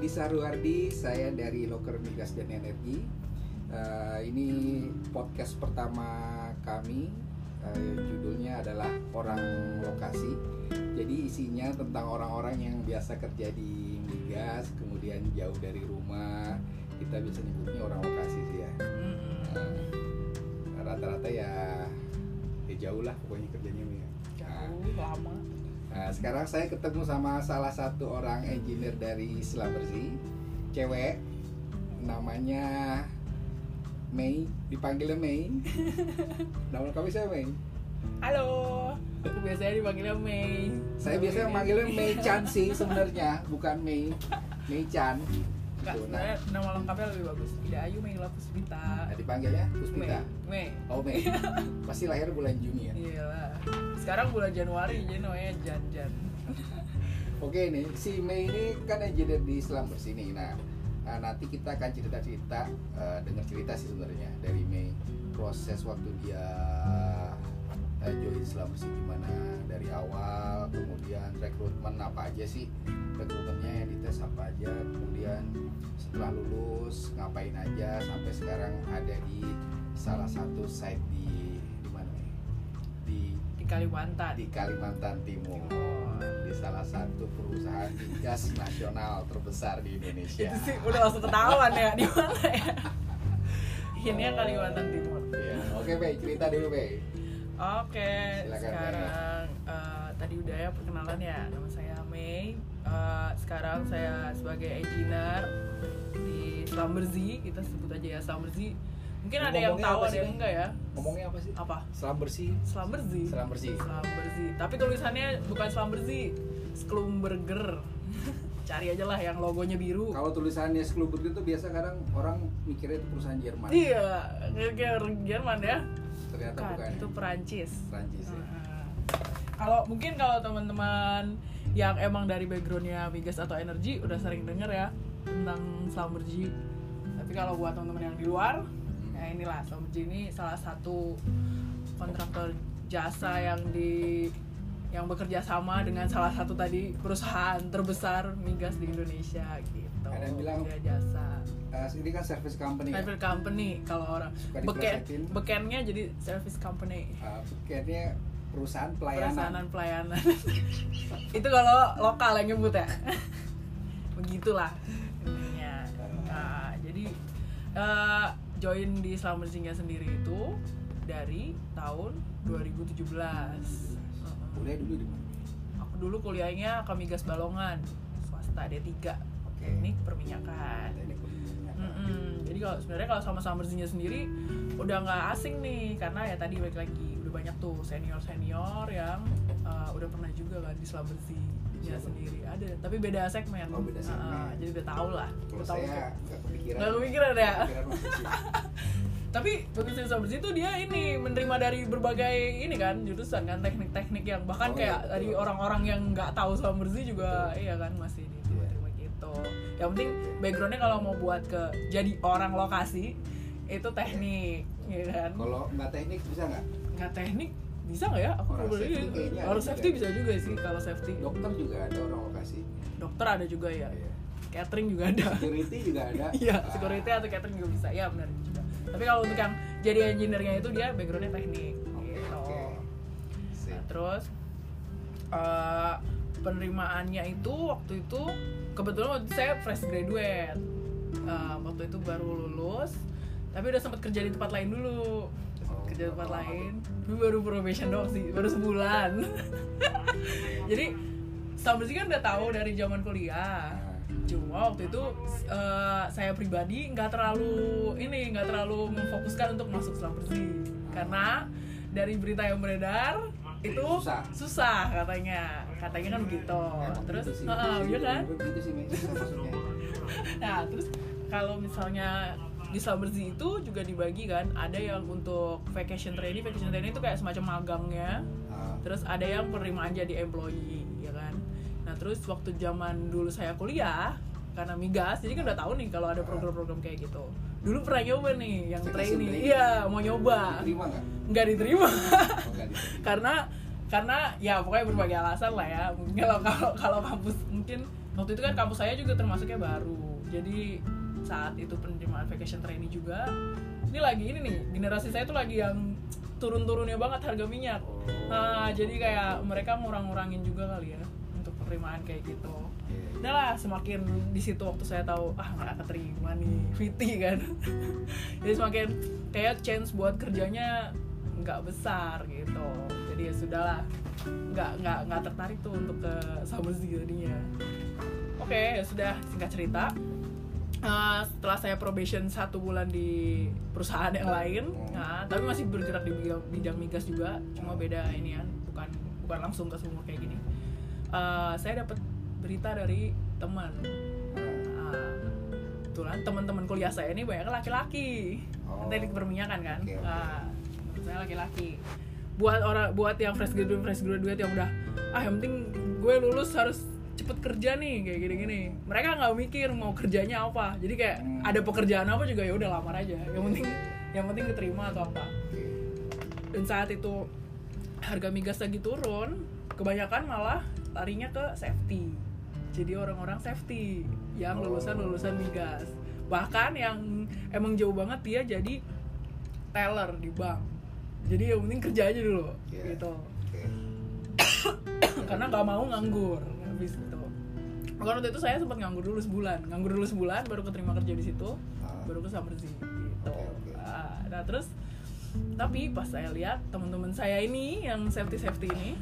Ardi Saruardi, saya dari Loker Migas dan Energi. Uh, ini podcast pertama kami. Uh, judulnya adalah Orang Lokasi. Jadi isinya tentang orang-orang yang biasa kerja di migas, kemudian jauh dari rumah. Kita bisa nyebutnya orang lokasi sih ya. Uh, rata-rata ya, ya jauh lah pokoknya kerjanya ya. Jauh, lama. Nah, sekarang saya ketemu sama salah satu orang engineer dari Selam Bersih, cewek, namanya Mei, dipanggilnya Mei. Nama kamu siapa Mei? Halo, aku biasanya dipanggilnya Mei. Saya biasanya manggilnya Mei Chan sih sebenarnya, bukan Mei, Mei Chan. Enggak, sebenarnya nama lengkapnya lebih bagus. Ida Ayu Mei Puspita. Nah, dipanggilnya Puspita. Mei. Mei. Oh Mei, pasti lahir bulan Juni ya. Iya. Sekarang bulan Januari jadi namanya Jan Jan. Oke nih, si Mei ini kan engineer di Selam Bersih nih. Nah, nah, nanti kita akan cerita-cerita, eh, dengar cerita sih sebenarnya dari Mei proses waktu dia eh, join Selam Bersih gimana dari awal, kemudian rekrutmen apa aja sih rekrutmennya yang dites apa aja, kemudian setelah lulus ngapain aja sampai sekarang ada di salah satu site di Kalimantan. di Kalimantan Timur di salah satu perusahaan migas nasional terbesar di Indonesia. Itu sih udah langsung ketahuan ya di mana ya. Ini Oh. Kalimantan Timur. Iya. Oke, Be, cerita dulu, Be. Oke, Silakan, sekarang eh, tadi udah ya perkenalan ya. Nama saya Mei. Eh, sekarang saya sebagai engineer di Slamberzi. Kita sebut aja ya Slamberzi. Mungkin ada yang tahu, ada yang enggak ya. Ngomongnya apa sih? Apa? Selam bersih. Slamberzi. Selam bersih. Slamberzi. Tapi tulisannya bukan Slamberzi, Sklumberger. Cari aja lah yang logonya biru. Kalau tulisannya Skluberg itu biasa kadang orang mikirnya itu perusahaan Jerman. Iya, kayak Jerman ya. Ternyata Bukan, bukan. itu Perancis. Prancis ya. Kalau mungkin kalau teman-teman yang emang dari backgroundnya migas atau energi udah sering denger ya tentang Schlumberger. Tapi kalau buat teman-teman yang di luar, ya inilah Schlumberger ini salah satu kontraktor jasa yang di yang bekerja sama dengan salah satu tadi perusahaan terbesar migas di Indonesia gitu. Ada yang bilang- Dia jasa. Eh, ini kan service company. Ya? Private company kalau orang beken bekennya jadi service company Eh, kayaknya perusahaan pelayanan. pelayanan pelayanan itu kalau lokal yang nyebut ya begitulah intinya nah, jadi eh, join di Selamat Singa sendiri itu dari tahun 2017 Heeh. Kuliah dulu di mana? aku dulu kuliahnya ke Migas Balongan swasta D3 Oke. teknik perminyakan Teknik perminyakan. Mm-mm. Jadi kalau sebenarnya kalau sama Summerzinya sendiri udah nggak asing nih karena ya tadi balik lagi udah banyak tuh senior senior yang uh, udah pernah juga kan di Summerzinya Siapa? sendiri ada tapi beda segmen. Oh, beda segmen. Uh, jadi udah tau lah. Udah tahu saya nggak kepikiran. Nggak kepikiran ya? Tapi di Summerzi itu dia ini menerima dari berbagai ini kan jurusan kan teknik-teknik yang bahkan Oh, kayak iya, dari orang-orang yang nggak tahu Summerzi juga Betul. iya kan masih Iya. diterima gitu. Yang penting backgroundnya kalau mau buat ke jadi orang lokasi itu teknik, ya kan? Kalau nggak teknik bisa nggak? Nggak teknik bisa nggak ya? Aku Orang safety Orang ada safety juga. bisa juga sih kalau safety. Dokter juga ada orang lokasi. Dokter ada juga ya. Iya. Catering juga ada. Security juga ada. Iya, Ah, security atau catering juga bisa. Ya benar juga. Tapi kalau untuk yang jadi engineer-nya itu dia backgroundnya teknik. Oke, gitu. Sip. Nah, terus eh, penerimaannya itu waktu itu kebetulan waktu itu saya fresh graduate. Eh, waktu itu baru lulus, tapi udah sempat kerja di tempat lain dulu. Kerja tempat lain. Tapi baru probation doang sih, baru sebulan. Jadi sama sih kan udah tahu dari zaman kuliah. Nah, Cuma waktu itu eh, saya pribadi nggak terlalu ini nggak terlalu memfokuskan untuk masuk selam bersih karena dari berita yang beredar itu Susah. susah katanya katanya kan begitu emang terus gitu sih, gitu sih, iya kan sih, maksudnya. nah terus kalau misalnya di Slamberzi itu juga dibagi kan ada yang untuk vacation training vacation training itu kayak semacam magangnya. Ah, terus ada yang penerimaan jadi employee ya kan? Nah terus waktu zaman dulu saya kuliah karena migas jadi kan udah tahu nih kalau ada program-program kayak gitu. Dulu pernah nyoba nih yang training. iya mau nyoba. Diterima nggak? nggak diterima. Oh, nggak diterima. karena karena ya pokoknya berbagai alasan lah ya. Mungkin kalau kalau kalau kampus mungkin waktu itu kan kampus saya juga termasuknya baru. Jadi saat itu penerimaan vacation trainee juga. Ini lagi ini nih generasi saya tuh lagi yang turun-turunnya banget harga minyak. Nah jadi kayak mereka ngurang-ngurangin juga kali ya untuk penerimaan kayak gitu. Udah lah semakin di situ waktu saya tahu ah nggak keterima nih VT kan. Jadi semakin kayak chance buat kerjanya nggak besar gitu. Jadi ya sudahlah nggak nggak nggak tertarik tuh untuk ke summer jadinya. Oke ya sudah singkat cerita Uh, setelah saya probation satu bulan di perusahaan yang lain, nah, tapi masih bergerak di bidang, bidang migas juga, cuma beda ini kan, bukan bukan langsung ke sumur kayak gini. Uh, saya dapat berita dari teman, uh, kebetulan teman-teman kuliah saya ini banyak laki-laki, Oh. teknik perminyakan kan, oke. Nah, teman saya laki-laki. Buat orang, buat yang fresh graduate, fresh graduate yang udah, ah yang penting gue lulus harus cepet kerja nih kayak gini-gini. Mereka nggak mikir mau kerjanya apa. Jadi kayak Hmm. ada pekerjaan apa juga ya udah lamar aja. Yang penting yang penting diterima atau apa. Dan saat itu harga migas lagi turun kebanyakan malah larinya ke safety. Jadi orang-orang safety yang lulusan lulusan migas bahkan yang emang jauh banget dia jadi teller di bank. Jadi yang penting kerja aja dulu Iya. gitu. karena nggak mau nganggur habis itu Makanya waktu itu saya sempat nganggur dulu sebulan nganggur dulu sebulan baru keterima kerja di situ Ah. baru ke Samberzi gitu Oke, oke. Ah, nah terus tapi pas saya lihat teman-teman saya ini yang safety safety ini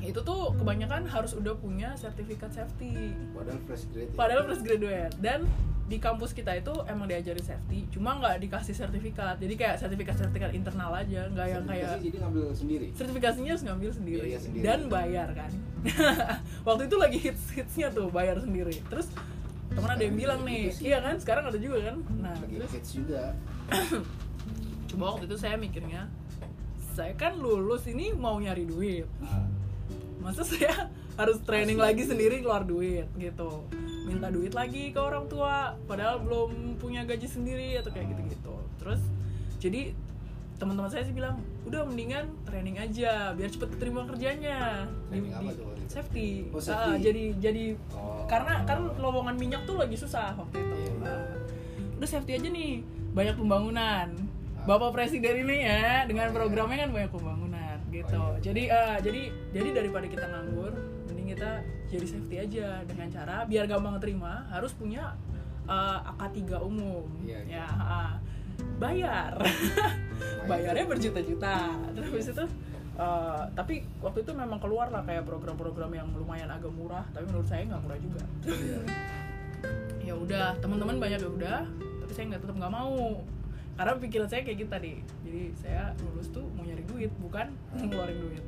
itu tuh kebanyakan harus udah punya sertifikat safety Padahal fresh grade. ya? padahal fresh graduate dan di kampus kita itu emang diajari safety cuma nggak dikasih sertifikat jadi kayak sertifikat sertifikat internal aja nggak yang kayak jadi ngambil sendiri. sertifikasinya harus ngambil sendiri, Biaya sendiri. dan bayar kan waktu itu lagi hits hitsnya tuh bayar sendiri terus temen ada yang bilang nih iya kan sekarang ada juga kan nah Lagi terus hits juga. coba waktu itu saya mikirnya saya kan lulus ini mau nyari duit Ah. masa saya harus training lagi. sendiri keluar duit gitu minta duit lagi ke orang tua padahal belum punya gaji sendiri atau kayak gitu-gitu terus jadi teman-teman saya sih bilang udah mendingan training aja biar cepet keterima kerjanya di, apa di- tuh safety, Oh, Ah, safety. jadi jadi Oh. karena kan lowongan minyak tuh lagi susah waktu itu Iya, iya. Ah, udah safety aja nih banyak pembangunan Ah. bapak presiden ini ya dengan programnya kan banyak pembangunan gitu Oh, iya. jadi ah, jadi jadi daripada kita nganggur mending kita jadi safety aja dengan cara biar gampang terima harus punya ah, AK3 umum. Iya, iya. ya ah. bayar. Bayarnya berjuta-juta. Terus habis itu eh, tapi waktu itu memang keluar lah kayak program-program yang lumayan agak murah tapi menurut saya nggak murah juga. Iya. ya udah teman-teman banyak ya udah tapi saya nggak tetap nggak mau. Karena pikiran saya kayak gitu tadi. Jadi saya lulus tuh mau nyari duit bukan mau ngeluarin duit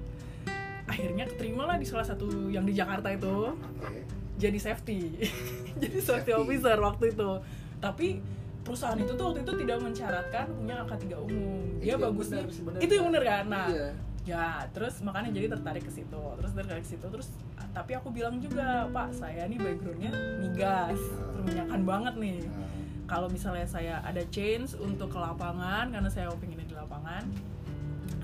akhirnya keterima lah di salah satu yang di Jakarta itu Oke. jadi safety jadi safety Safety. officer waktu itu tapi perusahaan itu tuh waktu itu tidak mensyaratkan punya angka 3 umum dia Itu yang bagus benar sebenarnya. itu yang bener kan nah Iya. ya terus makanya jadi tertarik ke situ terus tertarik ke situ terus tapi aku bilang juga pak saya nih backgroundnya migas Ah. perminyakan banget nih Ah. kalau misalnya saya ada change untuk ke lapangan karena saya mau pengennya di lapangan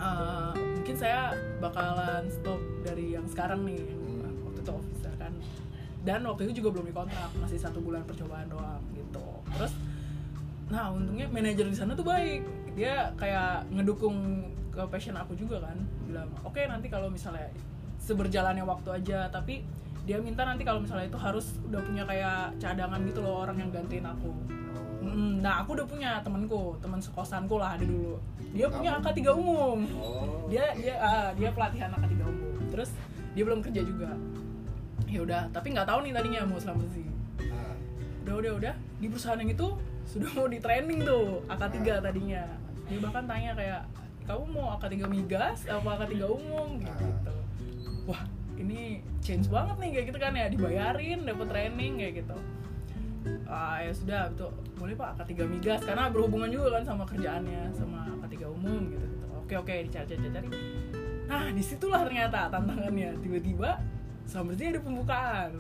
eh, mungkin saya bakalan stop dari yang sekarang nih yang Hmm. waktu itu officer kan dan waktu itu juga belum dikontrak masih satu bulan percobaan doang gitu terus nah untungnya manajer di sana tuh baik dia kayak ngedukung ke passion aku juga kan bilang oke nanti kalau misalnya seberjalannya waktu aja tapi dia minta nanti kalau misalnya itu harus udah punya kayak cadangan gitu loh orang yang gantiin aku. Mm, nah aku udah punya temanku teman sekosanku lah ada dulu. Dia punya angka tiga umum. Oh. dia dia ah, dia pelatihan angka tiga umum. Terus dia belum kerja juga. Ya udah tapi nggak tahu nih tadinya mau selamat sih. Ah. udah udah udah. Di perusahaan yang itu sudah mau di training tuh AK3 tadinya. Dia bahkan tanya kayak kamu mau AK3 migas apa AK3 umum? Gitu, gitu. wah ini change banget nih kayak gitu kan ya. Dibayarin dapat training kayak gitu ah ya sudah itu boleh pak AK3 migas. Karena berhubungan juga kan sama kerjaannya sama AK3 umum gitu, gitu. oke oke dicari cari cari nah di situlah ternyata tantangannya. Tiba-tiba Sambersi ada pembukaan.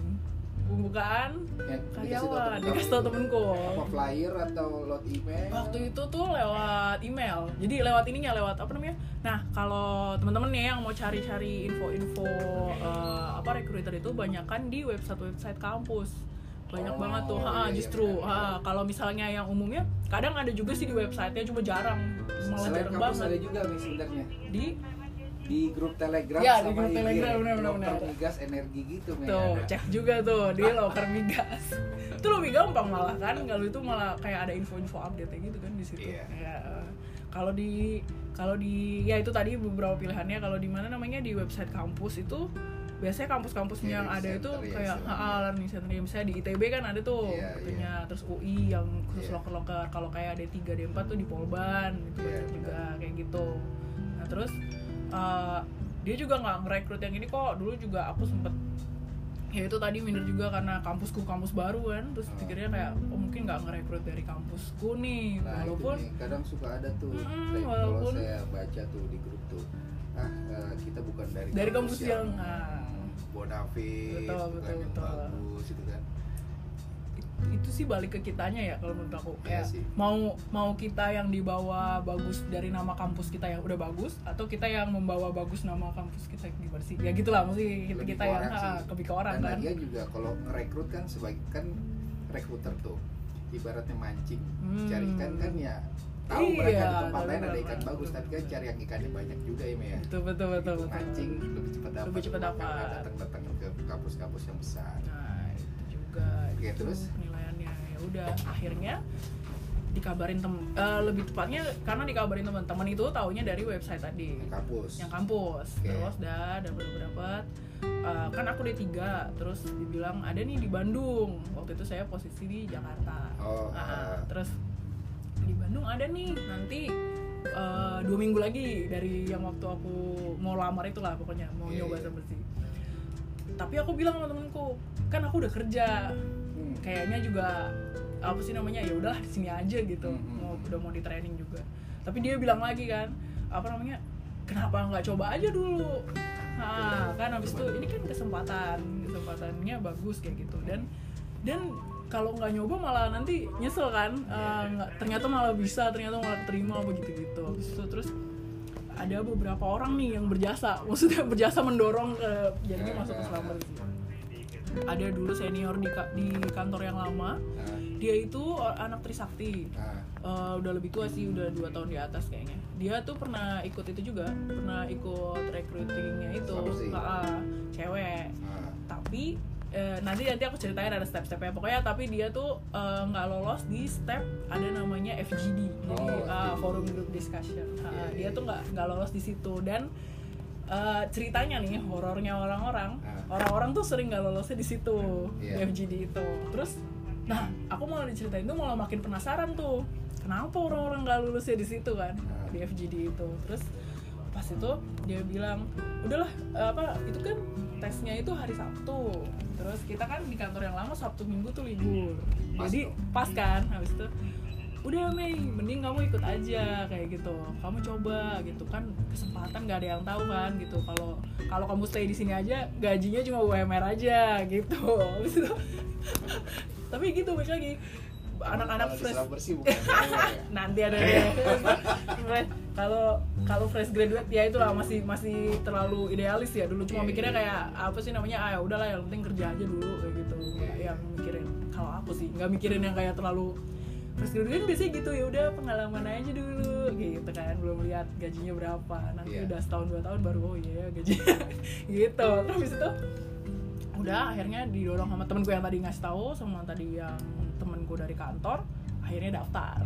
Pembukaan Ya, tahu karyawan. dikasih tau temenku. Apa flyer atau load email? Waktu itu tuh lewat email. Jadi lewat ininya lewat apa namanya? Nah kalau teman-teman nih yang mau cari-cari info-info eh, apa recruiter itu banyak kan di website-website kampus banyak Oh, banget tuh. Iya, ha, iya, justru benar. ha, kalau misalnya yang umumnya kadang ada juga sih di websitenya cuma jarang. Malah selain jarang kampus ada banget juga nih sebenarnya. Di? Di grup telegram Ya, di sama grup IG, Telegram, benar, benar, benar. migas energi gitu men tuh ada. cek juga tuh di loker migas. Itu lebih gampang malah kan? Kalau itu malah kayak ada info-info update gitu kan di situ. Iya. Ya, eh, kalau di kalau di ya itu tadi beberapa pilihannya. Kalau di mana namanya? Di website kampus itu biasanya kampus-kampus yang Learning ada itu ya, kayak ha, learning center Ya, misalnya di ITB kan ada tuh Iya, katanya terus UI yang khusus Iya. loker-loker. Kalau kayak D3 D4 tuh di Polban itu Iya, banyak juga kayak gitu. Nah terus eh, dia juga nggak ngerekrut yang ini kok. Dulu juga aku sempet ya itu tadi minder juga karena kampusku kampus baru kan. Terus Ah. pikirnya kayak oh mungkin nggak ngerekrut dari kampusku nih. Nah, walaupun nih, kadang suka ada tuh Kayak walaupun- kalau saya baca tuh di grup tuh. Ah eh, kita bukan dari dari kampus yang ah, bonafit Betul, betul, yang betul. bagus gitu kan itu sih balik ke kitanya ya kalau menurut aku Iya kayak sih. mau mau kita yang dibawa bagus dari nama kampus kita yang udah bagus atau kita yang membawa bagus nama kampus kita gimana sih ya gitulah mesti kita, kita yang orang ah, lebih ke orang dan kan lagian juga kalau ngerekrut kan sebagai kan rekruter tuh ibaratnya mancing Hmm. cari ikan kan ya tahu Iya, mereka di tempat lain ada ikan bagus tapi kan cari yang ikannya banyak juga ya Mei ya. Betul betul betul Itu betul. mancing lebih cepat dapat Lebih cepat dapat. datang datang ke kampus-kampus yang besar. Nah itu juga Oke, itu terus? penilaiannya. Ya udah akhirnya dikabarin tem eh, lebih tepatnya karena dikabarin teman-teman itu taunya dari website tadi. Yang kampus. Yang kampus. Oke. terus dah dapat dapat Eh, kan aku D3 terus dibilang ada nih di Bandung. Waktu itu saya posisi di Jakarta. Oh Nah, ah. terus di Bandung ada nih nanti eh, dua minggu lagi dari yang waktu aku mau lamar itulah pokoknya mau Iya, nyoba iya. sama bersih tapi aku bilang sama temenku kan aku udah kerja. Hmm. kayaknya juga apa sih namanya ya udahlah di sini aja gitu. Hmm, hmm, mau udah mau di training juga. Tapi dia bilang lagi kan apa namanya kenapa nggak coba aja dulu? Nah kan habis itu ini kan kesempatan kesempatannya bagus kayak gitu. Dan dan kalau nggak nyoba malah nanti nyesel kan. Eh, nggak- ternyata malah bisa ternyata malah terima begitu gitu itu terus ada beberapa orang nih yang berjasa. Maksudnya berjasa mendorong ke jadinya masuk ke Selamat sih ada dulu senior di ka- di kantor yang lama. Dia itu anak Trisakti. Eh, udah lebih tua sih udah dua tahun di atas kayaknya. Dia tuh pernah ikut itu juga pernah ikut recruitingnya itu. Ah, cewek. Tapi eh, nanti nanti aku ceritain ada step-stepnya. Pokoknya tapi dia tuh eh, nggak lolos di step ada namanya FGD jadi Oh, FGD. forum group discussion. Ah, Iya, dia iya, tuh nggak nggak lolos di situ. Dan eh, ceritanya nih horornya orang-orang. Ah. orang-orang tuh sering nggak lolosnya di situ di FGD itu. Terus nah aku malah diceritain tuh malah makin penasaran tuh. Kenapa orang-orang nggak lulusnya di situ kan Ah. di FGD itu? Terus pas itu dia bilang udahlah apa itu kan tesnya itu hari Sabtu. Terus kita kan di kantor yang lama Sabtu Minggu tuh libur. Pas jadi tuh. pas kan habis itu udah Mei mending kamu ikut aja kayak gitu. Kamu coba gitu. Kan kesempatan gak ada yang tahu kan gitu. Kalau kalau kamu stay di sini aja gajinya cuma UMR aja gitu. Habis itu tapi gitu balik lagi anak-anak fresh. Bersih bukan. Ya? nanti ada Fresh- kalau kalau fresh graduate ya itulah masih masih terlalu idealis ya. Dulu cuma Iya, mikirnya iya. kayak apa sih namanya? Ah ya udahlah yang penting kerja aja dulu kayak gitu. Iya, iya. yang mikirin kalau aku sih nggak mikirin yang kayak terlalu fresh graduate biasanya gitu. Ya udah pengalaman aja dulu gitu kan. Belum lihat gajinya berapa. Nanti Iya. udah setahun dua tahun baru oh iya gajinya gitu. Terus itu udah akhirnya didorong sama temenku yang tadi ngasih tahu sama tadi yang temenku dari kantor akhirnya daftar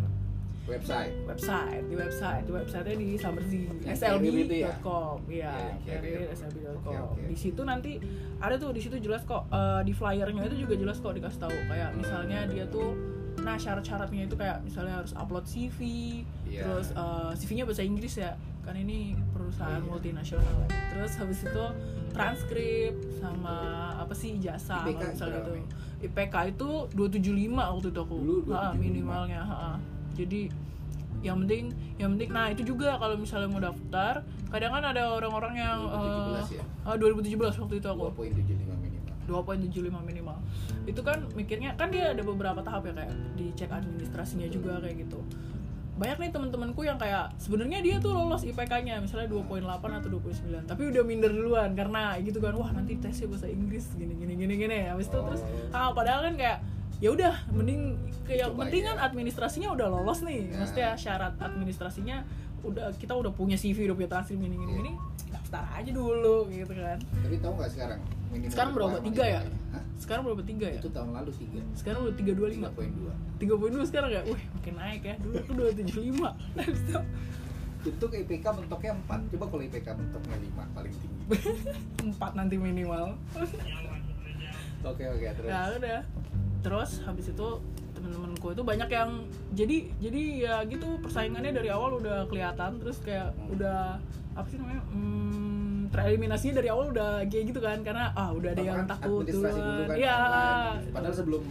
website website di website di websitenya di Summerzy Yang carrier itu ya? slb.com iya Iya, slb.com oke. di situ nanti ada tuh di situ jelas kok eh, di flyernya itu juga jelas kok dikasih tahu kayak misalnya dia tuh nah syarat-syaratnya itu kayak misalnya harus upload CV Iya. terus eh, CV-nya bahasa Inggris ya kan ini perusahaan Oh, iya. multinasional ya. terus habis itu transkrip sama apa sih ijazah kalau misalnya itu? IPK itu 275 waktu itu aku Dulu Ha, 275. minimalnya ha. jadi yang penting yang penting nah itu juga kalau misalnya mau daftar kadang kan ada orang-orang yang 2017 ya? eh, ah, 2017 waktu itu aku 2.75 minimal 2.75 minimal itu kan mikirnya kan dia ada beberapa tahap ya kayak dicek administrasinya juga kayak gitu banyak nih teman-temanku yang kayak sebenarnya dia tuh lolos IPK-nya misalnya 2.8 atau 2.9 tapi udah minder duluan karena gitu kan wah nanti tesnya bahasa Inggris gini gini gini gini habis itu terus ah padahal kan kayak ya udah mending kayak Coba penting kan administrasinya udah lolos nih Ya. maksudnya syarat administrasinya udah kita udah punya CV udah punya taslim gini gini gini daftar aja dulu gitu kan Tapi tahu nggak sekarang? Minimum sekarang berapa? tiga ya? IPK-nya? Hah? sekarang berapa? Tiga ya? Itu tahun lalu tiga. sekarang udah tiga dua lima. 3.2. tiga poin dua sekarang ya? Wih makin naik ya. Dulu aku dua tujuh lima. Untuk IPK mentoknya 4 Coba kalau IPK mentoknya 5 paling tinggi. Empat nanti minimal. Oke oke terus. Ya udah. Terus habis itu temen-temenku itu banyak yang jadi jadi ya gitu persaingannya dari awal udah kelihatan. Terus kayak Hmm. udah apa sih namanya hmm, tereliminasinya dari awal udah kayak gitu kan karena ah udah ada yang takut dulu duluan. kan iya. online. Padahal sebelum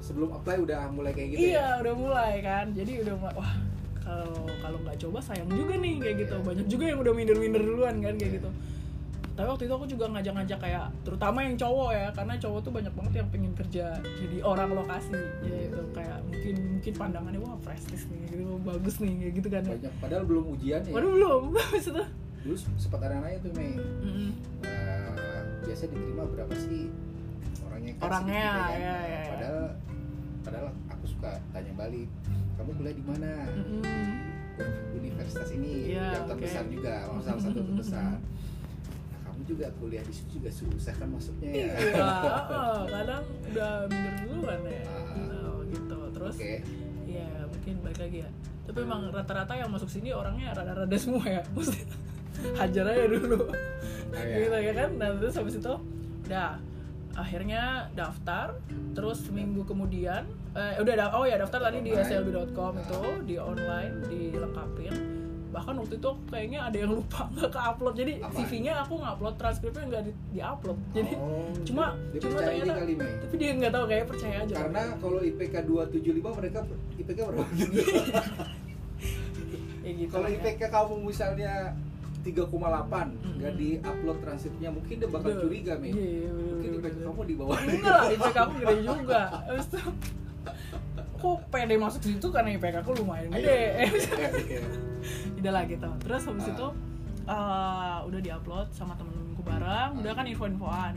sebelum apply udah mulai kayak gitu iya ya? udah mulai kan. Jadi udah mulai, wah kalau kalau nggak coba sayang juga nih kayak gitu. Iya. banyak juga yang udah minder-minder duluan kan kayak gitu. Tapi waktu itu aku juga ngajak-ngajak kayak terutama yang cowok ya karena cowok tuh banyak banget yang pengen kerja jadi orang lokasi gitu. Kayak mungkin mungkin pandangannya wah prestis nih gitu bagus nih kayak gitu kan Banyak padahal belum ujian ya? Waduh belum itu Dulu sempat ada nanya tuh Mei Mm-mm. Eh, Biasa diterima berapa sih orangnya Orangnya, sedikit kan? ya, ya, ya. Padahal Padahal aku suka tanya balik Kamu kuliah di mana? Mm-mm. Universitas ini Iya, yang terbesar oke. juga, oh, salah satu terbesar. Nah, kamu juga kuliah di situ juga susah kan masuknya ya. iya oh, kadang udah minder duluan ya Ah. Oh, gitu terus Oke. Iya mungkin balik lagi ya Tapi emang rata-rata yang masuk sini orangnya rada-rada semua ya Maksudnya hajar aja dulu Oh, iya. Gitu ya kan Nah terus habis itu Udah Akhirnya daftar Terus seminggu kemudian eh, Udah da- Oh ya daftar tadi di slb.com Ah. itu Di online Dilengkapin Bahkan waktu itu kayaknya ada yang lupa nggak ke-upload Jadi Apa? CV-nya aku nge-upload Transkripnya nggak di- di-upload Jadi Oh, cuma- dia cuma ini ternyata- kali Mei. Tapi dia nggak tahu kayak percaya aja Karena kalau IPK 275 mereka IPK berapa? Ya gitu kalau ya. IPK kamu misalnya 3,8 nggak di-upload transkripnya. Mungkin dia bakal curiga. Iya, iya, bener, Mungkin IPK bener. kamu di bawah. enggak lah IPK aku gede juga. Itu kok pede masuk situ? Karena IPK aku lumayan gede. Udah lah gitu. Terus habis Ah. itu eh, udah diupload sama temen-temenku bareng. Udah kan info-infoan.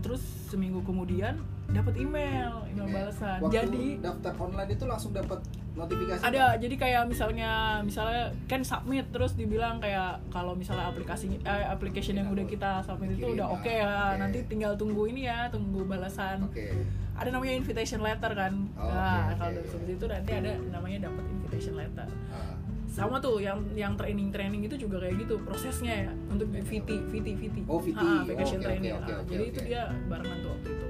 Terus seminggu kemudian dapat email email balasan Waktu jadi daftar online itu langsung dapat notifikasi. ada jadi kayak misalnya misalnya kan submit terus dibilang kayak kalau misalnya aplikasi eh, application yang udah kita submit itu udah ah, oke ya oke. nanti tinggal tunggu ini ya tunggu balasan Oke. ada namanya invitation letter kan Oh, nah oke, kalau oke. dari itu nanti ada namanya dapat invitation letter Ah, sama tuh yang yang training training itu juga kayak gitu prosesnya ya untuk VT VT VT Oh, VT. Ah, vacation Oh, oke, training oke, Ah, oke, jadi oke. itu dia barengan tuh waktu itu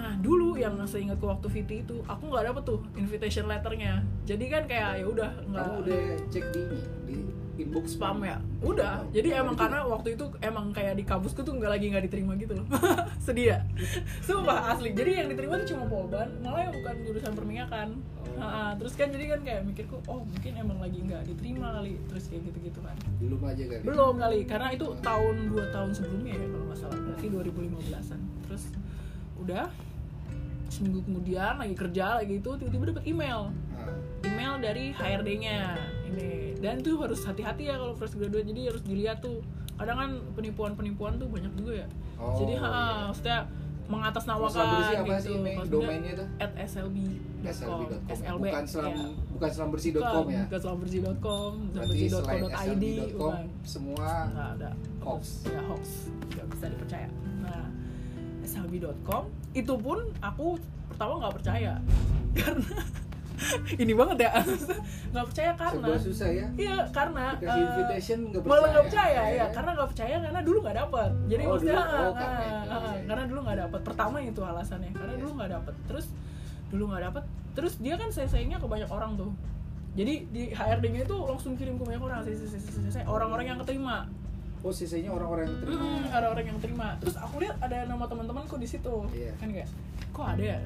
nah dulu yang seingatku waktu VT itu aku nggak dapet tuh invitation letternya. Jadi kan kayak ya udah nggak Kamu udah cek di di inbox spam ya? Udah. Jadi Ada emang karena waktu itu emang kayak di kampusku tuh nggak lagi nggak diterima gitu loh. Sedih ya? Sumpah asli. Jadi yang diterima tuh cuma polban malah yang bukan jurusan perminyakan. Oh. Ha-ha, terus kan jadi kan kayak mikirku oh mungkin emang lagi nggak diterima kali terus kayak gitu gitu kan. Belum aja kali. belum kali karena itu tahun dua tahun sebelumnya ya kalau nggak salah. Berarti 2015an terus udah seminggu kemudian lagi kerja lagi itu tiba-tiba dapat email Ah, email dari HRD-nya ini dan tuh harus hati-hati ya kalau fresh graduate jadi harus dilihat tuh kadang kan penipuan-penipuan tuh banyak juga ya Oh, jadi ha, iya. maksudnya mengatasnamakan apa gitu sih domainnya tuh? at slb.com slb.com. slb Bukan selam ya. bukan selambersih.com ya. bukan selambersih.com selambersih.co.id bukan semua nggak ada hoax. ya hoax nggak bisa dipercaya slb.com itu pun aku pertama nggak percaya. Karena ini banget ya nggak percaya karena Sebuah susah ya. iya karena Dikasih eh, invitation nggak malah nggak percaya, percaya ya ya karena nggak percaya karena dulu nggak dapat jadi Oh, maksudnya dulu- oh, ah, karena ah, iya. karena dulu nggak dapat pertama itu alasannya karena Iya. dulu nggak dapat terus dulu nggak dapat terus dia kan saya-sayanya ke banyak orang tuh. Jadi di HRD-nya itu langsung kirim ke banyak orang orang-orang yang keterima Oh, sisanya orang-orang yang terima. Mm, orang-orang yang terima. Terus aku lihat ada nama teman-temanku di situ. Iya. kan kayak kok ada ya?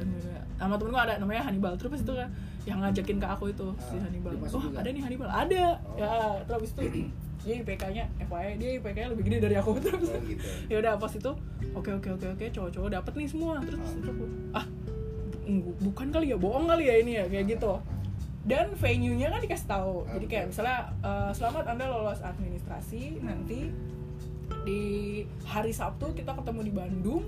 Nama temenku ada namanya Hannibal. Terus itu kan yang ngajakin ke aku itu si Ah, Hannibal. oh juga? ada nih Hannibal. Ada. Oh. ya terus itu dia IPK-nya FYI dia IPK-nya lebih gede dari aku. Terus Oh, gitu. ya udah pas itu oke oke oke oke cowok-cowok dapet nih semua. Terus itu aku ah bu- bukan kali ya? Bohong kali ya ini ya? Kayak gitu dan venue-nya kan dikasih tahu. Jadi kayak misalnya eh, selamat anda lolos administrasi nanti di hari Sabtu kita ketemu di Bandung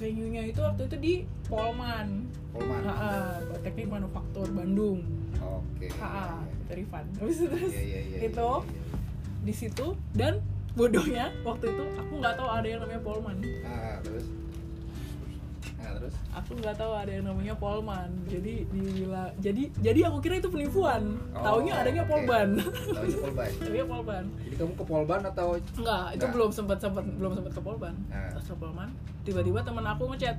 venue-nya itu waktu itu di Polman. Polman. Ah, teknik manufaktur Bandung. Oke. Ah, dari Rifan. Habis itu terus Iya, iya, iya, itu iya, iya. di situ. Dan bodohnya waktu itu aku nggak tahu ada yang namanya Polman. Ah terus nah terus? Aku nggak tahu ada yang namanya Polman. Jadi dibilang jadi jadi aku kira itu penipuan. Oh, taunya adanya oke. Polban. Taunya Polban. Taunya Polban. Jadi kamu ke Polban atau? Enggak itu Nggak. belum sempat sempat belum sempat ke Polban. Nah. terus ke Polman tiba-tiba teman aku ngechat.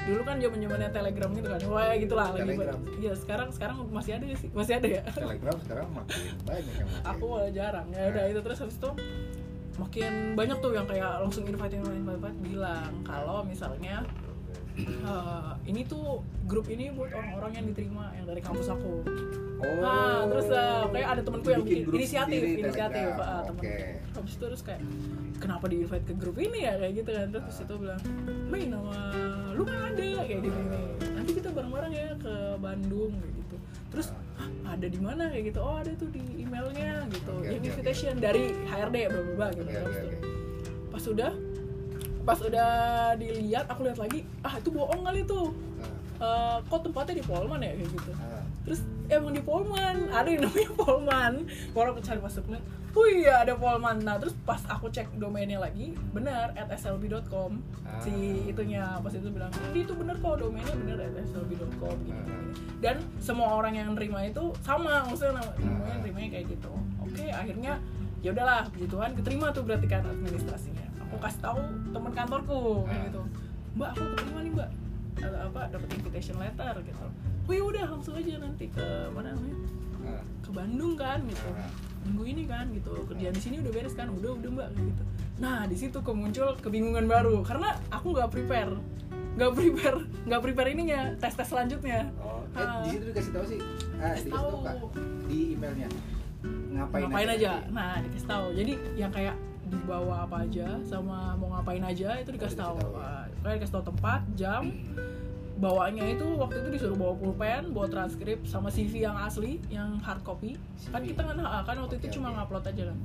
Dulu kan zaman zamannya telegram gitu kan. Wah gitulah lagi Telegram. iya sekarang sekarang masih ada sih. Masih ada ya? Telegram sekarang makin banyak yang aku malah jarang. Ya udah itu terus habis itu makin banyak tuh yang kayak langsung invite invite, invite bilang kalau misalnya eh, ini tuh grup ini buat orang-orang yang diterima yang dari kampus aku. Oh. Nah, terus uh, kayak ada temenku yang Bikin bikin inisiatif, sendiri, inisiatif, uh. Oke. Habis itu terus kayak kenapa di invite ke grup ini ya? Kayak gitu kan. Terus Ah. itu bilang Mei nama lu kan ada. Kayak gini nih nanti kita bareng-bareng ya ke Bandung kayak gitu. Terus "Hah, ada di mana? Kayak gitu. Oh ada tuh di emailnya gitu. Oke, yang oke, invitation dari HRD bla bla bla gitu. Oke, itu, oke. pas udah pas udah dilihat aku lihat lagi ah itu bohong kali tuh. Eh, kok tempatnya di Polman ya? Kayak gitu. Ah. terus emang di Polman ada yang namanya Polman baru aku cari masuk net oh iya ada Polman nah terus pas aku cek domainnya lagi benar at slb.com Ah. si itunya pas itu bilang ini itu bener kok domainnya bener at slb.com gitu Ah. dan semua orang yang nerima itu sama maksudnya nama- Ah. nerimanya kayak gitu. Oke akhirnya ya udahlah puji Tuhan keterima tuh berarti kan administrasinya aku kasih tahu teman kantorku Ah. gitu. Mbak aku keterima nih mbak. Atau apa dapat invitation letter gitu. Oh ya udah langsung aja nanti ke mana namanya? Ah. ke Bandung kan gitu. Ah. minggu ini kan gitu. Kerjaan di sini udah beres kan? Udah udah mbak gitu. Nah di situ kemuncul kebingungan baru. Karena aku nggak prepare. Nggak prepare nggak prepare ininya tes tes selanjutnya. Oh, eh, di situ dikasih tahu sih. Ah, Dikasih tahu. Kak. Di emailnya. Ngapain, ngapain aja? nanti? nah dikasih tahu. Jadi yang kayak dibawa apa aja sama mau ngapain aja itu dikasih tahu ya. Ah, kayak dikasih tahu tempat jam bawaannya itu waktu itu disuruh bawa pulpen bawa transkrip sama CV yang asli yang hard copy kan CV. kita kan kan waktu itu Oke, cuma ngupload aja kan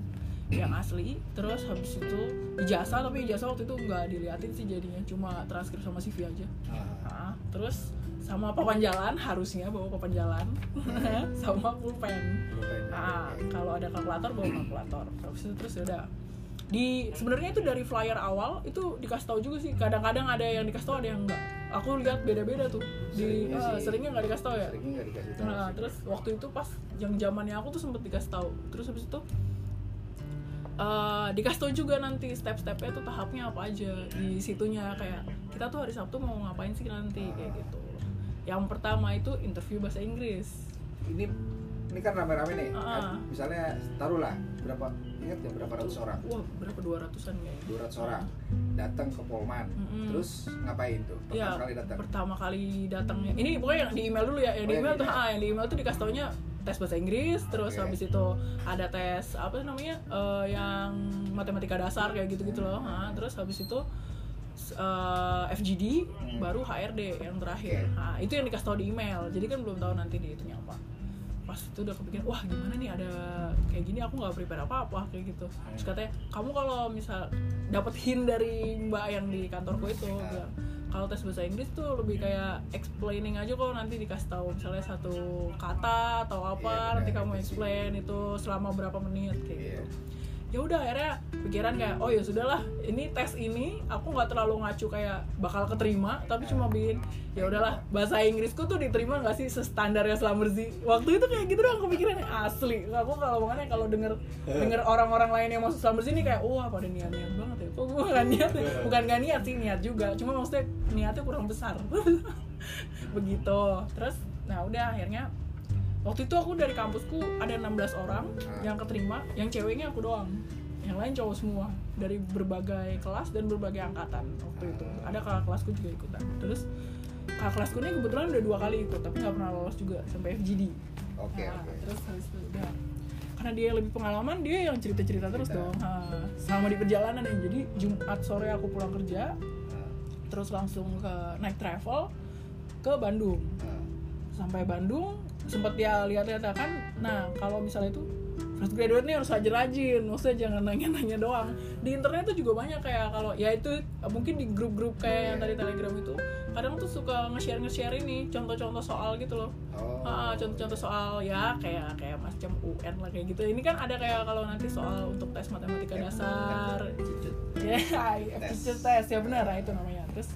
yang asli terus habis itu ijazah tapi ijazah waktu itu nggak diliatin sih jadinya cuma transkrip sama CV aja Ah. Ah, terus sama papan jalan harusnya bawa papan jalan sama pulpen Pulpen. Ah, Oke. kalau ada kalkulator bawa kalkulator. Terus itu terus ya udah. Di sebenarnya itu dari flyer awal itu dikasih tahu juga sih. Kadang-kadang ada yang dikasih tahu, ada yang enggak. Aku lihat beda-beda tuh. Di Seringnya ah, sih. seringnya nggak dikasih tahu ya. Seringnya nggak dikasih tahu. Nah, sih. terus waktu itu pas yang zamannya aku tuh sempet dikasih tahu. Terus habis itu eh, dikasih tahu juga nanti step-stepnya tuh tahapnya apa aja di situnya kayak kita tuh hari Sabtu mau ngapain sih nanti kayak gitu. Yang pertama itu interview bahasa Inggris. ini ini kan rame-rame nih. Ah. Kan Misalnya taruhlah berapa ingat ya berapa ratus orang? Wah, berapa 200-an kayaknya. 200 orang datang ke Polman. Mm-mm. Terus ngapain tuh? Pertama Iya, kali datang. pertama kali datangnya. Ini pokoknya yang di email dulu ya. Yang Oh, di email tuh, ah, yang di email tuh dikasih taunya tes bahasa Inggris, terus habis itu ada tes apa namanya? eh, yang matematika dasar kayak gitu-gitu loh. Ah, terus habis itu eh, FGD Hmm. baru HRD yang terakhir. Oke. Nah, itu yang dikasih tahu di email. Jadi kan belum tahu nanti di itunya apa. Pas itu udah kepikiran, wah gimana nih? Ada kayak gini aku nggak prepare apa-apa kayak gitu. Terus katanya, kamu kalau misal dapat hint dari mbak yang di kantorku itu bilang, kalau tes bahasa Inggris tuh lebih kayak explaining aja kok nanti dikasih tahu misalnya satu kata atau apa Iya, nanti kamu explain itu selama berapa menit kayak Iya. gitu ya udah akhirnya pikiran kayak oh ya sudahlah ini tes ini aku nggak terlalu ngacu kayak bakal keterima tapi cuma bikin ya udahlah bahasa Inggrisku tuh diterima nggak sih sestandarnya Slamberzi waktu itu kayak gitu doang kepikirannya asli. Aku kalau makanya kalau denger denger orang-orang lain yang masuk Slamberzi ini kayak wah pada niat-niat banget ya. Kok gue nggak niat ya? Bukan nggak niat sih niat juga. Cuma maksudnya niatnya kurang besar. Begitu. Terus nah udah akhirnya waktu itu aku dari kampusku ada 16 orang Ah. yang keterima yang ceweknya aku doang. Yang lain cowok semua dari berbagai kelas dan berbagai angkatan waktu itu. Ada kakak kelasku juga ikutan. Terus kakak kelasku ini kebetulan udah dua kali ikut tapi nggak pernah lolos juga sampai FGD Oke, Nah, oke. terus habis itu udah. Karena dia lebih pengalaman dia yang cerita cerita. terus dong. Ha, selama di perjalanan ya jadi Jumat sore aku pulang kerja Ah, terus langsung ke naik travel ke Bandung. Ah. sampai Bandung sempat dia lihat-lihat kan nah kalau misalnya itu fresh graduate nih harus rajin-rajin maksudnya jangan nanya-nanya doang di internet tuh juga banyak kayak kalau ya itu eh, mungkin di grup-grup kayak yang tadi telegram itu kadang tuh suka nge-share nge-share ini contoh-contoh soal gitu loh Oh. Ah, contoh-contoh soal ya kayak kayak macam UN lah kayak gitu ini kan ada kayak kalau nanti soal untuk tes matematika dasar ya Tes. ya benar itu namanya terus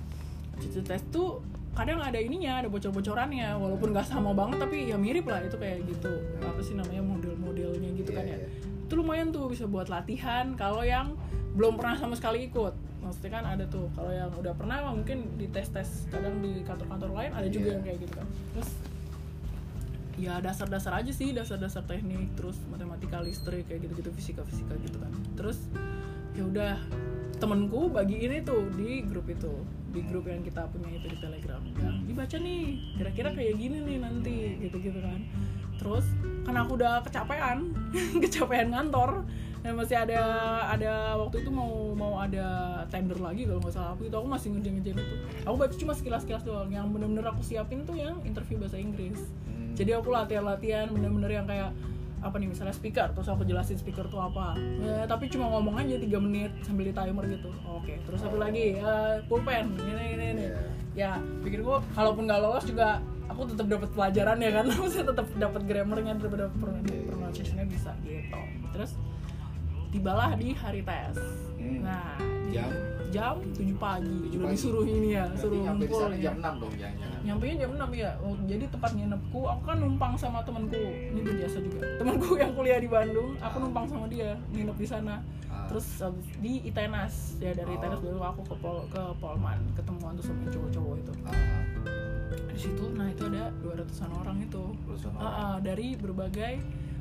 test tuh kadang ada ininya ada bocor-bocorannya walaupun nggak sama banget tapi ya mirip lah itu kayak gitu. Apa sih namanya model-modelnya gitu kan Iya, ya. iya. itu lumayan tuh bisa buat latihan kalau yang belum pernah sama sekali ikut. Maksudnya kan ada tuh kalau yang udah pernah mungkin di tes tes kadang di kantor-kantor lain ada juga Iya. yang kayak gitu kan. Terus ya dasar-dasar aja sih dasar-dasar teknik terus matematika listrik kayak gitu-gitu fisika-fisika gitu kan. Terus ya udah temenku bagi ini tuh di grup itu di grup yang kita punya itu di telegram. Yang dibaca nih kira-kira kayak gini nih nanti gitu-gitu kan. Terus karena aku udah kecapean kecapean kantor dan masih ada ada waktu itu mau mau ada tender lagi kalau nggak salah. Aku itu aku masih ngerjain-ngerjain itu. Aku baca cuma sekilas-sekilas doang. Yang bener-bener aku siapin tuh yang interview bahasa Inggris. Hmm. jadi aku latihan-latihan bener-bener yang kayak apa nih misalnya speaker terus aku jelasin speaker tuh apa. Ya, tapi cuma ngomong aja tiga menit sambil di timer gitu. Oke. Terus satu lagi? Ya pulpen. Ini ini ini. Iya. ya pikir gua kalaupun nggak lolos juga aku tetap dapat pelajaran ya kan. Maksudnya tetap dapat grammarnya dapat Iya. pronunciationnya bisa gitu. Terus tibalah di hari tes Hmm. nah Jam? jam 7 pagi 7 udah pagi. disuruh ini ya Berarti suruh ngumpul ya. jam 6 dong jangan-jangan. nyampe jam 6 ya oh, jadi tempat nginepku aku kan numpang sama temanku ini berjasa juga temanku yang kuliah di Bandung aku numpang sama dia nginep di sana Ah. terus di Itenas ya dari Oh. Itenas baru aku ke Pol ke Polman ketemuan tuh sama cowok-cowok itu Ah, di situ nah itu ada 200an orang itu lulusan Ah, orang. ah, dari berbagai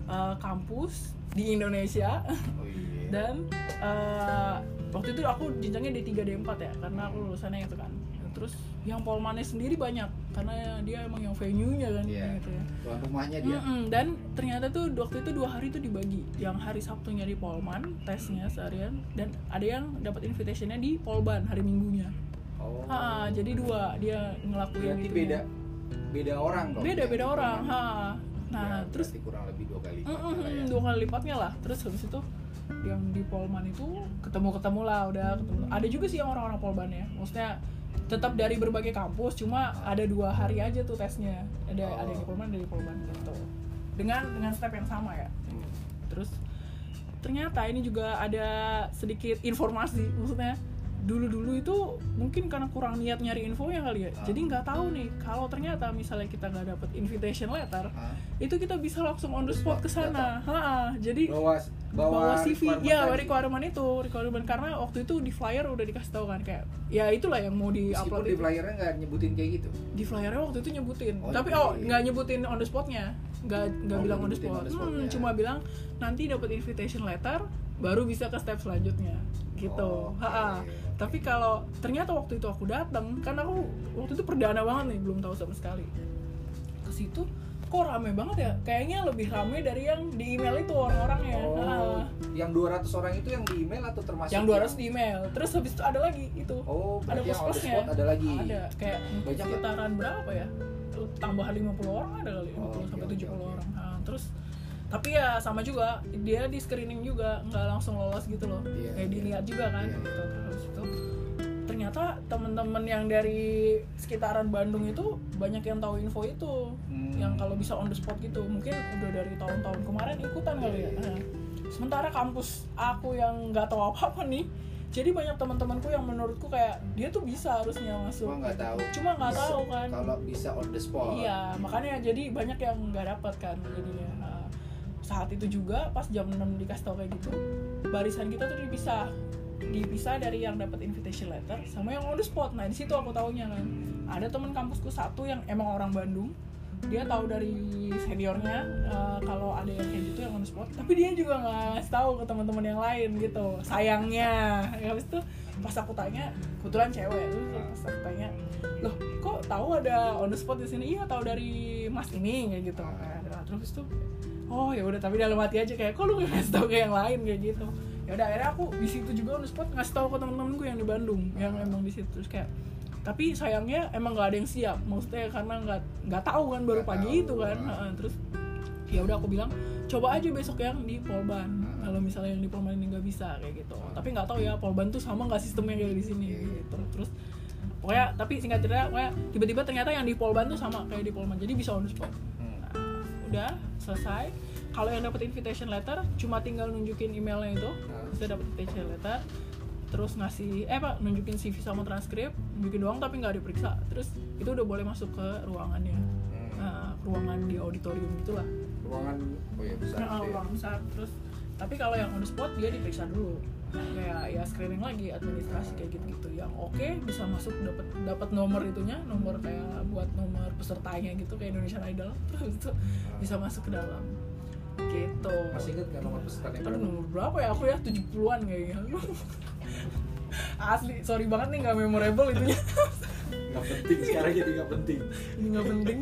ah, kampus di Indonesia Oh iya. dan eh, waktu itu aku jenjangnya di 3 D4 ya karena aku lulusannya itu kan terus yang Polmannya sendiri banyak karena dia emang yang venue-nya kan Iya. gitu ya Tuan rumahnya dia. Mm-mm, dan ternyata tuh waktu itu dua hari tuh dibagi yang hari Sabtunya di Polman tesnya seharian dan ada yang dapat invitationnya di Polban hari Minggunya Oh. ha, jadi dua dia ngelakuin Berarti gitu beda beda orang dong. beda beda orang ha. Nah Ya, terus kurang lebih dua kali. Mm, lipat mm, ya. dua kali lipatnya lah terus habis itu yang di Polman itu ketemu ketemu lah udah ketemu ada juga sih yang orang-orang Polban ya maksudnya tetap dari berbagai kampus cuma ada dua hari aja tuh tesnya ada Oh. ada yang di Polman ada di Polban gitu dengan dengan step yang sama ya Hmm. terus ternyata ini juga ada sedikit informasi maksudnya dulu-dulu itu mungkin karena kurang niat nyari infonya kali ya. Ah. jadi nggak tahu nih kalau ternyata misalnya kita nggak dapet invitation letter itu kita bisa langsung on the spot ke sana. Ha, jadi Bawa bawa, CV requirement ya tadi. requirement itu requirement. Karena waktu itu di flyer udah dikasih tahu kan kayak ya itulah yang mau di Meskipun upload di flyernya nggak nyebutin kayak gitu. di flyernya waktu itu nyebutin. Oh, tapi oh nggak nyebutin on the spotnya. Nggak nggak Oh, bilang on the spot, on the Hmm, spotnya. cuma bilang nanti dapat invitation letter baru bisa ke step selanjutnya. Gitu. Oh, oke, Ha-ha. oke. Tapi kalau ternyata waktu itu aku datang kan aku waktu itu perdana banget nih belum tahu sama sekali. Ke situ kok rame banget ya? Kayaknya lebih rame dari yang di email itu orang-orangnya Oh, Ha. yang 200 orang itu yang di email atau termasuk yang 200 di email. Terus habis itu ada lagi itu. Oh, ada yang plus-plusnya spot ada lagi. ada. Kayak Banyak sekitaran berapa ya? Tambahan 50 orang ada kali 50 Oh, sampai oke, 70 oke. orang. Nah, terus tapi ya sama juga dia di screening juga nggak langsung lolos gitu loh Iya, kayak iya. dilihat juga kan Iya, iya. gitu terus itu ternyata teman-teman yang dari sekitaran Bandung itu banyak yang tahu info itu Hmm. yang kalau bisa on the spot gitu mungkin udah dari tahun-tahun kemarin ikutan kali ya Iya, iya. Nah, sementara kampus aku yang nggak tahu apa-apa nih jadi banyak teman-temanku yang menurutku kayak dia tuh bisa harusnya masuk Cuma nggak tahu. cuma nggak tahu kan Kalau bisa on the spot. iya makanya jadi banyak yang nggak dapat kan jadinya Nah, saat itu juga pas jam 6 dikasih tahu kayak gitu barisan kita tuh dipisah. Dipisah dari yang dapat invitation letter sama yang on the spot. Nah di situ aku taunya kan ada teman kampusku satu yang emang orang Bandung. Dia tahu dari seniornya eh, kalau ada yang kayak gitu yang on the spot. Tapi dia juga nggak ngasih tahu ke teman-teman yang lain gitu sayangnya. Ya, habis itu pas aku tanya kebetulan cewek. Terus pas aku tanya loh kok tahu ada on the spot di sini? Iya tahu dari mas ini kayak gitu. Nah, terus itu oh ya udah tapi dalam hati aja kayak kok lu nggak ngasih tahu ke yang lain? Kayak gitu. Ya udah akhirnya aku di situ juga on spot ngasih tahu ke temen-temenku yang di Bandung yang emang di situ. Terus kayak tapi sayangnya emang nggak ada yang siap. Maksudnya karena nggak nggak tahu kan baru Nggak pagi tahu. itu kan. Heeh, terus ya udah aku bilang coba aja besok yang di Polban. Kalau misalnya yang di Polban ini nggak bisa kayak gitu. Tapi nggak tahu ya Polban tuh sama nggak sistemnya kayak di sini gitu. Terus pokoknya tapi singkat cerita pokoknya tiba-tiba ternyata yang di Polban tuh sama kayak di Polban jadi bisa on spot. Nah, udah selesai. Kalau yang dapat invitation letter cuma tinggal nunjukin emailnya itu. Nah. saya dapat invitation letter. Terus ngasih eh pak nunjukin CV sama transkrip nunjukin doang tapi nggak diperiksa. Terus itu udah boleh masuk ke ruangannya. Hmm. Nah, ruangan di auditorium gitulah. Ruangan oh ya besar nah, ya. ruangan besar. Terus tapi kalau yang on the spot dia diperiksa dulu kayak ya screening lagi administrasi kayak gitu gitu yang oke bisa masuk dapat dapat nomor itunya nomor kayak buat nomor pesertanya gitu kayak Indonesian Idol. Terus itu bisa masuk ke dalam. Gitu. Masih inget nggak nomor pesertanya berapa nomor berapa ya? Aku ya 70-an kayaknya. Asli, sorry banget nih gak memorable itunya. Nggak penting sekarang jadi nggak penting. Ini gak penting.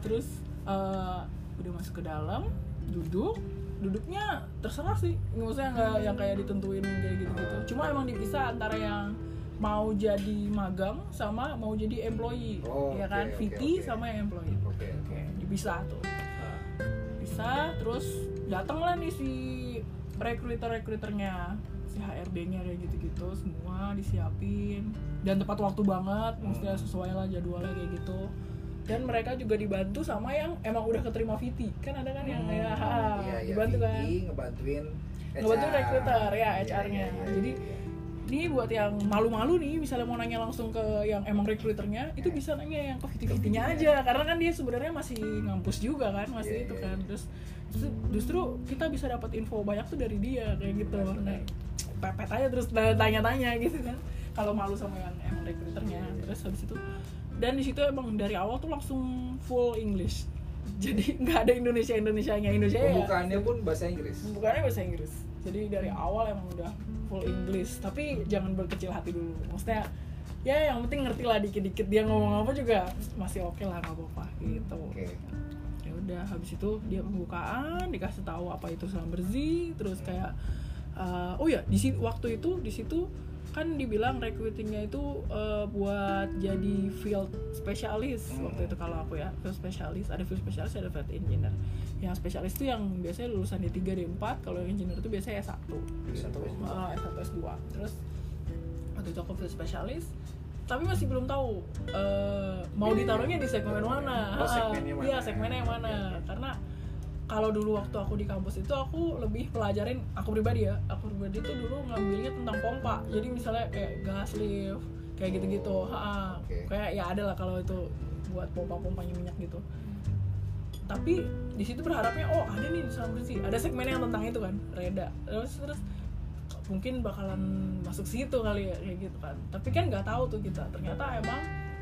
Terus eh, udah masuk ke dalam, duduk Duduknya terserah sih. Maksudnya nggak yang kayak ditentuin kayak gitu-gitu. Cuma emang dipisah antara yang mau jadi magang sama mau jadi employee. Oh, ya kan? oke, VT oke. sama yang employee. Oke oke. Dipisah tuh. Nah, bisa terus datanglah nih si recruiter recruiternya si HRD-nya kayak gitu-gitu semua disiapin. Dan tepat waktu banget maksudnya sesuai lah jadwalnya kayak gitu dan mereka juga dibantu sama yang emang udah keterima VT kan ada kan yang kayak ha, iya, iya, dibantu kan. ngebantuin ngebantu HR. recruiter ya Iya, HR-nya iya, iya, jadi iya. ini buat yang malu-malu nih misalnya mau nanya langsung ke yang emang recruiternya itu bisa nanya yang ke VT-VT-nya aja. Karena kan dia sebenarnya masih ngampus juga kan masih Iya, itu iya, kan. iya. terus justru, kita bisa dapat info banyak tuh dari dia kayak gitu. Nah pepet aja terus tanya-tanya gitu kan. Kalau malu sama yang emang recruiternya Iya, terus habis itu dan di situ emang dari awal tuh langsung full English. Jadi nggak ada Indonesia Indonesia nya Indonesia ya. Pembukaannya pun bahasa Inggris. Bukannya bahasa Inggris. Jadi dari awal emang udah full English. Tapi jangan berkecil hati dulu. Maksudnya ya yang penting ngerti lah dikit-dikit. Dia ngomong apa juga masih oke lah nggak apa-apa gitu. Oke. Ya udah habis itu dia pembukaan dikasih tahu apa itu selam bersih terus kayak eh, oh ya di situ waktu itu di situ kan dibilang recruitingnya itu eh, buat jadi field spesialis Hmm. waktu itu kalau aku ya field spesialis ada field spesialis ada field engineer. Yang spesialis itu yang biasanya lulusan D3 D4 kalau yang engineer itu biasanya S1 S1, S2. Ah, S1 S2 terus waktu itu aku field spesialis tapi masih belum tahu eh, mau ditaruhnya di segmen mana. Oh, Ah, segmennya mana. iya segmennya yang mana. Karena kalau dulu waktu aku di kampus itu aku lebih pelajarin aku pribadi ya aku pribadi itu dulu ngambilnya tentang pompa. Jadi misalnya kayak gas lift kayak gitu-gitu. Oh, Ha, oke. kayak ya ada lah kalau itu buat pompa-pompanya minyak gitu. Tapi di situ berharapnya oh ada nih di bersih. Ada segmen yang tentang itu kan reda. Terus terus mungkin bakalan masuk situ kali ya kayak gitu kan. Tapi kan nggak tahu tuh kita. Ternyata emang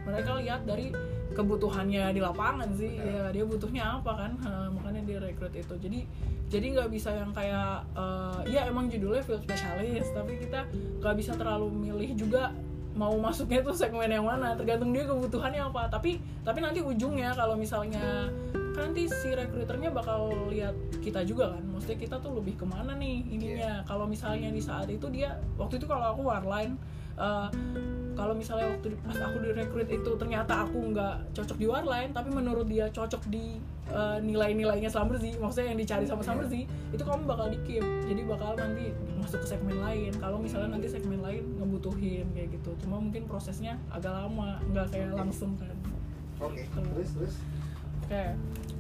mereka lihat dari kebutuhannya di lapangan sih. Ya. Dia butuhnya apa kan? Ha, makanya dia rekrut itu. Jadi jadi nggak bisa yang kayak eh, ya emang judulnya field specialist tapi kita nggak bisa terlalu milih juga mau masuknya tuh segmen yang mana. Tergantung dia kebutuhannya apa. Tapi tapi nanti ujungnya kalau misalnya kan nanti si rekruternya bakal lihat kita juga kan. Maksudnya kita tuh lebih ke mana nih ininya. Kalau misalnya di saat itu dia waktu itu kalau aku warline eh, kalau misalnya waktu di- pas aku direkrut itu ternyata aku nggak cocok di warline tapi menurut dia cocok di eh, nilai-nilainya Slam bersih maksudnya yang dicari sama Slam bersih itu kamu bakal di keep jadi bakal nanti masuk ke segmen lain. Kalau misalnya nanti segmen lain ngebutuhin kayak gitu. Cuma mungkin prosesnya agak lama nggak kayak langsung kan. Oke terus terus? Oke,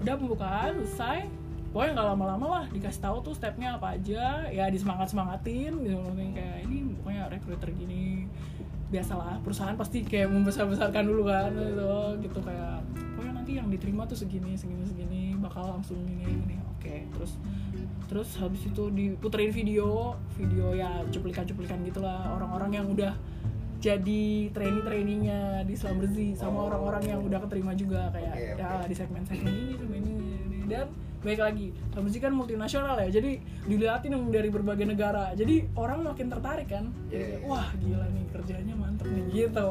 udah pembukaan selesai. Pokoknya nggak lama-lama lah dikasih tahu tuh stepnya apa aja. Ya disemangat semangatin gitu kayak ini pokoknya recruiter gini. Biasalah perusahaan pasti kayak membesar-besarkan dulu kan gitu, gitu kayak pokoknya nanti yang diterima tuh segini segini segini bakal langsung ini ini oke terus terus habis itu diputerin video video ya cuplikan-cuplikan gitulah orang-orang yang udah jadi trainee-trainingnya di Islam Bersih sama Oh. orang-orang yang udah keterima juga kayak Oke, oke. ya di segmen-segmen ini segmen ini, ini. dan baik lagi. Islam Bersih kan multinasional ya. Jadi dilihatin yang dari berbagai negara. Jadi orang makin tertarik kan? Jadi Iya, kayak, iya. wah gila nih kerjanya mantep nih gitu.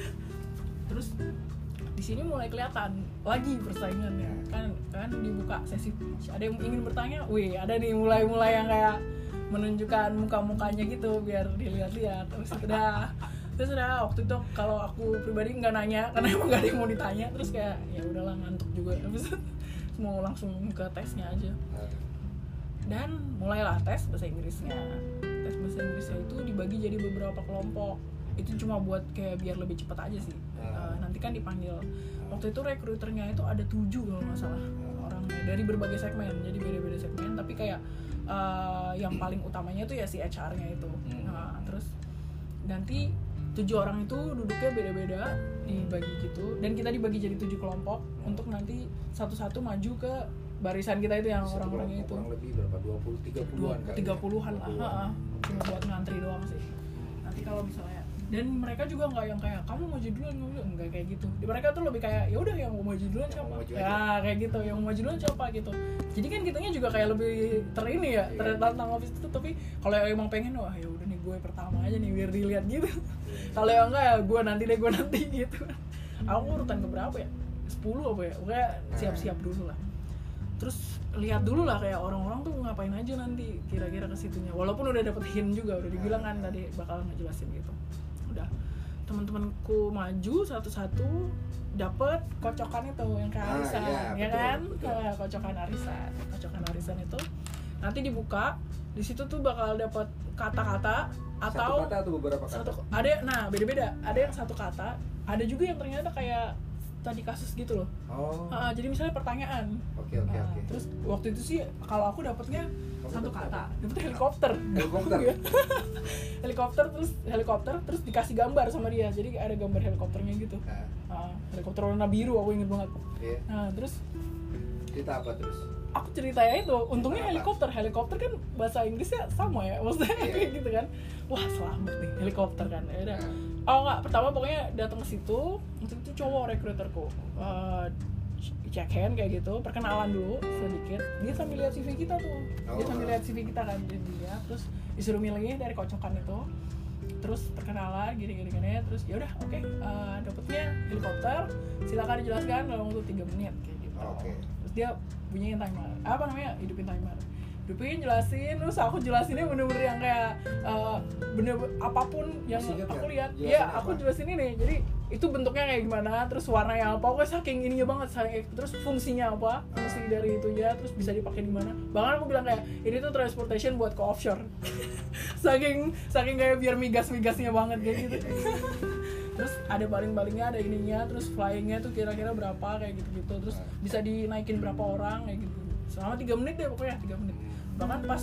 Terus di sini mulai kelihatan lagi persaingannya. Kan kan dibuka sesi. Ada yang ingin bertanya? Wih ada nih mulai-mulai yang kayak menunjukkan muka-mukanya gitu biar dilihat-lihat. Terus udah terus udah waktu itu kalau aku pribadi nggak nanya karena emang gak ada yang mau ditanya terus kayak ya udahlah ngantuk juga. itu mau langsung ke tesnya aja. Ah, dan mulailah tes bahasa Inggrisnya. Tes bahasa Inggrisnya itu dibagi jadi beberapa kelompok. Itu cuma buat kayak biar lebih cepat aja sih. Ah. Eh, nanti kan dipanggil. Waktu itu rekruternya itu ada tujuh kalau nggak salah orangnya dari berbagai segmen. Jadi beda-beda segmen tapi kayak eh, yang paling utamanya tuh ya si HR-nya itu. Hmm. nah terus nanti tujuh orang itu duduknya beda-beda dibagi gitu dan kita dibagi jadi tujuh kelompok untuk nanti satu-satu maju ke barisan kita itu yang orang-orangnya itu kurang lebih berapa 20 30-an kali. tiga puluhan lah 30-an. ha-ha. cuma buat ngantri doang sih nanti kalau misalnya dan mereka juga nggak yang kayak kamu duluan kamu duluan nggak kayak gitu. Di mereka tuh lebih kayak ya udah yang mau maju duluan siapa mau maju ya aja. kayak gitu. Yang mau maju duluan siapa gitu. Jadi kan kitanya juga kayak lebih terini ya Iya. tertantang habis itu. Tapi kalau emang pengen wah ya udah nih gue pertama aja nih biar dilihat gitu. Iya. kalau yang enggak ya gue nanti deh gue nanti gitu. Aku urutan keberapa ya? 10 apa ya? Pokoknya siap-siap dulu lah. Terus lihat dulu lah kayak orang-orang tuh ngapain aja nanti kira-kira ke situnya. Walaupun udah dapet hint juga udah dibilang kan tadi bakal ngejelasin gitu udah teman-temanku maju satu-satu dapet kocokan itu yang kayak Ah, arisan iya, ya betul, kan betul. Ah, kocokan arisan kocokan arisan itu nanti dibuka di situ tuh bakal dapet kata-kata atau satu kata atau beberapa kata? satu ada nah beda-beda ada yang satu kata ada juga yang ternyata kayak tadi kasus gitu loh. Oh, Ah, jadi misalnya pertanyaan. Oke oke Nah, oke. terus waktu itu sih kalau aku dapetnya Kamu satu kata. apa? dapet helikopter. Helikopter? Helikopter terus helikopter terus dikasih gambar sama dia. Jadi ada gambar helikopternya gitu. Nah, Ah, helikopter warna biru aku inget banget. Iya. nah terus Cerita apa terus? aku ceritanya itu. Untungnya Apa? helikopter. Helikopter kan bahasa Inggrisnya sama ya maksudnya kayak gitu kan. Wah selamat nih helikopter kan. Ya udah. Nah, oh enggak pertama pokoknya datang ke situ itu cowok rekruterku. Uh, check hand kayak gitu perkenalan dulu sedikit. Dia sambil lihat CV kita tuh. Dia Oh. sambil lihat CV kita kan jadi dia. Terus disuruh milih dari kocokan itu. Terus perkenalan gini gini gini terus ya udah oke uh, dapetnya helikopter. Silakan dijelaskan dalam waktu tiga menit kayak gitu. Oke. terus dia bunyiin timer. Apa namanya? Hidupin timer hidupin jelasin terus aku jelasinnya bener-bener yang kayak uh, bener apa pun yang Masih ingat aku lihat. Ya apa? aku jelasin ini. Jadi itu bentuknya kayak gimana terus warnanya apa. Pokoknya saking ininya banget saking, terus fungsinya apa fungsi dari itu ya terus bisa dipakai di mana bahkan aku bilang kayak ini tuh transportation buat ke offshore. Saking saking kayak biar migas migasnya banget kayak gitu. Terus ada baling-balingnya ada ininya terus flyingnya tuh kira-kira berapa kayak gitu-gitu. Terus bisa dinaikin berapa orang kayak gitu. Selama tiga menit deh pokoknya tiga menit bahkan pas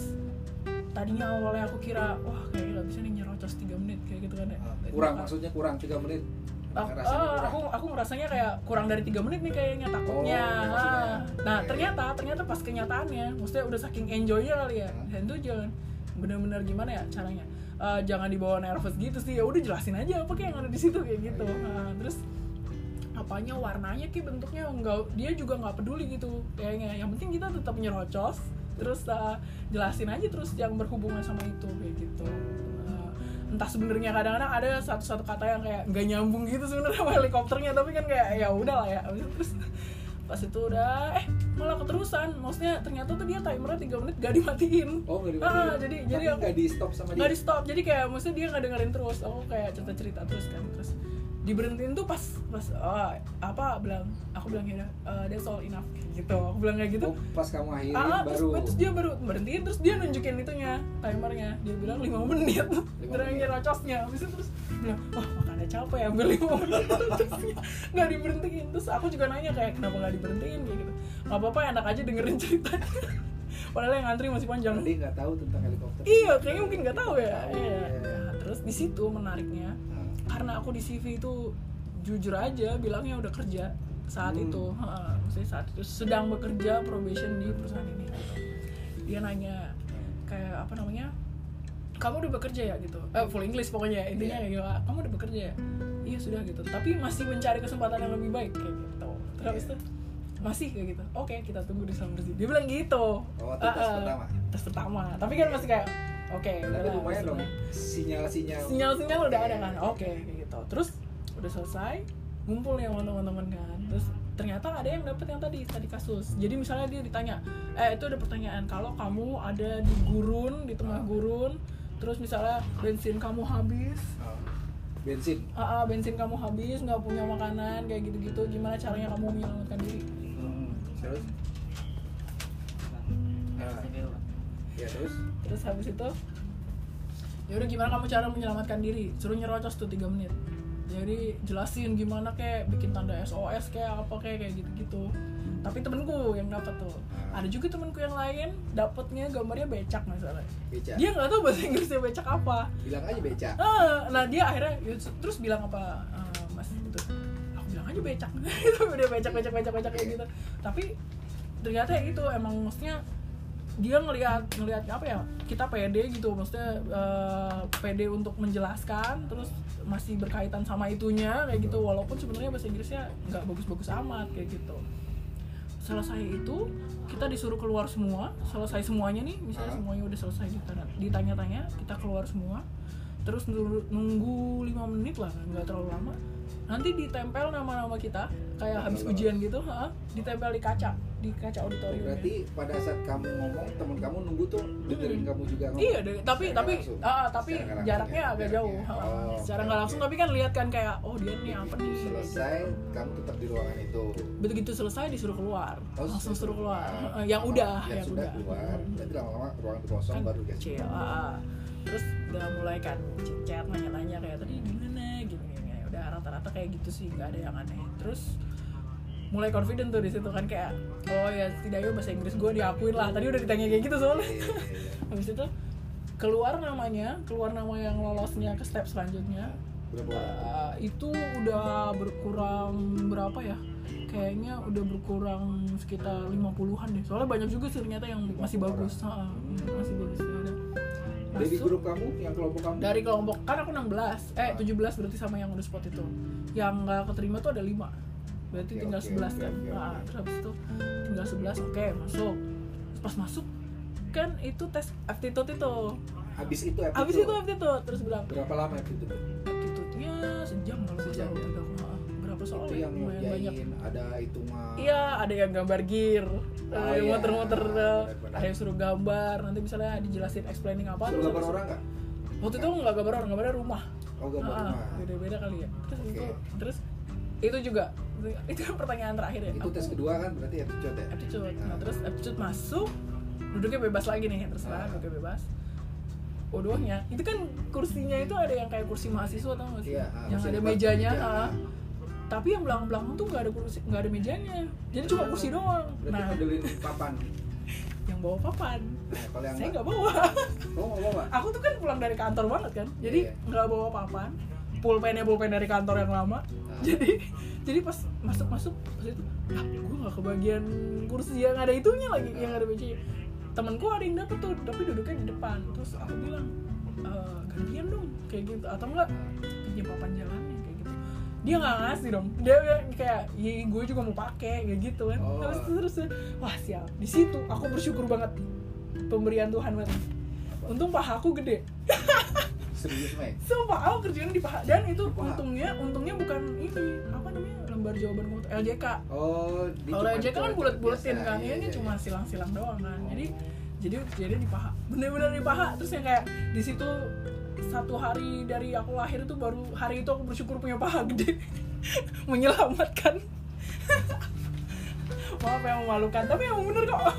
tadinya awalnya aku kira wah kayaknya nggak bisa nih nyerocos tiga menit kayak gitu kan ya kurang Bahkan- maksudnya kurang 3 menit. Ah, ah, kurang. aku aku ngerasanya kayak kurang dari tiga menit nih kayaknya takutnya. Oh. Ah. Nah ternyata ternyata pas kenyataannya, maksudnya udah saking enjoynya kali ya. Hmm. Dan jangan bener-bener gimana ya caranya. Eh, jangan dibawa nervous gitu sih. Ya udah jelasin aja apa kayak yang ada di situ kayak gitu. Nah, terus apanya warnanya kayak bentuknya enggak dia juga nggak peduli gitu kayaknya yang penting kita tetap nyerocos terus uh, jelasin aja terus yang berhubungan sama itu kayak gitu. Uh, entah sebenarnya kadang-kadang ada satu-satu kata yang kayak nggak nyambung gitu sebenarnya sama helikopternya tapi kan kayak ya udah lah ya terus pas itu udah eh malah keterusan. Maksudnya ternyata tuh dia timernya 3 menit gak dimatiin. Oh, nggak Ah, dimatiin. jadi Tapi jadi aku nggak di stop sama dia. nggak di stop jadi kayak maksudnya dia nggak dengerin terus. Aku kayak cerita cerita terus kan terus diberhentiin tuh pas pas oh, apa bilang aku bilang ya uh, that's all enough gitu. Aku bilang kayak gitu. Oh, pas kamu akhirin ah terus, baru. terus dia baru berhentiin terus dia nunjukin itunya timernya. Dia bilang 5 menit. Terakhir rocosnya habis itu terus bilang wah makanya capek ya ambil 5 menit. Nggak diberhentiin. Terus aku juga nanya kayak kenapa nggak diberhentiin? Kayak gitu. Nggak apa-apa enak aja dengerin ceritanya. Padahal yang ngantri masih panjang. Dia nggak tahu tentang helikopter. iya kayaknya mungkin nggak tahu ya. Tahu, iya. Iya. Nah, terus di situ menariknya karena aku di CV itu jujur aja bilangnya udah kerja saat Hmm. itu. Ha, maksudnya saat itu sedang bekerja probation di perusahaan ini gitu. dia nanya kayak apa namanya kamu udah bekerja ya? gitu. Eh, full English pokoknya intinya kayak gitu. Kamu udah bekerja ya? Iya sudah gitu. Tapi masih mencari kesempatan yang lebih baik kayak gitu. Terus Iya. itu masih? kayak gitu. Oke kita tunggu di Summer City dia bilang gitu. Oh, itu tes ah. pertama. tes pertama. Tapi kan masih kayak oke Tapi udahlah, lumayan dong. sinyal-sinyal. sinyal-sinyal udah ada kan? Oke kayak gitu. Terus udah selesai ngumpul nih sama teman-teman kan. Terus ternyata ada yang dapet yang tadi tadi kasus. Jadi misalnya dia ditanya eh itu ada pertanyaan kalau kamu ada di gurun di tengah Ah. gurun terus misalnya bensin kamu habis. Oh, bensin? Ah, ah, bensin kamu habis nggak punya makanan kayak gitu-gitu gimana caranya kamu menyelamatkan diri? Hmm, terus? Nah, ya terus? Terus habis itu ya udah gimana kamu cara menyelamatkan diri? Suruh nyerocos tuh tiga menit. Jadi jelasin gimana kayak bikin tanda SOS kayak apa kayak kayak gitu-gitu. Tapi temenku yang dapat tuh. Ada juga temenku yang lain dapatnya gambarnya becak misalnya beca dia nggak tahu bahasa Inggrisnya becak apa. Bilang aja beca Ah, nah dia akhirnya ya, terus bilang apa "Eh, mas itu aku bilang aja becak. Itu udah becak becak becak becak kayak gitu. Tapi ternyata ya itu emang maksudnya dia ngelihat ngelihat apa ya kita pede gitu maksudnya eh, pede untuk menjelaskan terus masih berkaitan sama itunya kayak gitu. Walaupun sebenarnya bahasa Inggrisnya nggak bagus-bagus amat kayak gitu. Selesai itu kita disuruh keluar semua selesai semuanya nih misalnya semuanya udah selesai ditanya- ditanya-tanya kita keluar semua terus nunggu, nunggu 5 menit lah nggak terlalu lama nanti ditempel nama-nama kita kayak habis ujian gitu ha, ditempel di kaca di kaca auditorium berarti pada saat kamu ngomong temen kamu nunggu tuh dengerin kamu juga ngomong Iya, deh, tapi Secara tapi langsung? ah, tapi Secara nggak langsung jaraknya ya, agak jaraknya. jauh. Oh, Secara nggak langsung oke. tapi kan lihat kan kayak oh dia nih apa nih. selesai kamu tetap di ruangan itu Begitu selesai disuruh keluar. Oh, langsung suruh keluar. Eh, Yang udah, yang, yang, sudah udah. keluar berarti lama-lama ruangan kosong Kan baru dikasih Cil, ah, ah. Terus udah mulai kan chat nanya-nanya kayak tadi rata-rata kayak gitu sih, nggak ada yang aneh. Terus mulai confident tuh di situ kan kayak oh ya setidaknya bahasa Inggris gue diakuin lah. Tadi udah ditanya kayak gitu soalnya. Iya, iya, iya. habis itu keluar namanya keluar nama yang lolosnya ke step selanjutnya Uh, itu udah berkurang berapa ya? Kayaknya udah berkurang sekitar 50-an deh. Soalnya banyak juga sih ternyata yang masih 50 bagus. masih bagus. ya dari grup kamu yang kelompok kamu? Dari kelompok kan aku 16 eh 17 berarti sama yang udah spot itu. Yang nggak keterima tuh ada 5 berarti Oke, tinggal oke, 11 oke, kan? oke, Nah, oke. terus habis itu tinggal 11 oke masuk. Terus pas masuk kan itu tes aptitude itu. Habis itu habis, habis itu aptitude terus bilang berapa lama itu tuh aptitude-nya sejam kalau Sejam, ya? Udah Ha, berapa soal itu ya? yang lumayan banyak ada hitungan Iya, ada yang gambar gear, ada Oh, yang iya. muter-muter, ada yang suruh gambar. Nanti misalnya dijelasin explaining apa. suruh gambar orang nggak Waktu itu nggak gambar orang, gambarnya rumah. oh gambar Ah, rumah Beda-beda kali ya. Terus itu, terus itu juga itu kan pertanyaan terakhir ya. itu Aku- tes kedua kan berarti attitude ya aptitude. Ah. Nah, terus aptitude masuk, duduknya bebas lagi nih, terserah Ah. duduknya bebas. Bodohnya, itu kan kursinya itu ada yang kayak kursi mahasiswa tau gak sih? Iya, ah, yang ada mejanya, meja. Ah. tapi yang belakang-belakang tuh nggak ada kursi, nggak ada mejanya, jadi cuma kursi doang. berarti Nah, papan yang bawa papan, nah kalau yang saya nggak bawa. oh bawa aku tuh kan pulang dari kantor banget kan jadi Iya. nggak bawa papan pulpennya pulpen dari kantor yang lama Ah. jadi jadi pas masuk masuk pas itu ah gue nggak kebagian kursi yang ada itunya lagi Ah. yang ada mejanya temanku ada yang dapet tuh tapi duduknya di depan terus aku bilang e, gantian dong kayak gitu atau enggak pinjam papan jalannya dia nggak ngasih dong dia bilang kayak ya gue juga mau pakai kayak gitu kan Oh. terus terus wah sial di situ aku bersyukur banget pemberian Tuhan banget untung pahaku gede serius Mike Sumpah aku kerjaan di paha dan itu paha? untungnya untungnya bukan ini apa namanya lembar jawaban komputer LJK. oh Kalau LJK kan bulat-bulatin kan, Iya, ini iya, cuma iya. silang-silang doang kan. Oh. Jadi jadi jadi di paha, bener-bener di paha. Terus yang kayak di situ satu hari dari aku lahir itu baru hari itu aku bersyukur punya paha gede menyelamatkan. Maaf yang memalukan tapi emang bener kok.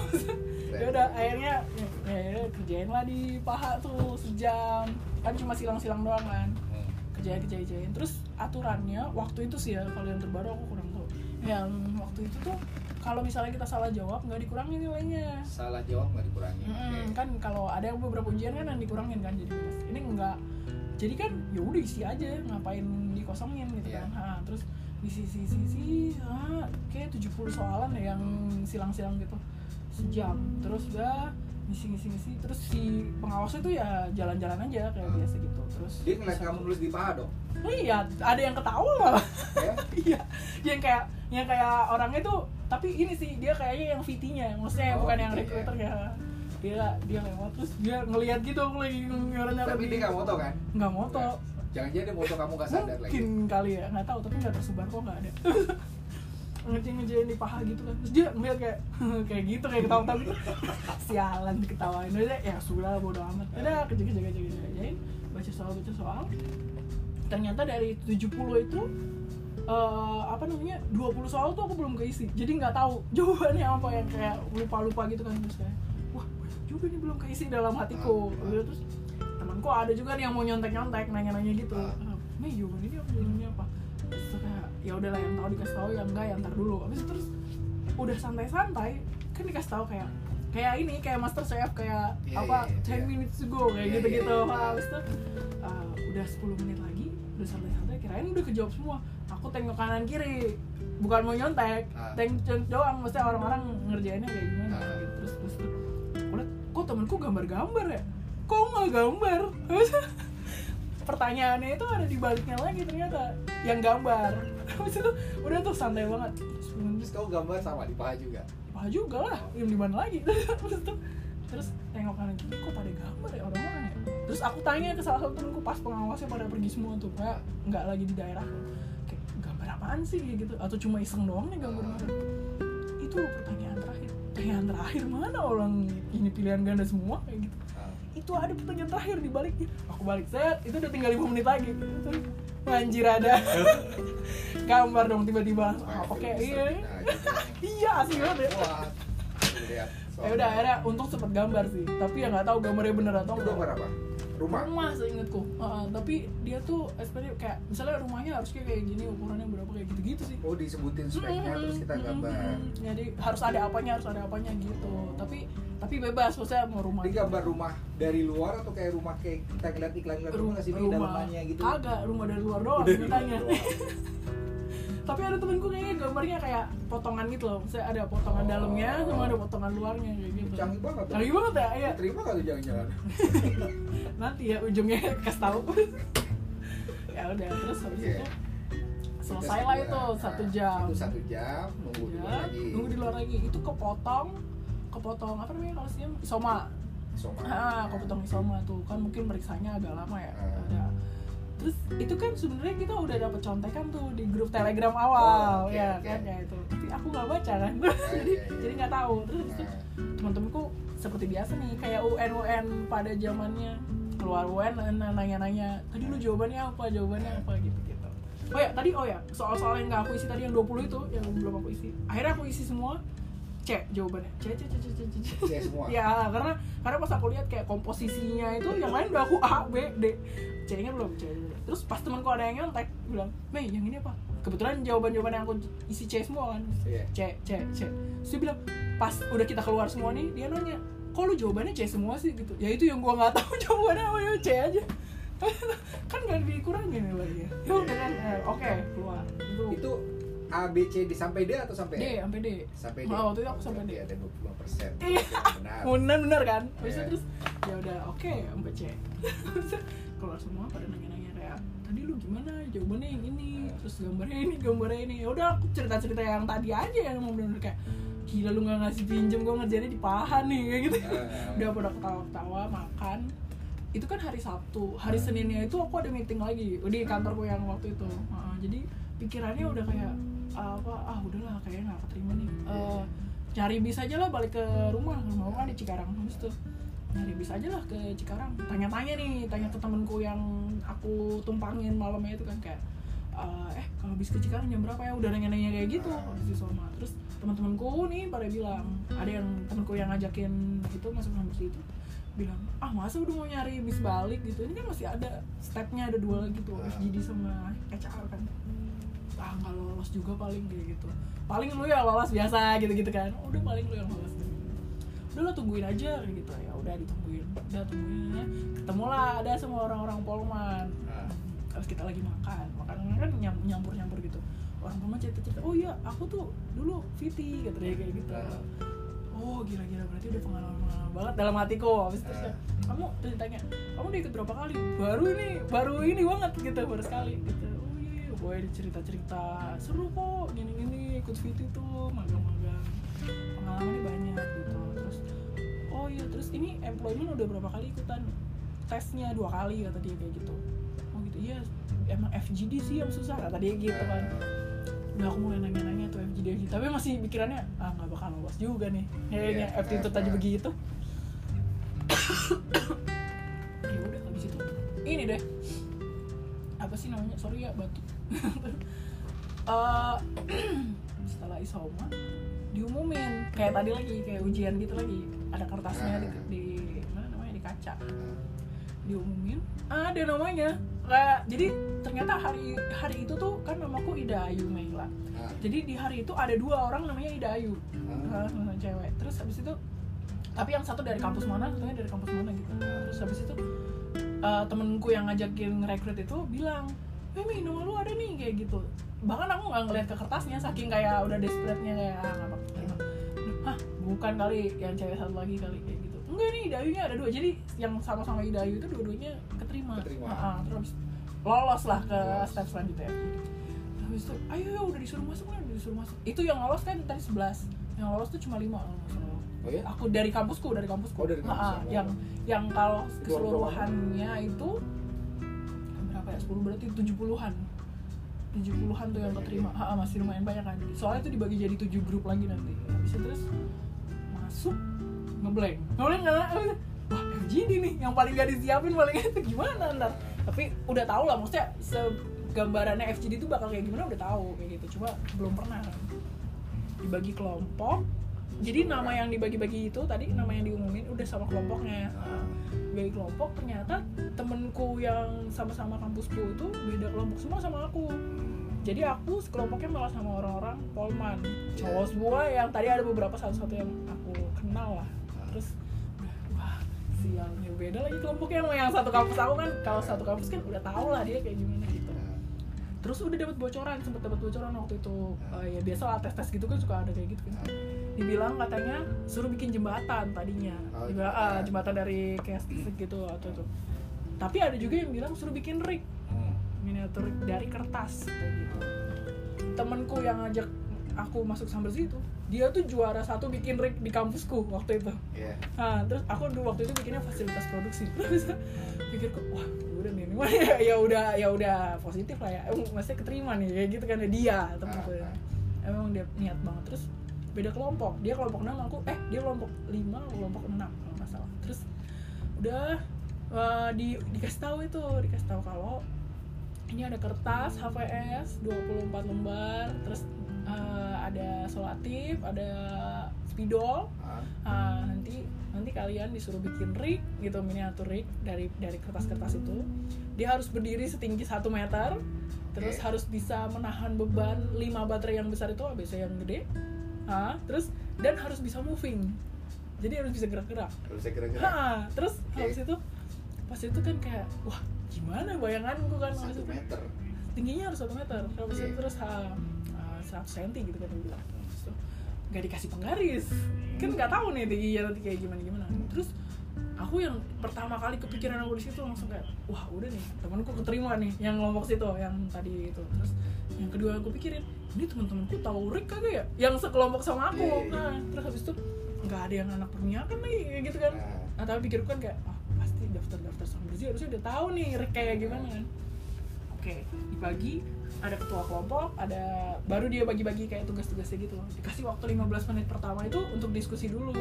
Ya udah akhirnya ya, ya, kerjain lah di paha tuh sejam. Kan cuma silang-silang doang kan. Hmm. kerjain kerjain kerjain. Terus aturannya waktu itu sih ya kalau yang terbaru aku kurang tahu. Yang waktu itu tuh kalau misalnya kita salah jawab nggak dikurangin nilainya salah jawab nggak dikurangi Mm-mm, Oke. kan kalau ada yang beberapa ujian kan yang dikurangin kan jadi minus ini enggak jadi kan ya udah isi aja ngapain dikosongin gitu Iya. kan ha, terus isi isi isi isi ah, kayak 70 soalan ya yang silang-silang gitu sejam terus udah ngisi ngisi ngisi terus si pengawas itu ya jalan-jalan aja kayak Hmm. biasa gitu. Terus dia ngeliat kamu nulis di paha dong? Oh iya ada yang ketawa malah. Ya? Iya. Yang kayak yang kayak orangnya tuh tapi ini sih dia kayaknya yang VT-nya maksudnya yang Oh, bukan yang VT, ya. recruiter ya. dia dia lewat terus dia ngelihat gitu aku lagi nyoret nyoret tapi dia nggak moto kan? Nggak moto. Jangan jadi dia moto kamu nggak sadar lagi. Mungkin kali ya nggak tahu tapi nggak tersebar kok nggak ada ngeceng ngecein di paha gitu kan terus dia ngeliat kayak kayak gitu kayak ketawa ketawa gitu sialan diketawain udah ya sudah bodo amat kerja kerja kerja kerja kerjain baca soal baca soal ternyata dari 70 itu eh, apa namanya 20 soal tuh aku belum keisi jadi nggak tahu jawabannya apa yang kayak lupa-lupa gitu kan terus kayak wah juga nih belum keisi dalam hatiku terus temanku ada juga nih yang mau nyontek-nyontek nanya-nanya gitu. Mei jawaban ini apa jawabannya ya udahlah yang tahu dikasih tahu yang enggak yang ntar dulu habis itu terus udah santai-santai kan dikasih tahu kayak kayak ini kayak master chef kayak Iya, apa iya, 10 iya. minutes to go kayak Iya, gitu-gitu iya, iya. Ah, habis itu uh, udah 10 menit lagi udah santai-santai kirain udah kejawab semua aku tengok kanan kiri bukan mau nyontek Ah. tengok doang maksudnya orang-orang ngerjainnya kayak gimana Ah. gitu terus terus liat, kok temenku gambar-gambar ya kok nggak gambar pertanyaannya itu ada di baliknya lagi ternyata yang gambar habis itu udah tuh santai banget terus terus kamu gambar sama di paha juga Wah juga lah, yang di mana lagi? terus tuh, terus tengok kanan kiri, kok pada gambar ya orang-orang ya? Terus aku tanya ke salah satu temenku pas pengawasnya pada pergi semua tuh, kayak nggak lagi di daerah Kayak gambar apaan sih kayak gitu? Atau cuma iseng doang nih gambar gambar? Itu pertanyaan terakhir. Pertanyaan terakhir mana orang ini pilihan ganda semua kayak gitu? Itu ada pertanyaan terakhir di baliknya. Aku balik set, itu udah tinggal 5 menit lagi. Anjir ada gambar dong tiba-tiba. Oke, iya. Nah, gitu. Iya, asik banget ya ya udah akhirnya untung sempet gambar sih tapi ya nggak tahu gambarnya bener atau enggak gambar apa? Rumah. rumah seingatku Heeh, tapi dia tuh SPD kayak misalnya rumahnya harus kayak kayak gini ukurannya berapa kayak gitu gitu sih Oh disebutin speknya terus kita Mm-mm, gambar. mm-mm. jadi harus ada apanya harus ada apanya gitu tapi tapi bebas maksudnya mau rumah Di gambar rumah dari luar atau kayak rumah kayak kita ngeliat iklan-iklan rumah nggak sih di dalamannya gitu? kagak rumah dari luar doang ceritanya tapi ada temenku kayaknya gambarnya kayak potongan gitu loh misalnya ada potongan Oh. dalamnya sama ada potongan luarnya kayak gitu Canggih banget. canggih banget ya iya Terima kali jangan-jangan. Nanti ya ujungnya kasih tahu ya udah terus habis Oke. itu selesai lah itu Nah, satu jam Itu satu jam nunggu di luar Ya, lagi. nunggu di luar lagi itu kepotong kepotong apa namanya kalau siang isoma Soma. ah kepotong isoma tuh kan mungkin periksanya agak lama ya Ah. ada terus itu kan sebenarnya kita udah dapet contekan tuh di grup telegram Oh, awal oke, ya oke. kan ya itu tapi aku nggak baca kan jadi iya, iya. jadi nggak tahu terus habis itu Nah, teman-temanku seperti biasa nih kayak UN UN pada zamannya keluar UN nanya-nanya. Tadi lu jawabannya apa? Jawabannya apa? Gitu gitu oh ya tadi oh ya soal-soal yang nggak aku isi tadi yang 20 itu yang belum aku isi. Akhirnya aku isi semua C jawabannya. C C C C C C, C. C semua. ya karena karena pas aku lihat kayak komposisinya itu yang lain udah aku A B D. C nya belum. C terus pas temanku ada yang nyontek bilang Mei yang ini apa? Kebetulan jawaban-jawaban yang aku isi C semua kan. Iya. C C C. Terus dia bilang pas udah kita keluar semua nih dia nanya kok lu jawabannya C semua sih gitu ya itu yang gua nggak tahu jawabannya apa ya C aja kan nggak dikurangin lagi ya udah kan oke keluar itu, Itu A B C di sampai D atau sampai D E? sampai D Sampai D. Oh, waktu itu aku sampai D. Ada 20 persen. Iya. Benar. bener bener kan Iya. terus ya udah oke sampai C keluar semua pada nanya-nanya kayak tadi lu gimana jawabannya yang ini terus gambarnya ini gambarnya ini ya udah aku cerita cerita yang tadi aja yang mau bener kayak gila lu nggak ngasih pinjem gue ngerjainnya di paha nih kayak gitu. Ah. udah pada ketawa-ketawa makan. Itu kan hari Sabtu. Hari Seninnya itu aku ada meeting lagi di kantorku yang waktu itu. Heeh, jadi pikirannya udah kayak apa ah udahlah kayaknya nggak keterima nih. Eh, nyari bis aja lah balik ke rumah. Rumah kan di Cikarang habis itu nyari bis aja lah ke Cikarang. Tanya-tanya nih tanya ke temenku yang aku tumpangin malamnya itu kan kayak "Eh, eh kalau bis ke Cikarang jam berapa ya? Udah nanya-nanya kayak gitu habis di Soma. Terus teman-temanku nih pada bilang ada yang temanku yang ngajakin itu masuk kampus itu bilang ah masa udah mau nyari bis balik gitu? Ini kan masih ada stepnya ada dua lagi tuh FGD sama HR kan. Ah nggak lolos juga paling kayak gitu. Paling lu ya lolos biasa gitu gitu kan. Udah paling lu yang lolos. Udah lo tungguin aja gitu. Ya udah ditungguin. Udah tungguin ya ketemu lah ada semua orang-orang Polman. Ah. terus kita lagi makan kan nyam- nyampur nyampur gitu. Orang Polman cerita cerita oh iya aku tuh dulu Viti kata dia kayak gitu. Ah. oh gila gila berarti udah pengalaman pengalaman banget dalam hatiku. Habis itu saya, kamu ditanya kamu udah ikut berapa kali? Baru ini baru ini banget gitu baru sekali gitu. Oh iya gue cerita cerita seru kok gini gini ikut Viti tuh magang magang pengalamannya banyak gitu. Terus oh iya terus ini employment udah berapa kali ikutan? Tesnya dua kali kata dia kayak gitu. Oh gitu iya emang FGD sih yang susah. Kata dia gitu kan. Udah aku mulai nanya-nanya tuh FGD FGD tapi masih pikirannya ah nggak bakal lolos juga nih. Kayaknya aptitude nah, aja nah. begitu. Ya udah habis itu. Ini deh. Apa sih namanya? Sorry ya batuk Eh, setelah isoma diumumin. Kayak tadi lagi kayak ujian gitu lagi. Ada kertasnya di, di mana namanya? Di kaca. Diumumin. Ada namanya kayak jadi ternyata hari hari itu tuh kan namaku Ida Ayu Meila Ah, jadi di hari itu ada dua orang namanya Ida Ayu. Ah, uh, cewek. Terus habis itu tapi yang satu dari kampus mana? Satunya dari kampus mana gitu. Terus habis itu uh, temenku yang ngajakin rekrut itu bilang Mimi nama lu ada nih kayak gitu. Bahkan aku nggak ngeliat ke kertasnya saking kayak udah desperate-nya kayak ah, nggak terima hah bukan kali yang cewek satu lagi kali kayak enggak nih Idayunya ada dua. Jadi yang sama-sama Idayu itu dua-duanya keterima, Keterima. Ah, ah, terus lolos lah ke Lolos. step selanjutnya. Habis itu ayo ayo udah disuruh masuk kan udah disuruh masuk. Itu yang lolos kan tadi 11 yang lolos tuh cuma lima salah. oh ya? Aku dari kampusku dari kampusku. Oh, dari kampus Ah, ah, yang yang kalau keseluruhannya itu berapa ya 10 berarti 70-an 70-an tuh yang keterima. Ah, ah, masih lumayan banyak kan. Soalnya itu dibagi jadi 7 grup lagi nanti. Habis itu terus masuk ngeblank. Ngeblank karena wah FGD nih yang paling gak disiapin paling itu gimana ntar. Tapi udah tahu lah maksudnya segambarannya FGD itu bakal kayak gimana udah tahu kayak gitu. Cuma belum pernah. Kan dibagi kelompok. Jadi nama yang dibagi-bagi itu tadi nama yang diumumin udah sama kelompoknya. Dibagi kelompok ternyata temenku yang sama-sama kampusku itu beda kelompok semua sama aku. Jadi aku sekelompoknya malah sama orang-orang Polman. Cowok semua yang tadi ada beberapa satu-satu yang aku kenal lah terus wah sialnya beda lagi kelompoknya sama yang satu kampus aku kan. Kalau satu kampus kan udah tau lah dia kayak gimana gitu. Ah, terus udah dapat bocoran sempet dapat bocoran waktu itu. Eh, ya biasa lah tes tes gitu kan suka ada kayak gitu kan. Ah. dibilang katanya suruh bikin jembatan tadinya. Oh, Dibilang, jembatan. ah, jembatan dari kayak gitu atau itu. Tapi ada juga yang bilang suruh bikin rig. Hmm. miniatur dari kertas. Kayak gitu. Temenku yang ngajak aku masuk Sambersi itu dia tuh juara satu bikin rig di kampusku waktu itu Iya. Nah, terus aku dulu waktu itu bikinnya fasilitas produksi. Terus pikirku, wah, udah nih, ini ya, ya udah ya udah positif lah ya. Emang maksudnya keterima nih, kayak gitu kan ya dia temanku. Ah, ah. Emang dia niat banget. Terus beda kelompok. Dia kelompok 6 aku eh dia kelompok 5, aku kelompok 6 kalau nggak salah. Terus udah eh, di dikasih tahu itu, dikasih tahu kalau ini ada kertas HVS 24 lembar, terus eh, ada solatif, ada spidol, Ah, nanti nanti kalian disuruh bikin rig gitu miniatur rig dari dari kertas-kertas itu. Dia harus berdiri setinggi satu meter terus Oke. harus bisa menahan beban 5 baterai yang besar itu ABC yang gede. Ah terus dan harus bisa moving. Jadi harus bisa gerak-gerak. Kalau saya kira-kira Ha, terus Oke. habis itu pas itu kan kayak wah gimana bayanganku kan satu meter. tingginya harus satu meter. Habis itu terus ha, 100 cm gitu kan dia bilang. Nggak dikasih penggaris. Kan nggak tahu nih tingginya nanti kayak gimana gimana. Terus aku yang pertama kali kepikiran aku di situ langsung kayak wah udah nih temanku keterima nih yang kelompok situ yang tadi itu. Terus yang kedua aku pikirin ini teman-temanku tahu Rick kagak ya? Yang sekelompok sama aku. Iya, iya. nah terus habis itu nggak ada yang anak lagi kayak gitu kan. Nah, tapi pikirku kan kayak ah pasti daftar-daftar sama bersih harusnya udah tahu nih Rick kayak gimana. Kan oke dibagi ada ketua kelompok ada baru dia bagi-bagi kayak tugas-tugasnya gitu loh. Dikasih waktu 15 menit pertama itu untuk diskusi dulu.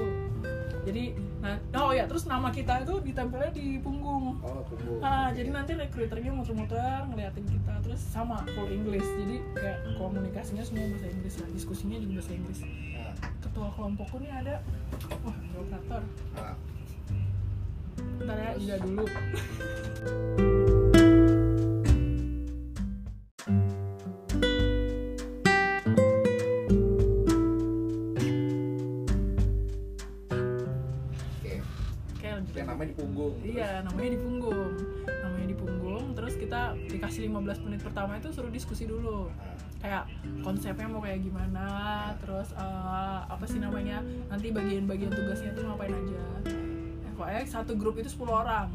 Jadi nah oh ya terus nama kita itu ditempelnya di punggung. Oh, punggung. Ah, jadi nanti rekruternya muter-muter ngeliatin kita terus sama full English. Jadi kayak komunikasinya semua bahasa Inggris lah diskusinya juga bahasa Inggris. Nah, ketua kelompokku nih ada wah operator nah, Bentar ya, dulu. Yang namanya di punggung. Iya, namanya di punggung. Namanya di punggung, terus kita dikasih 15 menit pertama itu suruh diskusi dulu. Nah, Kayak konsepnya mau kayak gimana, terus eh, apa sih namanya? Nanti bagian-bagian tugasnya tuh ngapain aja. Ya, pokoknya satu grup itu 10 orang.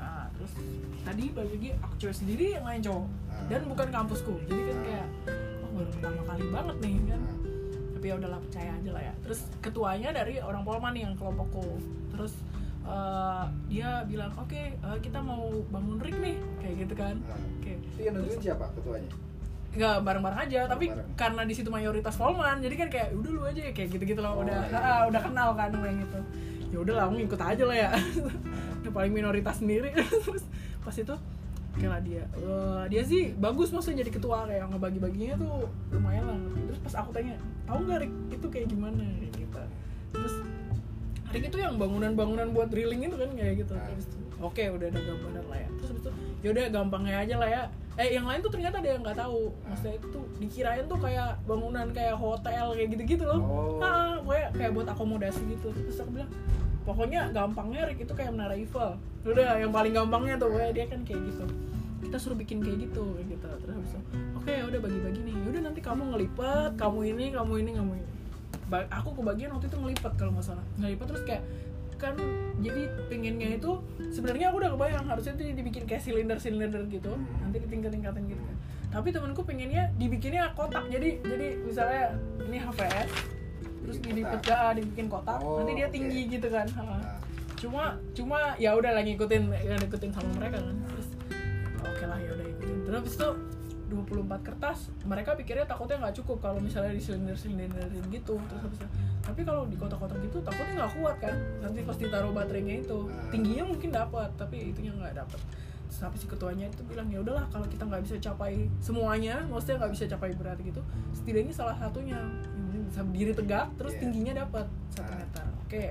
nah, Nah, terus tadi bagi aku cewek sendiri yang lain cowok. Dan bukan kampusku. Jadi kan kayak oh baru pertama kali banget nih kan. tapi ya udahlah percaya aja lah ya terus ketuanya dari orang Polman nih yang kelompokku terus eh, dia bilang oke eh, kita mau bangun rig nih kayak gitu kan Nah. oke Itu yang nentuin siapa ketuanya? nggak bareng-bareng aja tapi Bareng-bareng. karena di situ mayoritas Polman jadi kan kayak udah lu aja kayak gitu-gitu loh Oh, udah iya. ah, udah kenal kan sama yang itu ya udah lah aku ngikut aja lah ya udah paling minoritas sendiri terus pas itu oke lah dia. Eh, dia sih bagus maksudnya jadi ketua kayak ngebagi-baginya tuh lumayan lah. Terus pas aku tanya tahu nggak Rick itu kayak gimana? Kayak gitu terus Rick itu yang bangunan-bangunan buat drilling itu kan kayak gitu. Terus tuh, oke udah ada gambaran lah ya. Terus itu yaudah gampangnya aja lah ya. Eh yang lain tuh ternyata ada yang nggak tahu. Maksudnya itu dikirain tuh kayak bangunan kayak hotel kayak gitu-gitu loh. Oh. ah kayak kayak buat akomodasi gitu. Terus aku bilang pokoknya gampangnya Rick itu kayak menara Eiffel. Udah yang paling gampangnya tuh kayak dia kan kayak gitu. Kita suruh bikin kayak gitu gitu. Terus habis itu oke ya udah bagi-bagi nih. Udah nanti kamu ngelipet kamu ini kamu ini kamu ini. Ba- aku kebagian waktu itu ngelipet kalau nggak salah. Ngelipet terus kayak kan jadi pengennya itu sebenarnya aku udah kebayang harusnya itu dibikin kayak silinder silinder gitu nanti ditingkat-tingkatin gitu kan. Tapi temanku pengennya dibikinnya kotak. Jadi jadi misalnya ini HVS terus Bikin dilipet kotak. ya dibikin kotak Oh, nanti dia tinggi gitu kan. Nah, cuma cuma ya udah lah ngikutin ya ngikutin sama mereka kan. Terus oke lah ya udah ikutin terus habis itu 24 kertas mereka pikirnya takutnya nggak cukup kalau misalnya di silinder silinderin gitu. Terus habis itu tapi kalau di kotak-kotak gitu takutnya nggak kuat kan. Nanti pas ditaruh baterainya itu tingginya mungkin dapat tapi itunya nggak dapat. Terus habis si ketuanya itu bilang ya udahlah kalau kita nggak bisa capai semuanya maksudnya nggak bisa capai berat gitu setidaknya salah satunya berdiri tegak terus Iya. tingginya dapat satu Ah. meter oke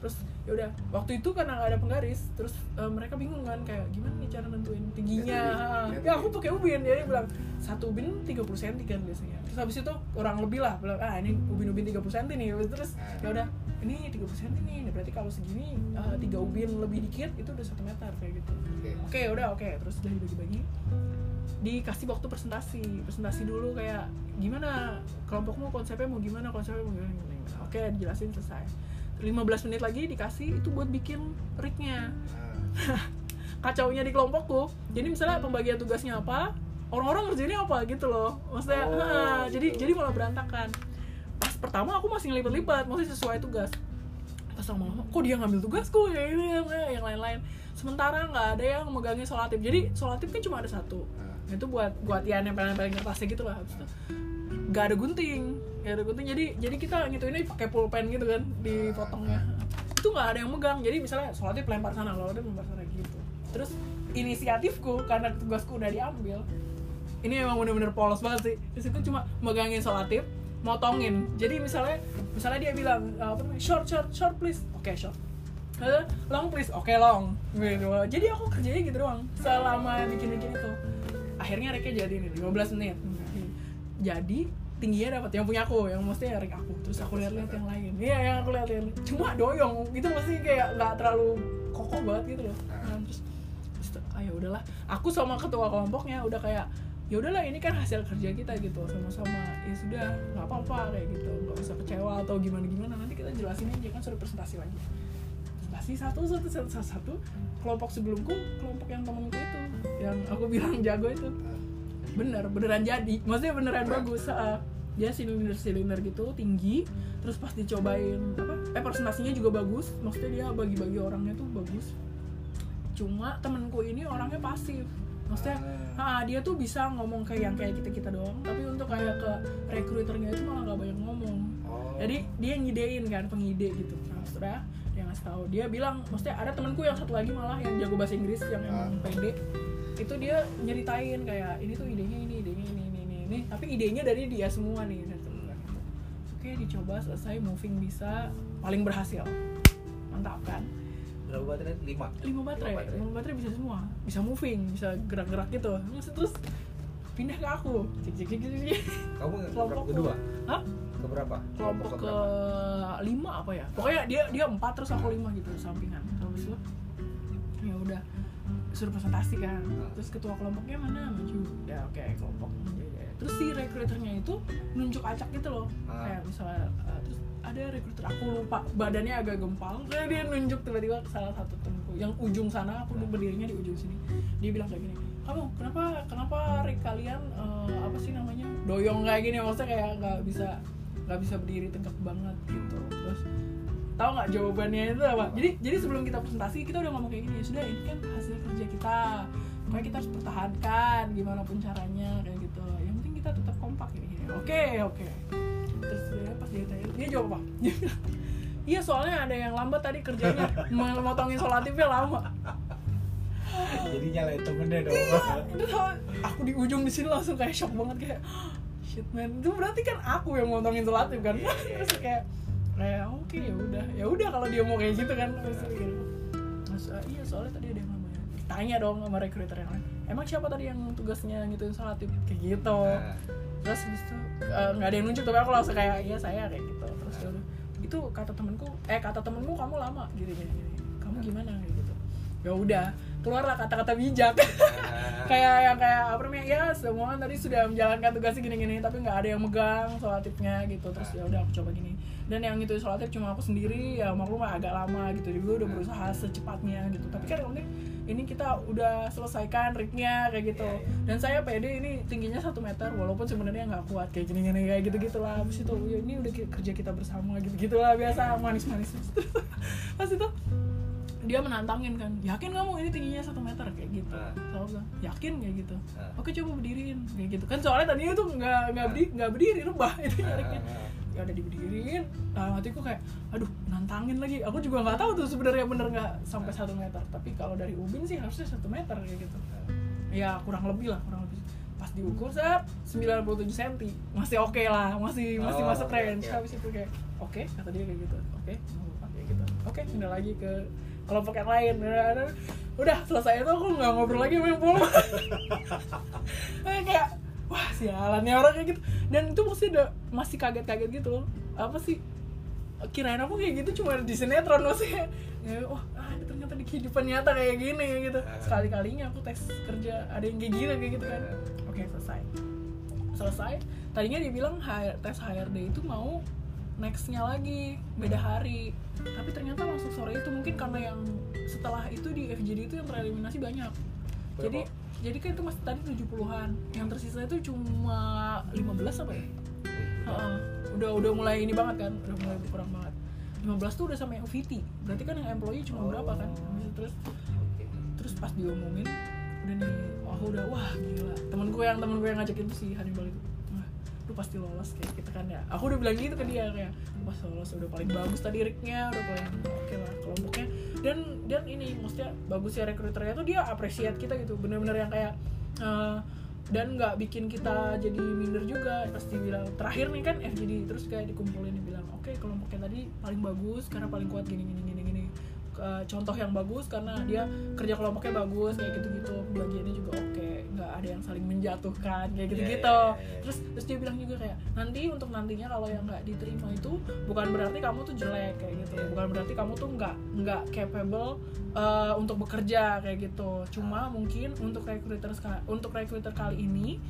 terus ya udah waktu itu karena nggak ada penggaris terus eh, mereka bingung kan kayak gimana nih cara nentuin tingginya ya ubin. aku pakai ubin jadi bilang satu ubin 30 cm kan biasanya terus habis itu kurang lebih lah bilang ah ini ubin-ubin 30 cm nih terus Ah. ya udah ini 30 cm nih Nah, berarti kalau segini eh, tiga ubin lebih dikit itu udah satu meter kayak gitu oke oke udah oke terus udah dibagi-bagi dikasih waktu presentasi presentasi dulu kayak gimana? Kelompokmu konsepnya mau gimana? Konsepnya mau gimana, gimana, gimana. oke dijelasin selesai. 15 menit lagi dikasih itu buat bikin rignya. Nah, kacaunya di kelompokku jadi misalnya pembagian tugasnya apa orang-orang ngerjainnya apa gitu loh. Maksudnya Oh, "Ah," gitu. jadi jadi malah berantakan. Pas pertama aku masih ngelipet-lipet masih sesuai tugas. Pas lama-lama kok dia ngambil tugasku? Ya ini yang, yang lain-lain. Sementara nggak ada yang megangin solatif jadi solatif kan cuma ada satu. Nah, itu buat buat ya nempel-nempelin kertasnya gitu lah habis itu. Nggak ada gunting nggak ada gunting. Jadi jadi kita ngituinnya pakai pulpen gitu kan dipotongnya. Itu nggak ada yang megang. Jadi misalnya solatif lempar sana kalau ada lempar sana gitu. Terus inisiatifku karena tugasku udah diambil ini emang bener-bener polos banget sih. Di situ cuma megangin solatif motongin. Jadi misalnya misalnya dia bilang eh, apa namanya short short short please. Oke short. Eh, long please. Oke long. Gitu. Jadi aku kerjanya gitu doang selama bikin bikin itu akhirnya reknya jadi nih 15 menit. Jadi tingginya dapat yang punya aku yang mestinya rek aku. Terus aku lihat-lihat yang lain. Iya yang aku lihat-lihat cuma doyong. Itu mesti kayak nggak terlalu kokoh banget gitu loh. Nah, terus terus ah ya udahlah. Aku sama ketua kelompoknya udah kayak ya udahlah ini kan hasil kerja kita gitu. Sama-sama ya sudah nggak apa-apa kayak gitu. Nggak usah kecewa atau gimana gimana nanti kita jelasin aja kan suruh presentasi lagi presentasi satu satu satu satu, satu. kelompok sebelumku kelompok yang temenku itu yang aku bilang jago itu. Bener beneran jadi. Maksudnya beneran bagus ah. dia silinder silinder gitu tinggi. Terus pas dicobain apa eh presentasinya juga bagus. Maksudnya dia bagi-bagi orangnya tuh bagus. Cuma temenku ini orangnya pasif. Maksudnya ah. dia tuh bisa ngomong kayak yang kayak kita kita doang. Tapi untuk kayak ke rekruternya itu malah gak banyak ngomong. Oh, jadi dia ngidein kan pengide gitu. Nah setelah dia ngasih tahu dia bilang maksudnya ada temanku yang satu lagi malah yang jago bahasa Inggris yang emang Ah. pede. Itu dia nyeritain kayak ini tuh idenya ini idenya ini ini ini, ini. tapi idenya dari dia semua nih dan temen oke dicoba selesai moving bisa paling berhasil. Mantap kan? Berapa baterai? Lima. Lima baterai. Lima baterai. lima baterai bisa semua. Bisa moving bisa gerak-gerak gitu. Terus terus pindah ke aku. Cik cik cik cik, kamu yang kelompok kedua? Hah? Ke berapa? Kelompok ke lima apa ya? Pokoknya dia dia empat terus aku lima gitu sampingan. Terus itu ya udah suruh presentasi kan. Terus ketua kelompoknya mana? Maju. Ya oke kelompok. Ya, ya. terus si rekruternya itu nunjuk acak gitu loh. Ah. kayak misalnya uh, terus ada rekruter aku lupa badannya agak gempal. Kayak dia nunjuk tiba-tiba ke salah satu temanku yang ujung sana aku berdirinya di ujung sini. Dia bilang kayak gini kamu kenapa kenapa rek kalian eh, apa sih namanya doyong kayak gini? Maksudnya kayak nggak bisa nggak bisa berdiri tegak banget gitu. Terus tahu nggak jawabannya itu apa? Jadi jadi sebelum kita presentasi kita udah ngomong kayak gini "Ya sudah ini kan hasil kerja kita. Makanya kita harus pertahankan gimana pun caranya kayak gitu. Yang penting kita tetap kompak gini gini oke oke. Terus dia pas dia tanya dia jawab apa? Iya soalnya ada yang lambat tadi kerjanya memotongin solatifnya lama. Jadi nyalain temennya dong. Terus aku di ujung di sini langsung kayak shock banget kayak shit man. Itu berarti kan aku yang ngomongin solatif kan? Iya, iya, terus kayak kayak oke ya udah. Ya udah kalau dia mau kayak gitu kan? Terus gitu. Terus, "Ah, iya soalnya tadi ada yang namanya. Tanya dong sama recruiter yang lain emang siapa tadi yang tugasnya ngituin solatif kayak gitu. Nah, terus habis itu eh, nggak ada yang nunjuk tapi aku langsung kayak iya saya kayak gitu. Terus ya udah itu kata temenku eh kata temenmu kamu lama gini gini, gini. kamu gimana? Kayak gitu ya udah keluarlah kata-kata bijak. Nah, kayak yang kayak apa namanya ya semua kan tadi sudah menjalankan tugasnya gini-gini tapi nggak ada yang megang solatifnya gitu. Terus ya udah aku coba gini. Dan yang itu solatif cuma aku sendiri ya maklum agak lama gitu. Juga udah berusaha secepatnya gitu. Tapi kan penting ini kita udah selesaikan ritnya kayak gitu. Iya, iya. dan saya pede ini tingginya satu meter walaupun sebenarnya nggak kuat kayak gini gini kayak gitu gitulah habis itu ya ini udah kerja kita bersama gitu gitulah biasa manis manis pas itu dia menantangin kan yakin kamu ini tingginya satu meter? Kayak gitu. Ah. Selalu bilang yakin? Kayak gitu. Ah. oke coba berdiriin. Kayak gitu. Kan soalnya tadinya tuh nggak nggak berdiri nggak berdiri rebah itu Ah, nyariknya. ah, ah. ya udah diberdiriin. Dalam hatiku kayak aduh nantangin lagi. Aku juga nggak tahu tuh sebenarnya bener nggak sampai satu meter. Tapi kalau dari ubin sih harusnya satu meter kayak gitu. Ya kurang lebih lah kurang lebih. Pas diukur set 97 cm masih oke lah masih masih Oh, masuk oke, range. oke. habis itu kayak oke kata dia kayak gitu. Oke kayak gitu. Oke pindah lagi ke kelompok yang lain. Udah, udah selesai itu aku nggak ngobrol lagi sama yang polo. Eh, kayak wah sialan ya orang kayak gitu. Dan itu mesti udah masih kaget-kaget gitu loh. Apa sih? Kirain aku kayak gitu cuma di sinetron maksudnya. Ya, wah ah, ternyata di kehidupan nyata kayak gini gitu. Sekali kalinya aku tes kerja ada yang kayak gini kayak gitu kan. Oke selesai. Selesai. Tadinya dia bilang HR tes HRD itu mau nextnya lagi beda hari tapi ternyata masuk sore itu mungkin karena yang setelah itu di FGD itu yang tereliminasi banyak. Jadi jadi kan itu masih tadi 70-an yang tersisa itu cuma 15 apa ya? Heeh. udah udah mulai ini banget kan? Udah mulai berkurang banget. 15 tuh udah sama yang VT berarti kan yang employee cuma berapa kan? Itu terus terus pas diomongin udah nih aku udah wah gila. Temen gue yang temen gue yang ngajakin tuh si Hannibal itu lu pasti lolos kayak gitu kan ya. Aku udah bilang gitu ke dia kayak wah lolos udah paling bagus tadi Ricknya udah paling oke lah kelompoknya dan dan ini maksudnya bagus ya rekruternya tuh dia appreciate kita gitu. Bener-bener yang kayak eh, dan nggak bikin kita jadi minder juga. Pasti bilang terakhir nih kan FGD terus kayak dikumpulin dibilang oke kelompoknya tadi paling bagus karena paling kuat gini gini gini gini Ke- contoh yang bagus karena dia kerja kelompoknya bagus kayak gitu gitu pembagiannya juga oke nggak ada yang saling menjatuhkan kayak Iya, gitu iya, iya, iya. terus terus dia bilang juga kayak nanti untuk nantinya kalau yang nggak diterima itu bukan berarti kamu tuh jelek kayak gitu Iya. bukan berarti kamu tuh nggak nggak capable uh, untuk bekerja kayak gitu cuma mungkin untuk recruiter untuk recruiter kali ini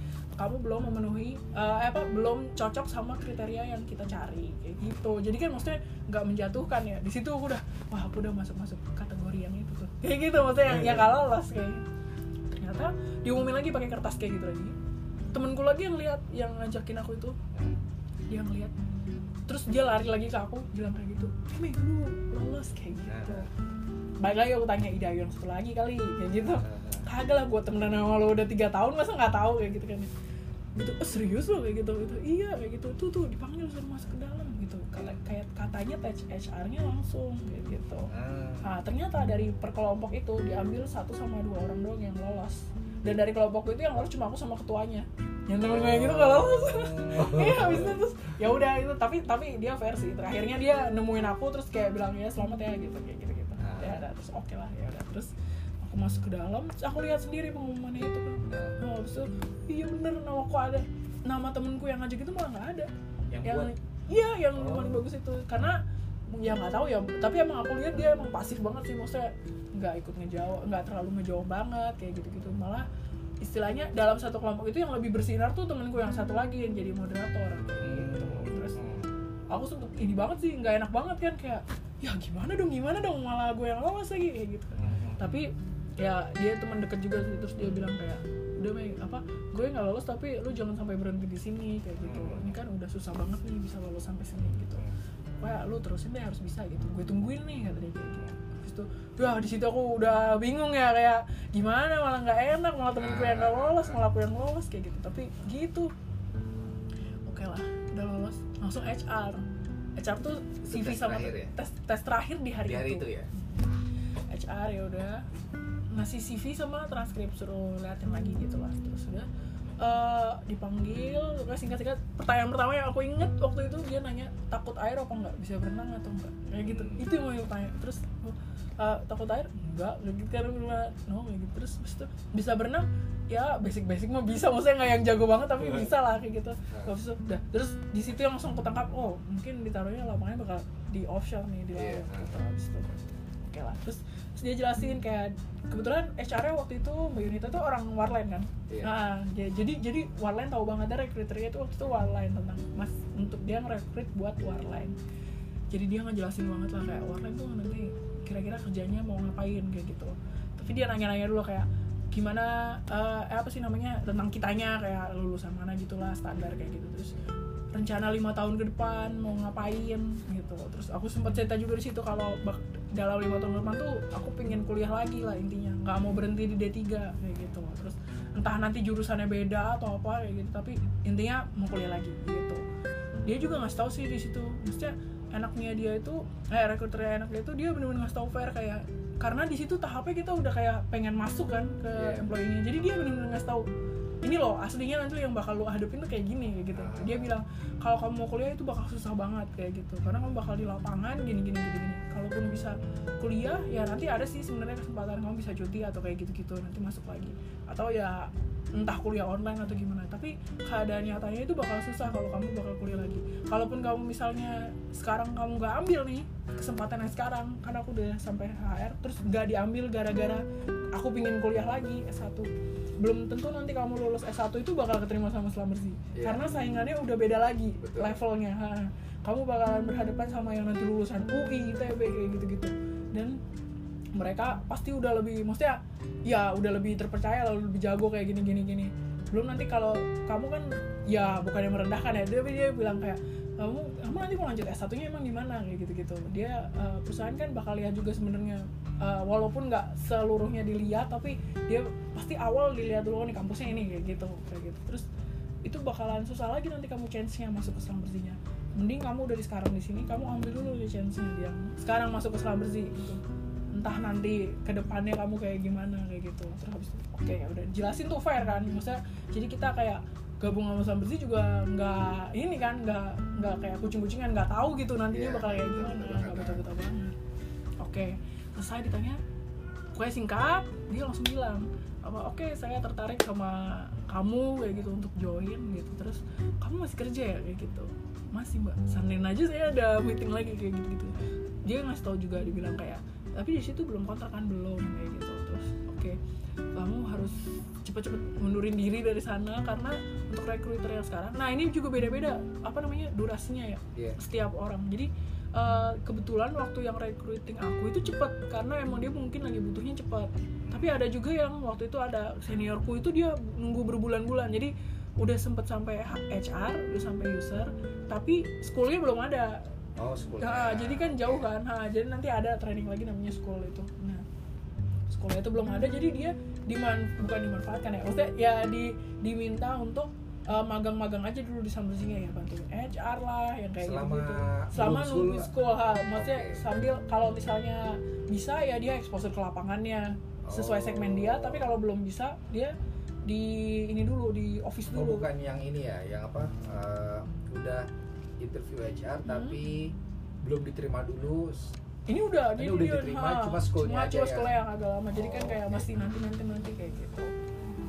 kamu belum memenuhi uh, apa belum cocok sama kriteria yang kita cari kayak gitu. Jadi kan maksudnya nggak menjatuhkan ya. Di situ aku udah wah aku udah masuk masuk kategori yang itu tuh. Kayak gitu maksudnya yang, yang kalah lolos kayak ternyata diumumin lagi pakai kertas kayak gitu lagi. Temenku lagi yang lihat yang ngajakin aku itu dia ngeliat. Terus dia lari lagi ke aku bilang kayak gitu eh Mei, lu lolos kayak gitu. Balik lagi aku tanya ide yang satu lagi kali? Kayak gitu. Kagak lah gue temenan sama lo udah tiga tahun masa nggak tahu? Kayak gitu kan gitu oh, serius lo kayak gitu gitu iya kayak gitu tuh tuh dipanggil suruh masuk ke dalam gitu kata kayak katanya tes HR-nya langsung kayak gitu Ah. Nah, ternyata dari per kelompok itu diambil satu sama dua orang doang yang lolos. Dan dari kelompok itu yang lolos cuma aku sama ketuanya. Yang temen gue gitu gak lolos. Iya, habis itu terus ya udah itu tapi tapi dia versi. Terakhirnya dia nemuin aku terus kayak bilang ya selamat ya gitu kayak gitu gitu. Ah. Ya udah terus oke lah ya udah terus aku masuk ke dalam terus aku lihat sendiri pengumumannya itu kan. Oh, itu iya bener nama aku ada. Nama temenku yang ngajak itu malah nggak ada. Yang yang iya yang Oh. paling bagus itu. Karena ya nggak tahu ya tapi emang aku lihat dia emang pasif banget sih maksudnya nggak ikut ngejawab nggak terlalu ngejawab banget kayak gitu gitu malah istilahnya dalam satu kelompok itu yang lebih bersinar tuh temenku yang satu lagi yang jadi moderator. Gitu terus aku sempet ini banget sih nggak enak banget kan kayak ya gimana dong gimana dong malah gue yang lolos lagi kayak gitu tapi ya dia teman deket juga sih terus dia bilang kayak udah Mei apa gue nggak lolos tapi lu jangan sampai berhenti di sini kayak gitu. Ini kan udah susah banget nih bisa lolos sampai sini gitu. Wah, lu terusin deh harus bisa gitu. Gue tungguin nih kata dia kayak gitu. Terus tuh, wah di situ aku udah bingung ya kayak gimana malah nggak enak malah temen gue yang nggak lolos malah aku yang lolos kayak gitu. Tapi gitu. Oke lah udah lolos. Langsung HR HR tuh CV sama ya? tes tes terakhir di hari, di hari itu. ya? HR ya udah ngasih CV sama transkrip suruh liatin lagi gitu lah. Terus udah eh, dipanggil terus singkat singkat pertanyaan pertama yang aku inget waktu itu dia nanya takut air apa enggak? Bisa berenang atau enggak? Kayak gitu. Itu yang mau tanya. Terus eh, takut air? Enggak. Kayak gitu kan no kayak gitu. Terus itu bisa berenang? Ya basic basic mah bisa. Maksudnya nggak yang jago banget tapi bisa lah kayak gitu. Itu udah. Terus di situ yang langsung ketangkap oh mungkin ditaruhnya lapangannya bakal di offshore nih di laut gitu. Habis itu oke lah. Terus, terus dia jelasin kayak kebetulan HR-nya waktu itu Mbak Yunita tuh orang Warline kan? Iya. nah jadi jadi Warline tahu banget ada rekruternya itu waktu itu Warline tentang mas untuk dia ngerekrut buat Warline. Jadi dia ngejelasin banget lah kayak Warline tuh nanti kira-kira kerjanya mau ngapain kayak gitu. Tapi dia nanya-nanya dulu kayak gimana eh, apa sih namanya tentang kitanya kayak lulusan mana gitulah standar kayak gitu. Terus rencana lima tahun ke depan mau ngapain gitu. Terus aku sempat cerita juga di situ kalau bak- dalam lima tahun ke depan tuh aku pengen kuliah lagi lah intinya. Nggak mau berhenti di D3 kayak gitu. Terus entah nanti jurusannya beda atau apa kayak gitu. Tapi intinya mau kuliah lagi gitu. Dia juga ngasih tahu sih di situ. Maksudnya enaknya dia itu eh rekruternya enak dia itu dia bener-bener ngasih tahu fair kayak karena di situ tahapnya kita udah kayak pengen masuk kan ke Iya. employee-nya. Jadi dia bener-bener ngasih tahu ini loh aslinya nanti yang bakal lo hadapin tuh kayak gini kayak gitu. Dia bilang kalau kamu mau kuliah itu bakal susah banget kayak gitu. Karena kamu bakal di lapangan gini gini gini gini. Kalaupun bisa kuliah ya nanti ada sih sebenarnya kesempatan kamu bisa cuti atau kayak gitu gitu nanti masuk lagi. Atau ya entah kuliah online atau gimana. Tapi keadaan nyatanya itu bakal susah kalau kamu bakal kuliah lagi. Kalaupun kamu misalnya sekarang kamu nggak ambil nih kesempatan yang sekarang karena aku udah sampai HR terus nggak diambil gara-gara aku pingin kuliah lagi S1 belum tentu nanti kamu lulus S1 itu bakal keterima sama Islam Bersih Iya. karena saingannya udah beda lagi Betul. levelnya ha. kamu bakalan berhadapan sama yang nanti lulusan UI, ITB kayak gitu-gitu dan mereka pasti udah lebih maksudnya ya udah lebih terpercaya lalu lebih jago kayak gini gini gini belum nanti kalau kamu kan ya bukan yang merendahkan ya dia dia bilang kayak kamu kamu nanti mau lanjut S1 nya emang di mana? Kayak gitu gitu dia eh, perusahaan kan bakal lihat juga sebenarnya. Eh, walaupun nggak seluruhnya dilihat tapi dia pasti awal dilihat dulu oh, nih kampusnya ini kayak gitu kayak gitu. Terus itu bakalan susah lagi nanti kamu chance-nya masuk ke selam bersihnya. Mending kamu dari sekarang di sini kamu ambil dulu di chance-nya yang sekarang masuk ke selam bersih gitu. Entah nanti ke depannya kamu kayak gimana kayak gitu. Terus habis oke ya udah jelasin tuh fair kan. Maksudnya jadi kita kayak gabung sama bersih juga nggak ini kan nggak nggak kayak kucing-kucingan nggak tahu gitu nantinya Iya, bakal kayak betul, gimana. nggak banget. betul-betul banget. Oke selesai ditanya pokoknya singkat. Dia langsung bilang apa oke saya tertarik sama kamu kayak gitu untuk join gitu. Terus kamu masih kerja ya? Kayak gitu. Masih mbak. Senin aja saya ada meeting lagi kayak gitu gitu dia ngasih tahu juga dibilang kayak tapi di situ belum kontrak kan? Belum kayak gitu. Terus oke kamu harus cepet-cepet mundurin diri dari sana karena untuk recruiter yang sekarang. Nah ini juga beda-beda apa namanya durasinya ya Iya. setiap orang. Jadi eh, kebetulan waktu yang recruiting aku itu cepet karena emang dia mungkin lagi butuhnya cepet. Tapi ada juga yang waktu itu ada seniorku itu dia nunggu berbulan-bulan. Jadi udah sempet sampai HR udah sampai user tapi schoolnya belum ada. Oh, school. Nah, jadi kan jauh kan. Nah, jadi nanti ada training lagi namanya school itu. Nah sekolah itu belum ada jadi dia diman bukan dimanfaatkan ya maksudnya ya di diminta untuk eh, magang-magang aja dulu di Sambersinya ya bantuin HR lah yang kayak Selama gitu selama nunggu school ha, maksudnya Oke. sambil kalau misalnya bisa ya dia exposure ke lapangannya sesuai segmen dia Oh. tapi kalau belum bisa dia di ini dulu di office Oh, dulu bukan yang ini ya, yang apa? eh, udah interview HR Hmm. tapi belum diterima dulu. Ini udah Ini dia- udah dia- diterima, ha, cuma schoolnya cuma aja cuma ya? sekolah yang agak lama. Jadi kan Oh, kayak oke. masih nanti nanti nanti kayak gitu.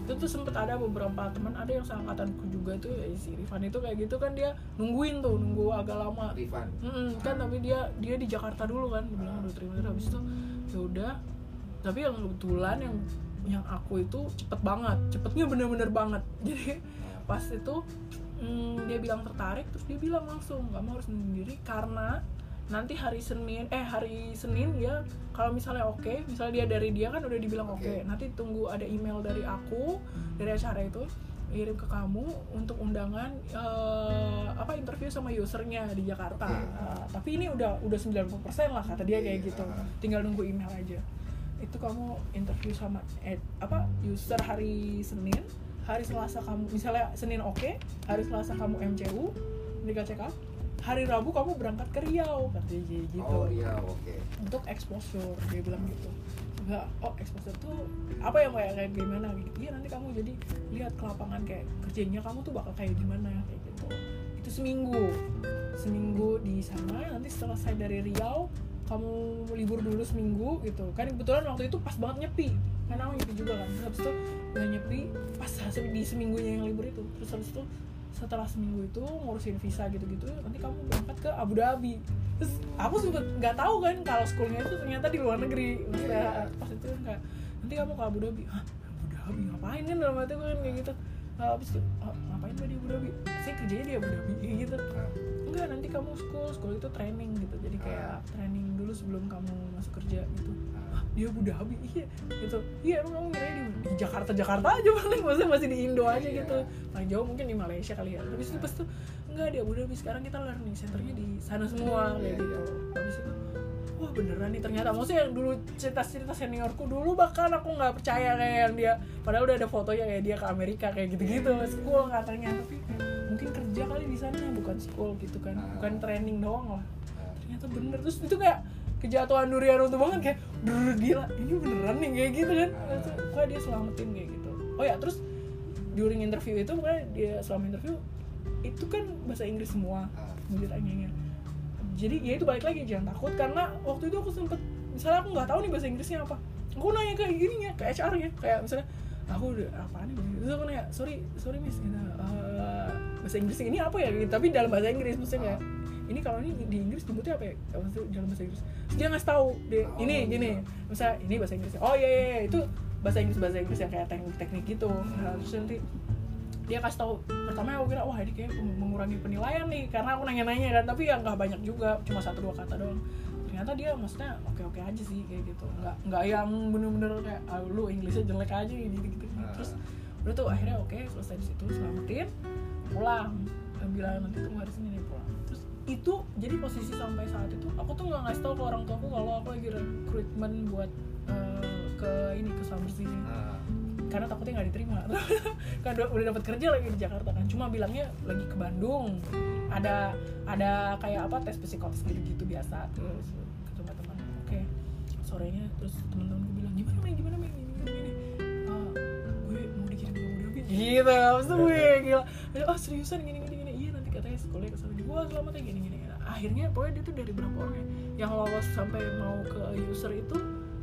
Itu tuh sempet ada beberapa teman ada yang seangkatanku juga tuh ya si Rifan itu kayak gitu kan dia nungguin tuh nunggu agak lama. Rifan. Mm-mm, kan tapi dia dia di Jakarta dulu kan dia bilang udah terima terus habis itu ya udah. Tapi yang kebetulan yang yang aku itu cepet banget cepetnya bener-bener banget. Jadi pas itu mm, dia bilang tertarik terus dia bilang langsung kamu harus sendiri karena nanti hari Senin eh hari Senin ya kalau misalnya oke misalnya dia dari dia kan udah dibilang oke Oke. nanti tunggu ada email dari aku dari acara itu kirim ke kamu untuk undangan eh, apa interview sama usernya di Jakarta Oke. Eh, tapi ini udah udah 90% lah kata dia kayak Iya. gitu tinggal nunggu email aja itu kamu interview sama ed, apa user hari Senin hari Selasa kamu misalnya Senin oke hari Selasa kamu MCU Mega check up hari Rabu kamu berangkat ke Riau katanya gitu. Oh, iya, oke. untuk exposure dia bilang gitu. Nggak oh exposure tuh apa ya kayak kayak gimana gitu. Iya nanti kamu jadi lihat ke lapangan kayak kerjanya kamu tuh bakal kayak gimana kayak gitu. Itu seminggu. Seminggu di sana nanti selesai dari Riau kamu libur dulu seminggu gitu. Kan kebetulan waktu itu pas banget nyepi. Karena aku nyepi juga kan. Terus habis itu udah nyepi pas di seminggunya yang libur itu. Terus habis itu setelah seminggu itu ngurusin visa gitu-gitu nanti kamu berangkat ke Abu Dhabi. Terus aku sempet nggak tahu kan kalau sekolahnya itu ternyata di luar negeri. Maksudnya pas itu kan kayak nanti kamu ke Abu Dhabi. Hah Abu Dhabi? Ngapain kan dalam hati gue kan kayak gitu. Nah, habis itu "Ah, ngapain mbak di Abu Dhabi? Saya kerjanya di Abu Dhabi kayak gitu. Enggak nanti kamu school school itu training gitu. Jadi kayak training dulu sebelum kamu masuk kerja gitu di Abu Dhabi iya gitu. Iya emang kamu kira di, di Jakarta Jakarta aja paling maksudnya masih di Indo aja Iya. gitu. Paling jauh mungkin di Malaysia kali ya. Habis itu pas tuh enggak di Abu Dhabi sekarang kita learning centernya di sana semua Iya, kayak gitu. Iya. habis itu wah beneran nih ternyata. Maksudnya yang dulu cerita-cerita seniorku dulu bahkan aku nggak percaya kayak yang dia padahal udah ada fotonya kayak dia ke Amerika kayak gitu-gitu. School katanya tapi mungkin kerja kali di sana bukan school gitu kan. Ah. bukan training doang lah. Nah, ternyata bener. Terus itu kayak kejatuhan durian itu banget kayak "Brr, gila ini beneran nih kayak gitu kan. Kok dia selamatin kayak gitu. Oh ya terus during interview itu pokoknya dia selama interview itu kan bahasa Inggris semua ditanyanya jadi ya itu balik lagi jangan takut karena waktu itu aku sempet misalnya aku nggak tahu nih bahasa Inggrisnya apa aku nanya ke gini ya ke HR nya kayak misalnya aku udah apa nih? Terus aku nanya sorry sorry miss gitu, "Eh, bahasa Inggris ini apa ya? Gitu. tapi dalam bahasa Inggris maksudnya kayak ini kalau ini di Inggris nyebutnya apa ya? Maksudnya dalam bahasa Inggris. Terus dia ngasih tahu dia Oh, ini gini misalnya ini bahasa Inggris. Oh iya iya, iya, itu bahasa Inggris bahasa Inggris yang kayak teknik-teknik gitu. Nah, terus nanti dia kasih tahu pertama aku kira wah ini kayak mengurangi penilaian nih karena aku nanya-nanya kan tapi ya nggak banyak juga cuma satu dua kata doang. Ternyata dia maksudnya oke oke aja sih kayak gitu. Nggak nggak yang bener-bener kayak ah, lu Inggrisnya jelek aja gitu gitu terus udah tuh akhirnya oke selesai di situ selamatin pulang. Bilang nanti tunggu hari Senin ya itu jadi posisi sampai saat itu aku tuh nggak ngasih tahu ke orang tuaku kalau aku lagi recruitment buat eh, ke ini ke Summer sini. Ah, karena takutnya nggak diterima. Kan udah, dapat kerja lagi di Jakarta kan. Cuma bilangnya lagi ke Bandung. Ada ada kayak apa tes psikotes gitu gitu biasa. Terus ketemu teman. Oke sorenya terus teman-teman gue bilang gimana main gimana main gini gini gini "Ah, gue mau dikirim ke Abu Dhabi gitu. Itu gue gila. Oh seriusan? Gini gini gini. Iya nanti katanya sekolah ke wah selamat ya gini gini akhirnya pokoknya dia tuh dari berapa orang ya yang lolos sampai mau ke user itu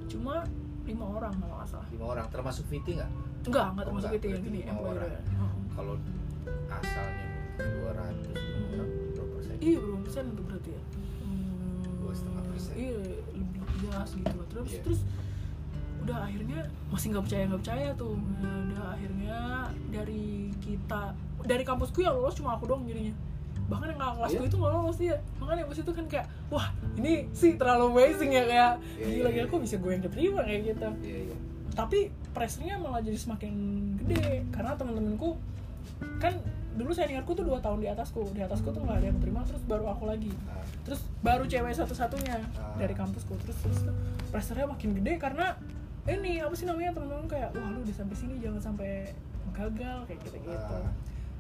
cuma lima orang kalau nggak salah lima orang termasuk VT nggak Enggak, enggak Oh, termasuk itu yang lima employer. orang. Heeh. kalau asalnya dua ratus orang berapa persen Iya, berapa persen itu berarti ya? Hmm, Dua setengah persen. Iya, lebih segitu lah. Terus Iya. terus udah akhirnya masih nggak percaya nggak percaya tuh. Nah, udah akhirnya dari kita dari kampusku yang lolos cuma aku doang jadinya. Bahkan yang kakak kelasku Iya? itu nggak lolos dia. Makanya pas itu kan kayak wah ini sih terlalu amazing ya kayak gila iya, gila iya. kok bisa gue yang keterima kayak gitu iya iya tapi pressure-nya malah jadi semakin gede karena teman-temanku kan dulu seniorku tuh dua tahun di atasku di atasku tuh nggak ada yang terima terus baru aku lagi Nah, terus baru cewek satu-satunya Ah. dari kampusku terus terus pressure-nya makin gede karena ini apa sih namanya teman-teman kayak wah lu udah sampai sini jangan sampai gagal kayak gitu-gitu Ah.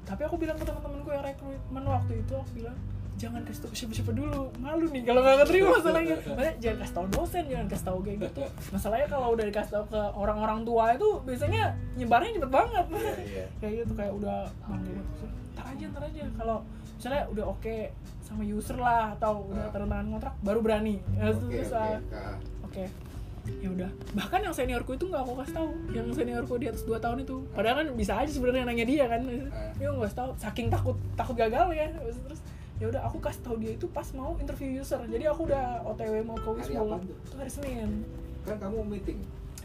Tapi aku bilang ke teman-temanku yang rekrutmen waktu itu aku bilang jangan kasih tau siapa-siapa dulu malu nih kalau nggak keterima masalahnya. Maksudnya jangan kasih tau dosen jangan kasih tau kayak gitu. Masalahnya kalau udah dikasih tau ke orang-orang tua itu biasanya nyebarnya cepet banget. Iya iya. Kayak gitu kayak udah manggil ntar aja ntar aja. Kalau misalnya udah oke sama user lah atau udah Ah. tanda tangan kontrak baru berani. Ya, oke terus, oke Ah, oke ya udah. Bahkan yang seniorku itu nggak aku kasih tahu. Yang seniorku di atas 2 tahun itu. Padahal kan bisa aja sebenarnya nanya dia kan. Ah. dia nggak tahu. Saking takut takut gagal ya. Terus- ya udah aku kasih tahu dia itu pas mau interview user. Jadi aku udah otw mau ke apa tuh? itu hari Senin. Kan kamu meeting?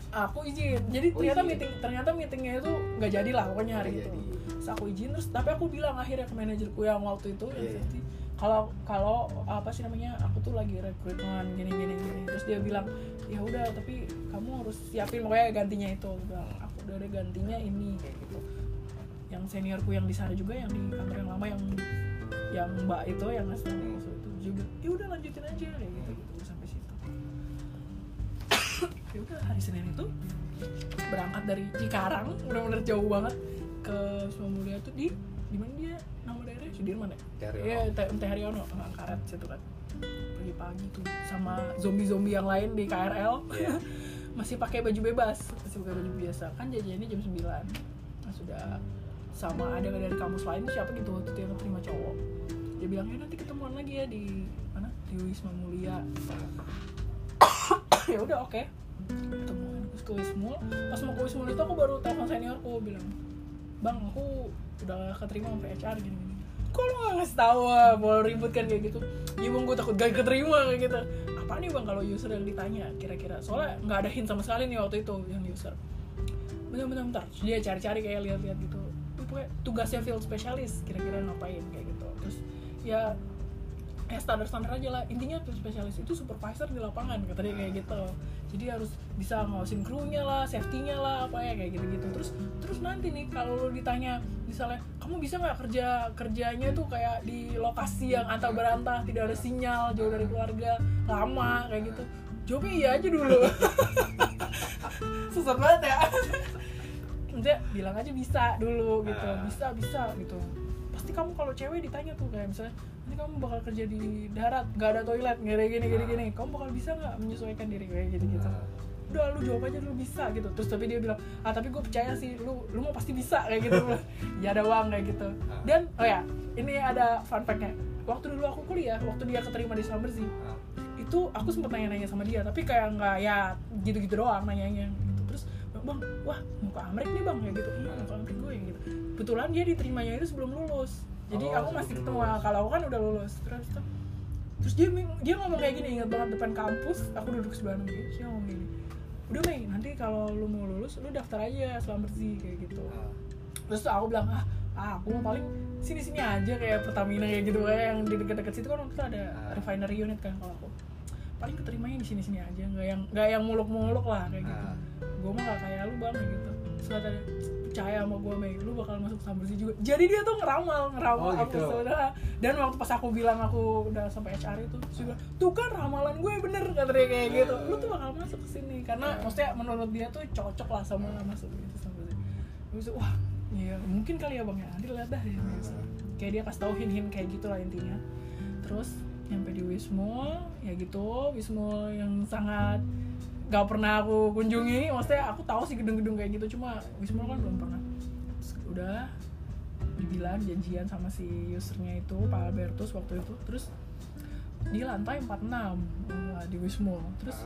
Aku izin. Jadi Oh, ternyata izin. meeting ternyata meetingnya itu nggak jadi lah pokoknya hari itu. jadi. terus aku izin. Terus tapi aku bilang akhirnya ke manajerku yang waktu itu yang Iya. safety kalau kalau apa sih namanya aku tuh lagi rekrutmen gini gini gini. Terus dia bilang ya udah tapi kamu harus siapin pokoknya gantinya itu. Bilang aku udah ada gantinya ini kayak gitu. Yang seniorku yang di sana juga yang di kantor yang lama yang yang mbak itu yang Hmm. itu juga ya udah lanjutin aja kayak gitu gitu sampai situ. Ya udah hari Senin itu berangkat dari Cikarang benar-benar jauh banget ke Mulia tuh di di mana dia Sudirman ya? Iya Teh Haryono karet situ kan. Pagi-pagi tuh sama zombie-zombie yang lain di KRL Iya. masih pakai baju bebas masih pakai baju biasa. Kan jajannya jam 9 nah, sudah sama ada dari kampus lain siapa gitu waktu itu yang terima cowok. Dia bilang ya nanti ketemuan lagi ya di mana? Di Wisma Mulia. Ya udah oke. Ketemuan terus ke Wismul pas mau ke Wismul itu aku baru telepon seniorku bilang bang aku udah keterima sampai HR gini gini kok lu gak ngasih tau mau ribut kan kayak gitu? Iya bang gue takut gak keterima kayak gitu. Apa nih bang kalau user yang ditanya kira-kira? Soalnya nggak ada hint sama sekali nih waktu itu yang user. Bentar bentar bentar. Dia cari-cari kayak lihat-lihat gitu. Pokoknya tugasnya field specialist kira-kira ngapain kayak gitu. Terus ya ya standar standar aja lah. Intinya field specialist itu supervisor di lapangan kata dia kayak gitu. Jadi harus bisa ngawasin krunya lah safety-nya lah apa ya kayak gitu gitu terus terus nanti nih kalau lu ditanya misalnya kamu bisa nggak kerja kerjanya tuh kayak di lokasi yang antah berantah tidak ada sinyal jauh dari keluarga lama kayak gitu. Jawabnya iya aja dulu. Susah banget ya. Maksudnya bilang aja bisa dulu gitu. Ah. bisa bisa gitu. Pasti kamu kalau cewek ditanya tuh kayak misalnya kamu bakal kerja di darat nggak ada toilet nggak ada gini gini. Gini kamu bakal bisa nggak menyesuaikan diri kayak gitu gitu udah lu jawab aja lu bisa gitu. Terus tapi dia bilang ah tapi gue percaya sih lu lu mau pasti bisa kayak gitu. Ya ada uang kayak gitu. Dan oh ya ini ada fun fact-nya. Waktu dulu aku kuliah waktu dia keterima di Islam Bersih itu aku sempet nanya-nanya sama dia tapi kayak nggak ya gitu-gitu doang nanyanya gitu. Terus bang wah mau ke Amerika nih bang kayak gitu. Iya mau ke Amerika gue gitu. Kebetulan dia diterimanya itu sebelum lulus jadi Oh, aku masih ketemu kalau aku kan udah lulus terus tuh terus dia dia ngomong kayak gini ingat banget depan kampus aku duduk sebelah dia dia ngomong gini udah Mei nanti kalau lu mau lulus lu daftar aja selam bersih kayak gitu. Terus tuh aku bilang ah ah aku mau paling sini sini aja kayak Pertamina kayak gitu kayak yang di dekat-dekat situ kan waktu itu ada Ah. refinery unit kan kalau aku. Paling keterimanya di sini sini aja nggak yang nggak yang muluk-muluk lah kayak gitu. Ah. gue mah gak kayak lu bang kayak gitu. Terus kata dia, percaya sama gue Mei. Lu bakal masuk saham bersih juga. Jadi dia tuh ngeramal ngeramal Oh, aku gitu. saudara dan waktu pas aku bilang aku udah sampai HR itu bilang tuh kan ramalan gue bener kata dia kayak gitu. Lu tuh bakal masuk ke sini karena maksudnya menurut dia tuh cocok lah sama masuk gitu saham bersih. Terus wah iya mungkin kali ya bang ya. Nanti lihat dah ya kayak dia kasih tau hin-hin kayak gitu lah intinya. Terus nyampe di Wismo ya gitu. Wismo yang sangat gak pernah aku kunjungi. Maksudnya aku tahu sih gedung-gedung kayak gitu cuma Wismo kan belum pernah. Terus udah dibilang janjian sama si usernya itu Pak Albertus waktu itu. Terus di lantai 46 wah, di Wismo terus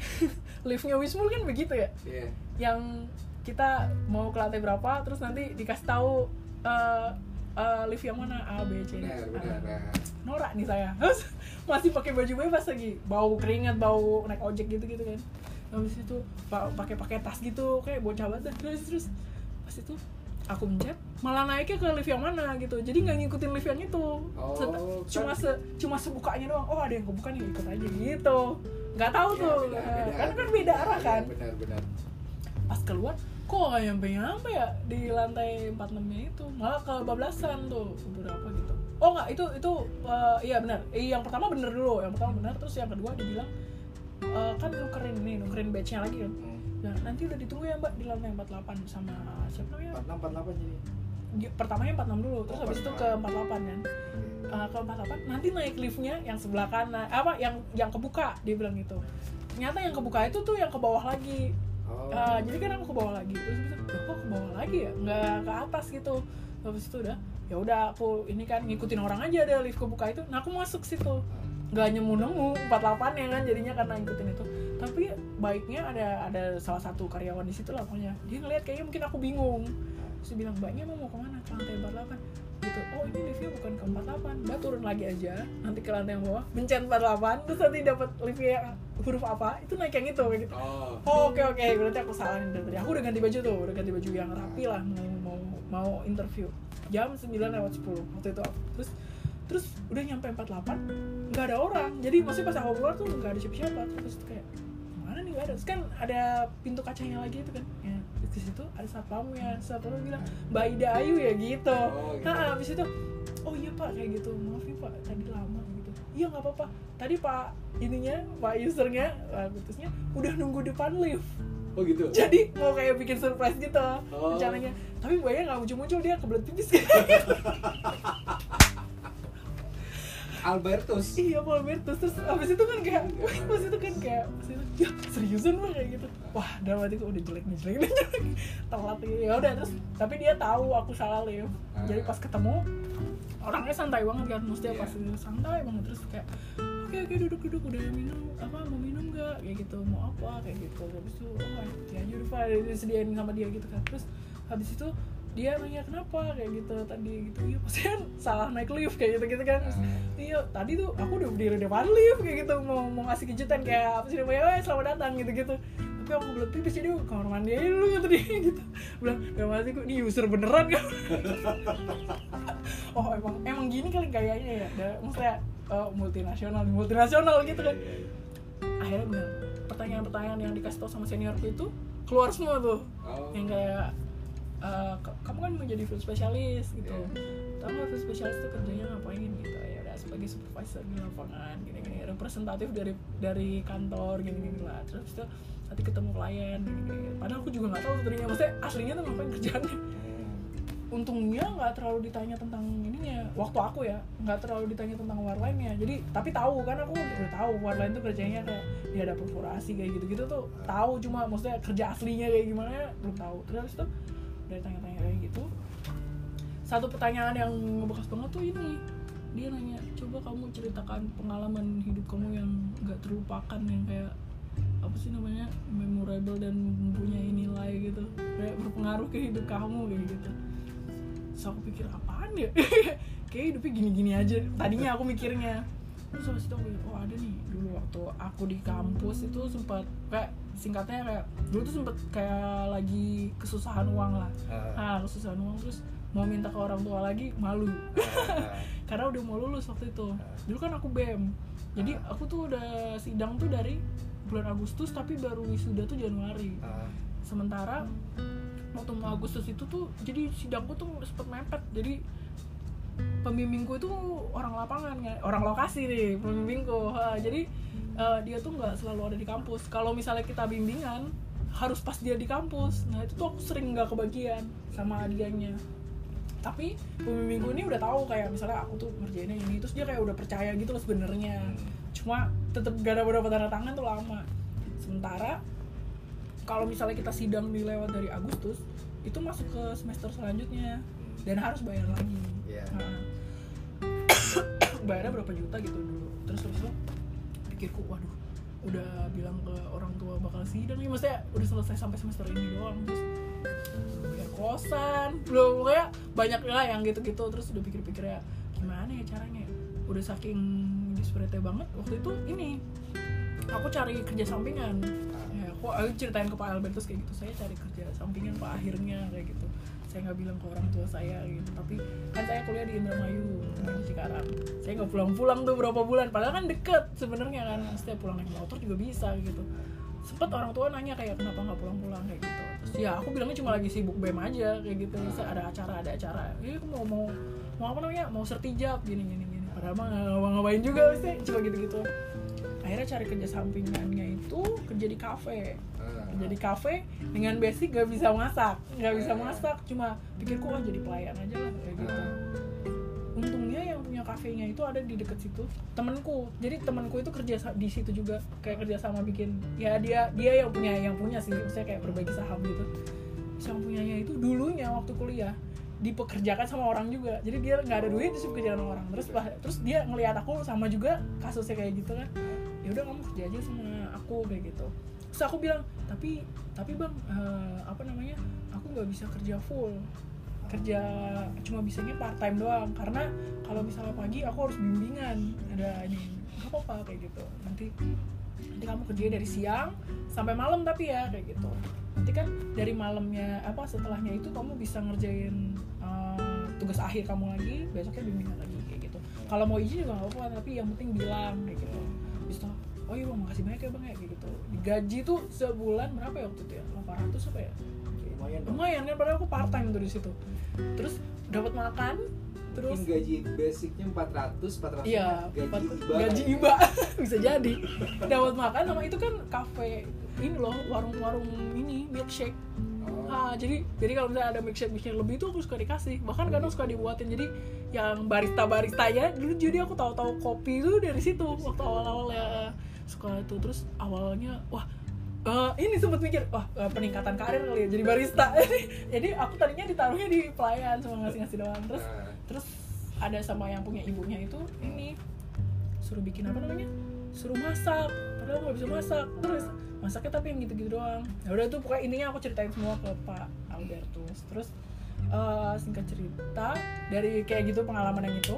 liftnya Wismo kan begitu ya? Iya. yang kita mau ke lantai berapa terus nanti dikasih tahu eh, eh, lift yang mana A B C D. Benar, benar. Ah, norak nih saya. Terus masih pakai baju bebas lagi. Bau keringat bau naik ojek gitu gitu kan. Habis itu pa- pakai pakai tas gitu kayak bocah banget dah. terus terus. Pas itu aku mencet malah naiknya ke lift yang mana gitu. Jadi nggak ngikutin lift yang itu Oh, cuma kan- se cuma sebukanya doang. Oh ada yang kebuka nih ikut aja gitu. Nggak tahu Iya, tuh. beda- beda. kan kan beda arah Iya, kan. Benar, benar. pas keluar kok nggak nyampe nyampe ya di lantai 46 nya itu? Malah kebablasan tuh beberapa gitu. Oh nggak itu itu eh, iya benar. Eh, yang pertama bener dulu yang pertama benar terus yang kedua dibilang eh, kan nukerin nih nukerin batch nya lagi kan. Hmm. nah nanti udah ditunggu ya mbak di lantai 48 sama siapa namanya? 46 48 jadi. Di- pertamanya 46 dulu terus Oh, habis itu ke 48 kan. Eh, ke 48 nanti naik liftnya yang sebelah kanan apa yang yang kebuka dia bilang gitu. Ternyata yang kebuka itu tuh yang ke bawah lagi Oh. Ah, jadi kan aku ke bawah lagi. Terus loh kok ke bawah lagi ya? Nggak ke atas gitu. Habis itu udah ya udah aku ini kan ngikutin orang aja ada lift kebuka itu. Nah aku masuk situ. Nggak nemu nemu 48 ya kan jadinya karena ngikutin itu. Tapi baiknya ada ada salah satu karyawan di situ lah pokoknya. Dia ngeliat kayaknya mungkin aku bingung. Terus dia bilang mbaknya mau mau ke mana ke lantai 48 gitu oh ini liftnya bukan ke 48 mbak turun lagi aja nanti ke lantai yang bawah mencet 48 terus nanti dapat liftnya yang huruf apa itu naik yang itu kayak gitu. Oh. Oh, oke oke berarti aku salah nih dari tadi. Aku udah ganti baju tuh udah ganti baju yang rapi lah mau mau mau interview. Jam 9 lewat 10 waktu itu. Terus terus udah nyampe 48 nggak ada orang. Jadi maksudnya pas aku keluar tuh nggak ada siapa-siapa. Terus kayak mana nih nggak ada. Terus kan ada pintu kacanya lagi itu kan. Ya di situ ada satpamnya. Satpamnya bilang Mbak Ida Ayu ya gitu. Oh, gitu. nah habis itu oh iya pak kayak gitu. Maaf ya pak tadi lama gitu. Iya nggak apa-apa. Tadi pak ininya pak usernya uh, putusnya udah nunggu depan lift. Oh gitu. jadi mau kayak bikin surprise gitu Oh. rencananya. Tapi mbaknya nggak muncul-muncul dia kebelet pipis. kan Albertus. Iya Paul Bertus terus abis itu kan kayak abis itu kan kayak abis itu, ya seriusan mah kayak gitu. Wah dalam hatiku udah jelek nih jelek nih telat nih. Ya udah terus tapi dia tahu aku salah live jadi pas ketemu orangnya santai banget kan. Maksudnya Iya. pas itu santai banget terus kayak oke oke duduk duduk udah minum apa mau minum nggak? Kayak gitu mau apa? Kayak gitu. Habis itu oh ya aja udah Pak. Disediain sama dia gitu kan. Terus habis itu dia nanya kenapa? Kayak gitu tadi gitu. Iya pasti kan salah naik lift kayak gitu gitu kan. Terus, iya tadi tuh aku udah berdiri di depan lift kayak gitu. Mau mau ngasih kejutan kayak apa sih namanya "Eh, selamat datang gitu gitu tapi aku belum pipis jadi aku kamar mandi aja dulu tadi gitu. Bilang gak mati kok ini user beneran kan oh emang emang gini kali kayaknya ya. Da- maksudnya eh, multinasional multinasional gitu kan. Akhirnya bilang pertanyaan-pertanyaan yang dikasih tau sama seniorku itu keluar semua tuh. Oh. yang kayak "Ka- kamu kan mau jadi food specialist gitu. Iya. tahu nggak food specialist itu kerjanya ngapain? Gitu. Ya udah sebagai supervisor di lapangan gini-gini. Representatif dari dari kantor gini-gini lah. Terus itu nanti ketemu klien gini-gini. Padahal aku juga nggak tahu tuh tadinya maksudnya aslinya tuh ngapain kerjaannya? Untungnya nggak terlalu ditanya tentang ininya. Waktu aku ya nggak terlalu ditanya tentang warline-nya jadi tapi tahu kan aku udah tahu warline tuh kerjanya kayak ya ada perforasi kayak gitu-gitu tuh tahu. Cuma maksudnya kerja aslinya kayak gimana belum tahu. Terus tuh udah tanya-tanya kayak gitu. Satu pertanyaan yang ngebekas banget tuh ini. Dia nanya coba kamu ceritakan pengalaman hidup kamu yang nggak terlupakan yang kayak apa sih namanya memorable dan mempunyai nilai gitu. Kayak berpengaruh ke hidup kamu kayak gitu. Terus aku pikir apaan ya? Kayak hidupnya gini-gini aja. Tadinya aku mikirnya terus habis itu aku oh ada nih. Dulu waktu aku di kampus itu sempat kayak singkatnya kayak dulu tuh sempet kayak lagi kesusahan uang lah. Ah. Kesusahan uang terus mau minta ke orang tua lagi malu. Karena udah mau lulus waktu itu. Dulu kan aku bem jadi aku tuh udah sidang tuh dari bulan Agustus tapi baru wisuda tuh Januari. Sementara waktu mau Agustus itu tuh jadi sidangku tuh sempet mepet. Jadi pembimbingku itu orang lapangan ya orang lokasi nih pembimbingku Ha, jadi eh, dia tuh nggak selalu ada di kampus. Kalau misalnya kita bimbingan harus pas dia di kampus. Nah itu tuh aku sering nggak kebagian sama dianya tapi pembimbingku ini udah tahu kayak misalnya aku tuh ngerjainnya ini terus dia kayak udah percaya gitu loh sebenarnya. Cuma tetap gak ada beberapa tanda tangan tuh lama. Sementara kalau misalnya kita sidang dilewat dari Agustus itu masuk ke semester selanjutnya. Dan harus bayar lagi Nah, bayarnya berapa juta gitu dulu. Terus terus itu pikirku waduh udah bilang ke orang tua bakal sidang nih maksudnya udah selesai sampai semester ini doang. Terus bayar kosan. Belum kayak banyak lah yang gitu-gitu. Terus udah pikir-pikir ya gimana ya caranya? Udah saking disperete banget waktu itu ini aku cari kerja sampingan. Ya aku, aku ceritain ke Pak Albertus kayak gitu saya cari kerja sampingan Pak akhirnya kayak gitu saya nggak bilang ke orang tua saya gitu. Tapi kan saya kuliah di Indramayu di Cikarang. Saya nggak pulang-pulang tuh berapa bulan. Padahal kan deket sebenarnya kan. Setiap pulang naik motor juga bisa gitu. Sempet orang tua nanya kayak kenapa nggak pulang-pulang? Kayak gitu. Terus ya aku bilangnya cuma lagi sibuk bem aja kayak gitu. Bisa ada acara ada acara. Ya aku mau mau mau apa namanya? Mau sertijab gini gini gini. Padahal mah nggak ngapa ngapain juga pasti cuma gitu gitu akhirnya cari kerja sampingannya itu kerja di kafe kerja di kafe dengan basic gak bisa masak. Nggak bisa masak cuma pikirku ah jadi pelayan aja lah kayak gitu. Untungnya yang punya kafenya itu ada di deket situ temenku jadi temenku itu kerja di situ juga kayak kerja sama bikin ya dia dia yang punya yang punya sih saya kayak berbagi saham gitu. Yang punyanya itu dulunya waktu kuliah dipekerjakan sama orang juga. Jadi dia nggak ada duit terus dipekerjakan sama orang. Terus bah- terus dia ngelihat aku sama juga kasusnya kayak gitu kan. Ya udah kamu kerja aja sama aku kayak gitu terus aku bilang tapi tapi bang eh, apa namanya aku nggak bisa kerja full. Kerja cuma bisanya part time doang. Karena kalau misalnya pagi aku harus bimbingan. Ada ini nggak apa-apa kayak gitu. Nanti nanti kamu kerja dari siang sampai malam tapi ya kayak gitu. Nanti kan dari malamnya apa setelahnya itu kamu bisa ngerjain eh, tugas akhir kamu lagi besoknya bimbingan lagi kayak gitu. Kalau mau izin juga nggak apa-apa tapi yang penting bilang kayak gitu oh iya bang makasih banyak ya bang ya kayak gitu gaji tuh sebulan berapa ya waktu itu ya 800 apa ya lumayan dong lumayan kan padahal aku part time tuh di situ terus dapat makan terus Mungkin gaji basicnya 400, 400 Iya, gaji iba. gaji iba bisa jadi. Dapat makan sama itu kan kafe ini loh, warung-warung ini milkshake. Oh. Ah, jadi jadi kalau misalnya ada milkshake milkshake lebih itu aku suka dikasih. Bahkan kadang suka dibuatin. Jadi yang barista baristanya dulu jadi aku tahu-tahu kopi itu dari situ waktu awal-awal ya suka itu terus awalnya wah eh, ini sempat mikir wah eh, peningkatan karir kali ya jadi barista. Jadi aku tadinya ditaruhnya di pelayan cuma ngasih-ngasih doang. Terus Nah, terus ada sama yang punya ibunya itu ini suruh bikin apa namanya? Suruh masak padahal nggak bisa masak. Terus masaknya tapi yang gitu-gitu doang. Ya udah tuh pokoknya intinya aku ceritain semua ke Pak Albertus. Terus eh, singkat cerita dari kayak gitu pengalaman yang itu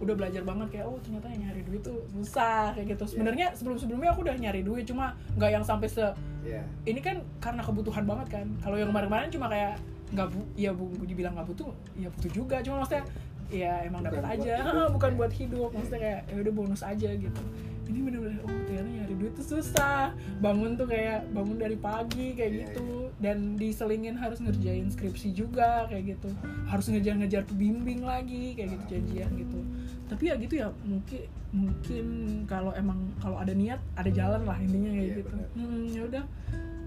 udah belajar banget kayak oh ternyata yang nyari duit tuh susah kayak gitu. Sebenarnya sebelum sebelumnya aku udah nyari duit cuma nggak yang sampai se Iya. ini kan karena kebutuhan banget kan. Kalau yang kemarin-kemarin cuma kayak nggak bu ya bu dibilang nggak butuh ya butuh juga. Cuma maksudnya ya emang dapat aja. bukan buat hidup. Maksudnya kayak ya udah bonus aja gitu ini bener-bener oh ternyata nyari duit tuh susah. Bangun tuh kayak bangun dari pagi kayak Iya, gitu. dan diselingin harus ngerjain skripsi juga kayak gitu. Harus ngejar-ngejar pembimbing lagi kayak gitu janjian gitu. Tapi ya gitu ya mungkin mungkin kalau emang kalau ada niat ada jalan lah intinya kayak Iya, gitu. hmm, ya udah.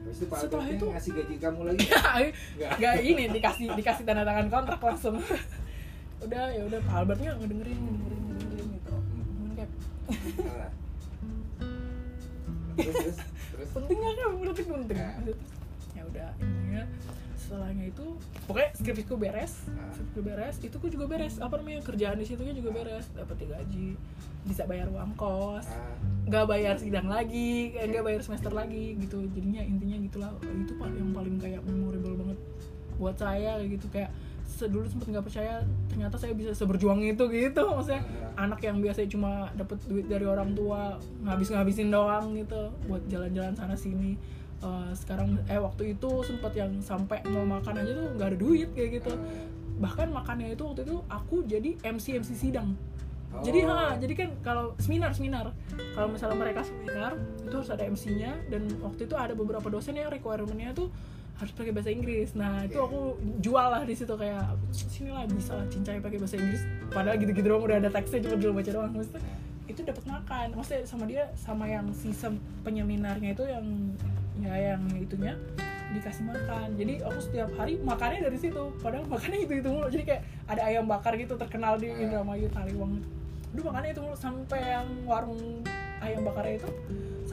Habis itu Pak Setelah itu- ngasih gaji kamu lagi. Nggak. Ini dikasih dikasih tanda tangan kontrak langsung. Udah ya udah Pak Albertnya ngedengerin ngedengerin ngedengerin gitu. Cuman kayak Nah. Terus terus terus. penting nggak kan berarti penting. Nah. ya udah intinya setelahnya itu pokoknya skripsiku beres. Nah. skripsiku beres itu ku juga beres. Apa namanya kerjaan di situnya juga beres. Dapat gaji bisa bayar uang kos. Ah, nggak bayar sidang lagi eh, nggak bayar semester lagi gitu. Jadinya intinya gitulah. Itu pak yang paling kayak memorable banget buat saya kayak gitu. Kayak sedulu sempet nggak percaya ternyata saya bisa seberjuang itu gitu maksudnya Ah. anak yang biasanya cuma dapet duit dari orang tua ngabis ngabisin doang gitu buat jalan-jalan sana sini Eh, sekarang eh waktu itu sempat yang sampai mau makan aja tuh nggak ada duit kayak gitu bahkan makannya itu waktu itu aku jadi MC MC sidang Oh. jadi ha, jadi kan kalau seminar seminar kalau misalnya mereka seminar itu harus ada MC-nya dan waktu itu ada beberapa dosen yang requirement-nya tuh harus pakai bahasa Inggris. Nah itu aku jual lah di situ kayak sinilah bisa lah cincai pakai bahasa Inggris. Padahal gitu-gitu doang udah ada teksnya cuma dulu baca doang. Maksudnya itu dapat makan. Maksudnya sama dia sama yang sistem penyeminarnya itu yang ya yang itunya dikasih makan. Jadi aku setiap hari makannya dari situ. Padahal makannya itu itu mulu. Jadi kayak ada ayam bakar gitu terkenal di Indramayu Taliwang Aduh makannya itu mulu. Sampai yang warung ayam bakarnya itu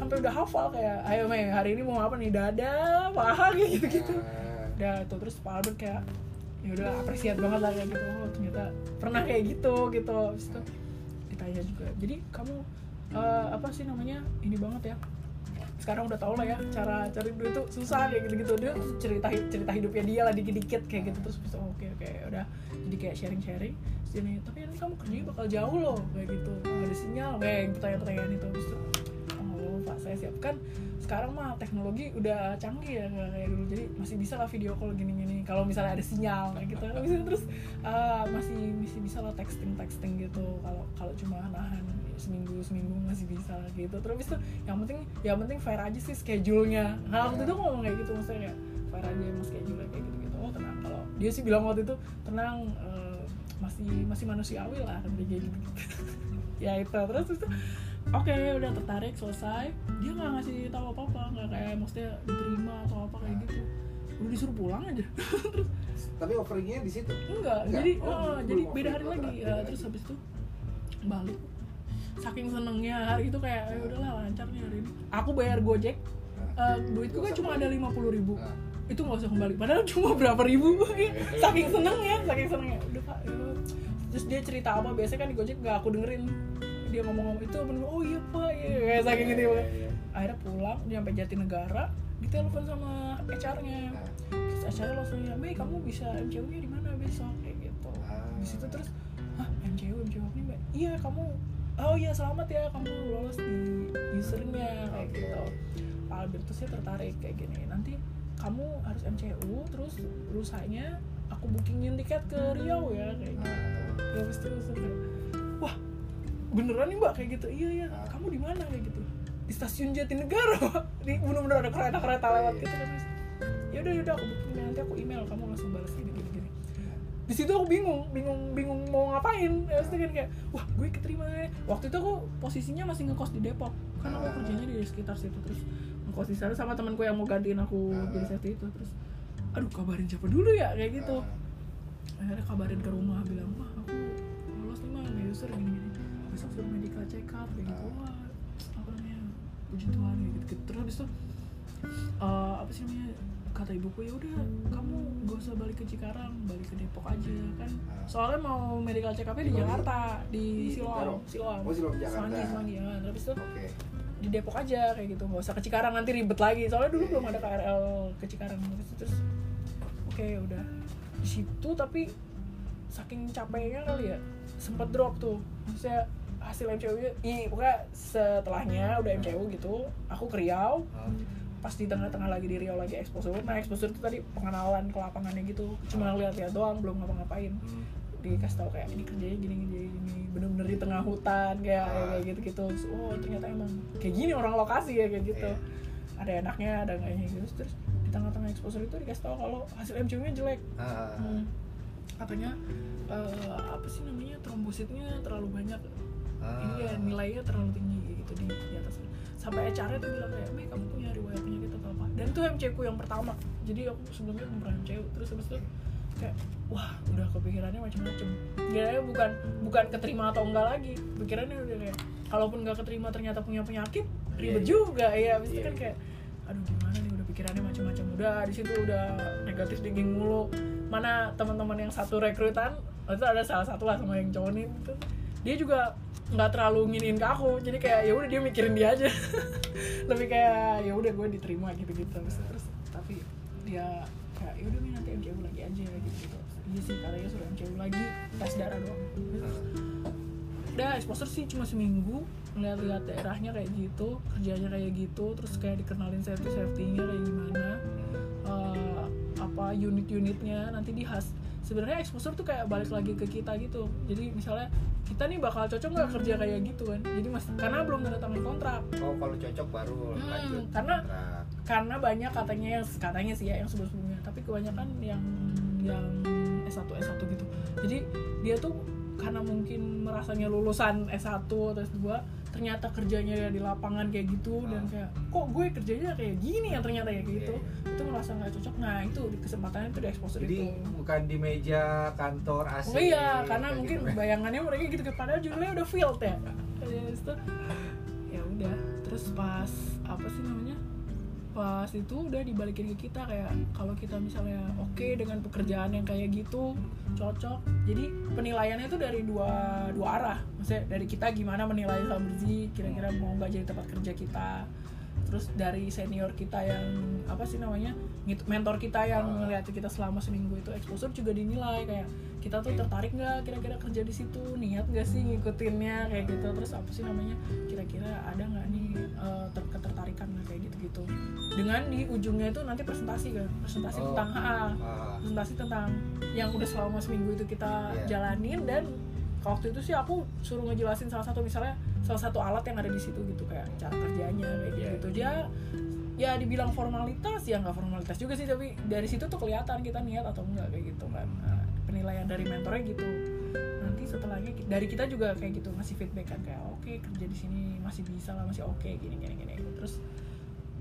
sampai udah hafal kayak ayo Mei hari ini mau apa nih? Dada paha kayak gitu gitu Ah, udah tuh terus Pak Albert kayak ya udah apresiat banget lah kayak gitu. Oh ternyata pernah kayak gitu gitu. Habis itu ditanya juga jadi kamu eh, apa sih namanya ini banget ya? Sekarang udah tau lah ya cara cari duit tuh susah kayak gitu gitu dia cerita cerita hidupnya dia lah dikit dikit kayak gitu. Terus oh, oke oke udah. Jadi kayak sharing sharing nanya, tapi nanti kamu kerjanya bakal jauh loh kayak gitu. Nggak ada sinyal kayak pertanyaan pertanyaan itu terus pak saya siap kan sekarang mah teknologi udah canggih ya kayak dulu. Jadi masih bisa lah video call gini gini kalau misalnya ada sinyal kayak gitu. Itu terus ah, masih masih bisa lah texting texting gitu. Kalau kalau cuma nahan seminggu seminggu masih bisa gitu. Terus itu yang penting yang penting fair aja sih schedule-nya. Nah waktu itu aku ngomong kayak gitu maksudnya kayak fair aja emang schedule kayak gitu gitu oh tenang. Kalau dia sih bilang waktu itu tenang eh, masih masih manusiawi lah kan kayak gitu. Ya itu. Terus terus oke udah tertarik selesai. Dia nggak ngasih tahu apa apa nggak kayak maksudnya diterima atau apa kayak gitu. Udah disuruh pulang aja. Terus Tapi offeringnya di situ. enggak, Enggak? jadi Oh, belum jadi beda hari lagi. Ya, terus habis itu balik. Saking senengnya hari itu kayak ya udahlah lancar nih hari ini. Aku bayar gojek. Eh, duitku kan cuma ada lima puluh ribu. Nah, itu nggak usah kembali. Padahal cuma berapa ribu. Saking senengnya saking senengnya. Udah pak ya. terus dia cerita apa biasanya kan di gojek nggak aku dengerin dia ngomong-ngomong itu bener oh iya pak iya. Kayak saking gitu iya, ya iya. akhirnya pulang dia sampai Jatinegara ditelepon sama HR-nya. Nah, terus HR-nya langsung nanya Mei kamu bisa MCU-nya di mana besok kayak gitu. Ah. di situ terus hah MCU MCU apa nih mbak iya kamu oh iya selamat ya kamu lolos di usernya kayak Oke. gitu. Pak Albertusnya tertarik kayak gini. Nanti kamu harus MCU terus lusanya aku bookingin tiket ke Riau ya kayak gitu. Ah. Terus langsung kayak, wah beneran nih mbak? Kayak gitu. Iya iya. Kamu di mana? Kayak gitu. Di stasiun Jatinegara Pak. di bener-bener ada kereta-kereta lewat Iya. gitu kan ya udah ya udah aku booking. Nanti aku email. Kamu langsung balas gini gini gini. Di situ aku bingung. Bingung bingung mau ngapain. Ya pasti kan kayak wah gue keterima ya. waktu itu aku posisinya masih ngekos di Depok. Kan aku kerjanya di sekitar situ. Terus ngekos di sana sama temanku yang mau gantiin aku jadi safety itu. Terus aduh kabarin siapa dulu ya? Kayak gitu. Akhirnya kabarin ke rumah bilang wah aku lolos nih mah user gini gini suruh medical check up kayak gitu wah apa namanya puji Tuhan gitu, gitu. terus habis itu eh, apa sih namanya kata ibuku ya udah kamu gak usah balik ke Cikarang balik ke Depok aja kan. Soalnya mau medical check upnya di Di? Jakarta di Di Siloam. Bintaro? Siloam. Oh, Siloam, Jakarta. Semanggi Semanggi ya. Terus itu oke. di Depok aja kayak gitu. Nggak usah ke Cikarang nanti ribet lagi. Soalnya dulu Iya, belum iya. ada KRL ke Cikarang. Terus, terus oke udah. Di situ tapi saking capeknya kali ya sempet drop tuh. Maksudnya hasil MCU nya i pokoknya setelahnya udah MCU gitu aku ke Riau. Ah, pas di tengah-tengah lagi di Riau lagi exposure. Nah exposure itu tadi pengenalan ke lapangannya gitu. Cuma lihat-lihat doang belum ngapa-ngapain. Hmm. dikasih tahu kayak ini kerjanya gini gini gini bener-bener di tengah hutan kayak Ah. kayak gitu gitu Terus, oh ternyata emang kayak gini orang lokasi ya kayak gitu. Iya. ada enaknya ada enggaknya gitu. Terus di tengah-tengah exposure itu dikasih tahu kalau hasil MCU nya jelek. Ah, Hmm. katanya eh, apa sih namanya trombositnya terlalu banyak ah. ini ya nilainya terlalu tinggi gitu di, di atas. Sampai HR tuh bilang kayak Mei kamu punya riwayat penyakit atau apa? Dan itu MCU ku yang pertama. Jadi aku sebelumnya belum pernah MCU terus habis itu kayak wah udah kepikirannya macam-macam ya bukan bukan keterima atau enggak lagi. Pikirannya udah kayak kalaupun nggak keterima ternyata punya penyakit ribet Iya, iya. juga. Ya habis itu Iya, kan iya. kayak aduh gimana nih udah pikirannya macam-macam udah di situ udah negatif thinking mulu. Mana teman-teman yang satu rekrutan itu ada salah satu lah sama yang cowok ini itu dia juga nggak terlalu nginin ke aku. Jadi kayak ya udah dia mikirin dia aja. Lebih kayak ya udah gue diterima gitu gitu terus, terus tapi dia kayak ya udah nanti MCU lagi aja gitu gitu iya sih katanya suruh MCU lagi tes darah doang. Udah exposure sih cuma seminggu ngeliat-lihat daerahnya kayak gitu kerjanya kayak gitu terus kayak dikenalin safety safety-nya kayak gimana eh, apa unit-unitnya nanti di has sebenarnya exposure tuh kayak balik lagi ke kita gitu. Jadi misalnya kita nih bakal cocok nggak kerja kayak gitu kan? Jadi mas karena belum tanda tangan kontrak. Oh kalau cocok baru Hmm, lanjut karena- kontrak. karena banyak katanya yang katanya sih ya yang sebelum sebelumnya tapi kebanyakan yang yang S1 S1 gitu. Jadi dia tuh karena mungkin merasanya lulusan S1 atau S2 ternyata kerjanya ya di lapangan kayak gitu dan Ah. kayak kok gue kerjanya kayak gini ya ternyata ya kayak gitu Iya, itu merasa nggak cocok nah itu di kesempatannya itu di exposure jadi itu bukan di meja kantor AC Oh iya, karena kayak mungkin gitu. bayangannya mereka gitu kan padahal judulnya udah field ya. Ya udah, terus pas apa sih namanya? Pas itu udah dibalikin ke kita kayak kalau kita misalnya oke dengan pekerjaan yang kayak gitu cocok. Jadi penilaiannya itu dari dua dua arah. Maksudnya dari kita gimana menilai Samberzi, kira-kira mau nggak jadi tempat kerja kita. Terus dari senior kita yang apa sih namanya? mentor kita yang Ah. ngeliat kita selama seminggu itu exposure juga dinilai kayak kita tuh tertarik nggak kira-kira kerja di situ niat nggak sih ngikutinnya kayak gitu terus apa sih namanya kira-kira ada nggak nih ter- ketertarikan kayak gitu-gitu dengan di ujungnya itu nanti presentasi kan presentasi Oh. tentang HA Ah, presentasi tentang yang udah selama seminggu itu kita Iya. jalanin dan waktu itu sih aku suruh ngejelasin salah satu misalnya salah satu alat yang ada di situ gitu kayak cara kerjanya kayak Iya. gitu dia ya dibilang formalitas ya nggak formalitas juga sih tapi dari situ tuh kelihatan kita niat atau enggak kayak gitu kan Nah, penilaian dari mentornya gitu nanti setelahnya dari kita juga kayak gitu ngasih feedback kan kayak oke kerja di sini masih bisa lah masih oke gini gini gini terus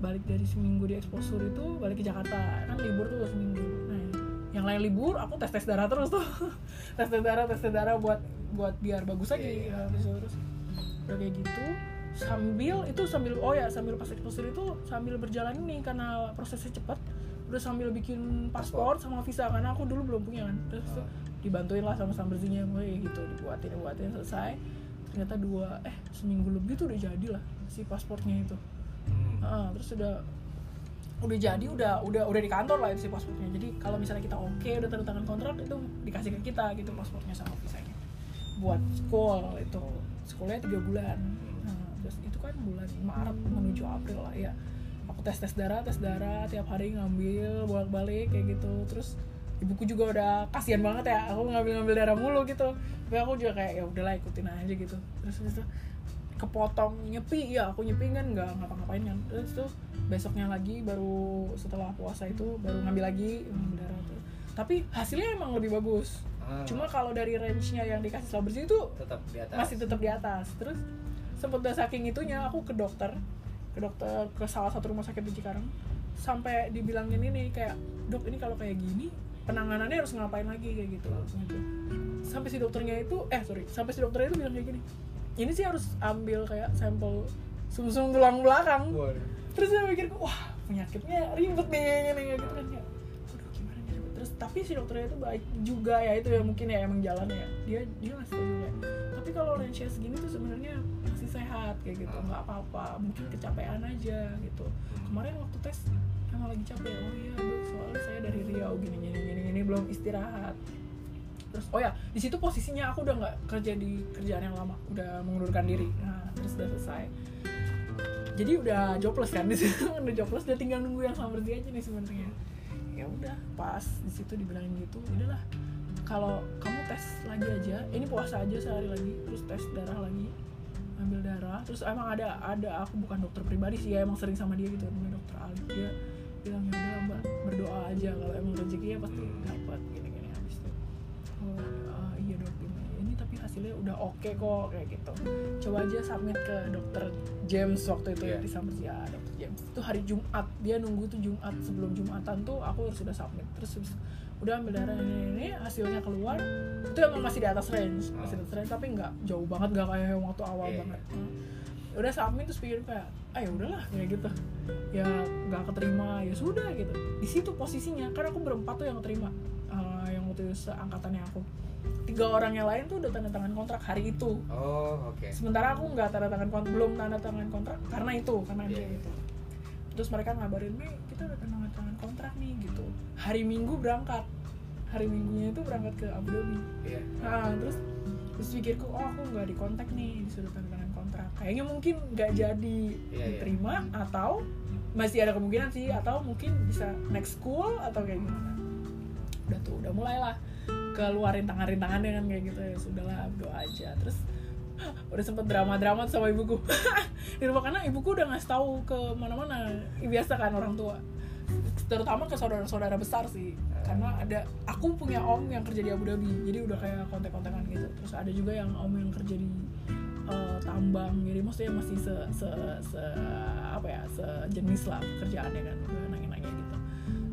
balik dari seminggu di exposure itu balik ke Jakarta. Kan libur tuh seminggu. Nah yang lain libur aku tes tes darah terus tuh. Tes tes darah tes tes darah buat buat biar bagus lagi. Iya, iya. Nah, terus udah kayak gitu sambil itu sambil oh ya sambil pas exposure itu sambil berjalan ini karena prosesnya cepat udah sambil bikin paspor sama visa karena aku dulu belum punya kan. Terus tuh dibantuin lah sama samberzinya gue gitu dibuatin dibuatin selesai. Ternyata dua eh seminggu lebih tuh udah jadi lah si pasportnya itu Ah, terus udah udah jadi udah udah udah di kantor lah itu si pasportnya jadi kalau misalnya kita oke udah tanda tangan kontrak itu dikasih ke kita gitu pasportnya sama visanya buat school itu sekolahnya tiga bulan. Nah, terus itu kan bulan Maret menuju April lah ya. Aku tes tes darah tes darah tiap hari ngambil bolak balik kayak gitu. Terus ibuku juga udah kasihan banget ya aku ngambil ngambil darah mulu gitu. Tapi aku juga kayak ya udahlah ikutin aja gitu. Terus terus kepotong nyepi ya aku nyepi kan nggak ngapa-ngapain kan. Terus tuh besoknya lagi baru setelah puasa itu baru ngambil lagi darah tuh. Tapi hasilnya emang lebih bagus. Ah. cuma kalau dari range-nya yang dikasih setelah bersih itu tetap di atas. masih tetap di atas. Terus sempet udah saking itunya aku ke dokter ke dokter ke salah satu rumah sakit di Cikarang. Sampai dibilangin ini kayak dok ini kalau kayak gini penanganannya harus ngapain lagi? Kayak gitu gitu sampai si dokternya itu eh sorry sampai si dokternya itu bilang kayak gini ini sih harus ambil kayak sampel sumsum tulang belakang. Waduh. terus saya mikir wah penyakitnya ribet nih kayaknya nih gitu kan ya aduh gimana nih ribet. Terus tapi si dokternya itu baik juga ya itu ya mungkin ya emang jalan ya. Dia dia ngasih tau juga. Tapi kalau range segini tuh sebenarnya masih sehat kayak gitu. Ah. nggak apa-apa mungkin kecapean aja gitu. Kemarin waktu tes emang lagi capek. Oh iya dok soalnya saya dari Riau gini gini gini gini belum istirahat terus oh ya di situ posisinya aku udah nggak kerja di kerjaan yang lama udah mengundurkan diri. Nah terus udah selesai. Jadi udah jobless kan di situ udah jobless udah tinggal nunggu yang sama berarti aja nih sebenarnya. Ya udah pas di situ dibilangin gitu udahlah kalau kamu tes lagi aja ini puasa aja sehari lagi terus tes darah lagi ambil darah. Terus emang ada ada aku bukan dokter pribadi sih ya emang sering sama dia gitu namanya dokter Ali dia bilang ya udah mbak berdoa aja kalau emang rezekinya pasti Hmm. dapat gini gini habis itu ah, iya dok ini ini tapi hasilnya udah oke kok kayak gitu. Coba aja submit ke dokter James waktu itu ya Iya. di Samers ya dokter James. Itu hari Jumat dia nunggu tuh Jumat sebelum Jumatan tuh aku harus sudah submit. Terus udah ambil darah ini, ini, hasilnya keluar itu emang masih di atas range masih di atas range tapi nggak jauh banget nggak kayak yang waktu awal Iya, banget. Udah submit terus pikir kayak ah ya udahlah kayak gitu. Ya nggak keterima ya sudah gitu. Di situ posisinya kan aku berempat tuh yang keterima. Eh, yang waktu itu seangkatannya aku. Tiga orang yang lain tuh udah tanda tangan kontrak hari itu. Oh oke. Sementara aku nggak tanda tangan kontrak belum tanda tangan kontrak karena itu karena Iya. dia itu. Terus mereka ngabarin Mei kita udah tanda tangan kontrak nih gitu. Hari minggu berangkat. Hari minggunya itu berangkat ke Abu Dhabi. Iya. Nah terus terus pikirku oh aku nggak dikontak nih disuruh tanda tangan kontrak. Kayaknya mungkin nggak jadi Iya, iya. diterima atau masih ada kemungkinan sih atau mungkin bisa next school atau kayak gimana udah tuh udah mulailah keluarin tangan-tangannya kan kayak gitu. Ya sudahlah doa aja. Terus udah sempet drama-drama sama ibuku. Di rumah karena ibuku udah ngasih tahu ke mana-mana. Biasa kan orang tua. Terutama ke saudara-saudara besar sih. Karena ada aku punya om yang kerja di Abu Dhabi. Jadi udah kayak kontak-kontakan gitu. Terus ada juga yang om yang kerja di eh, tambang. Jadi maksudnya masih se, se, se apa ya sejenis lah kerjaannya kan. Nanya-nanya gitu.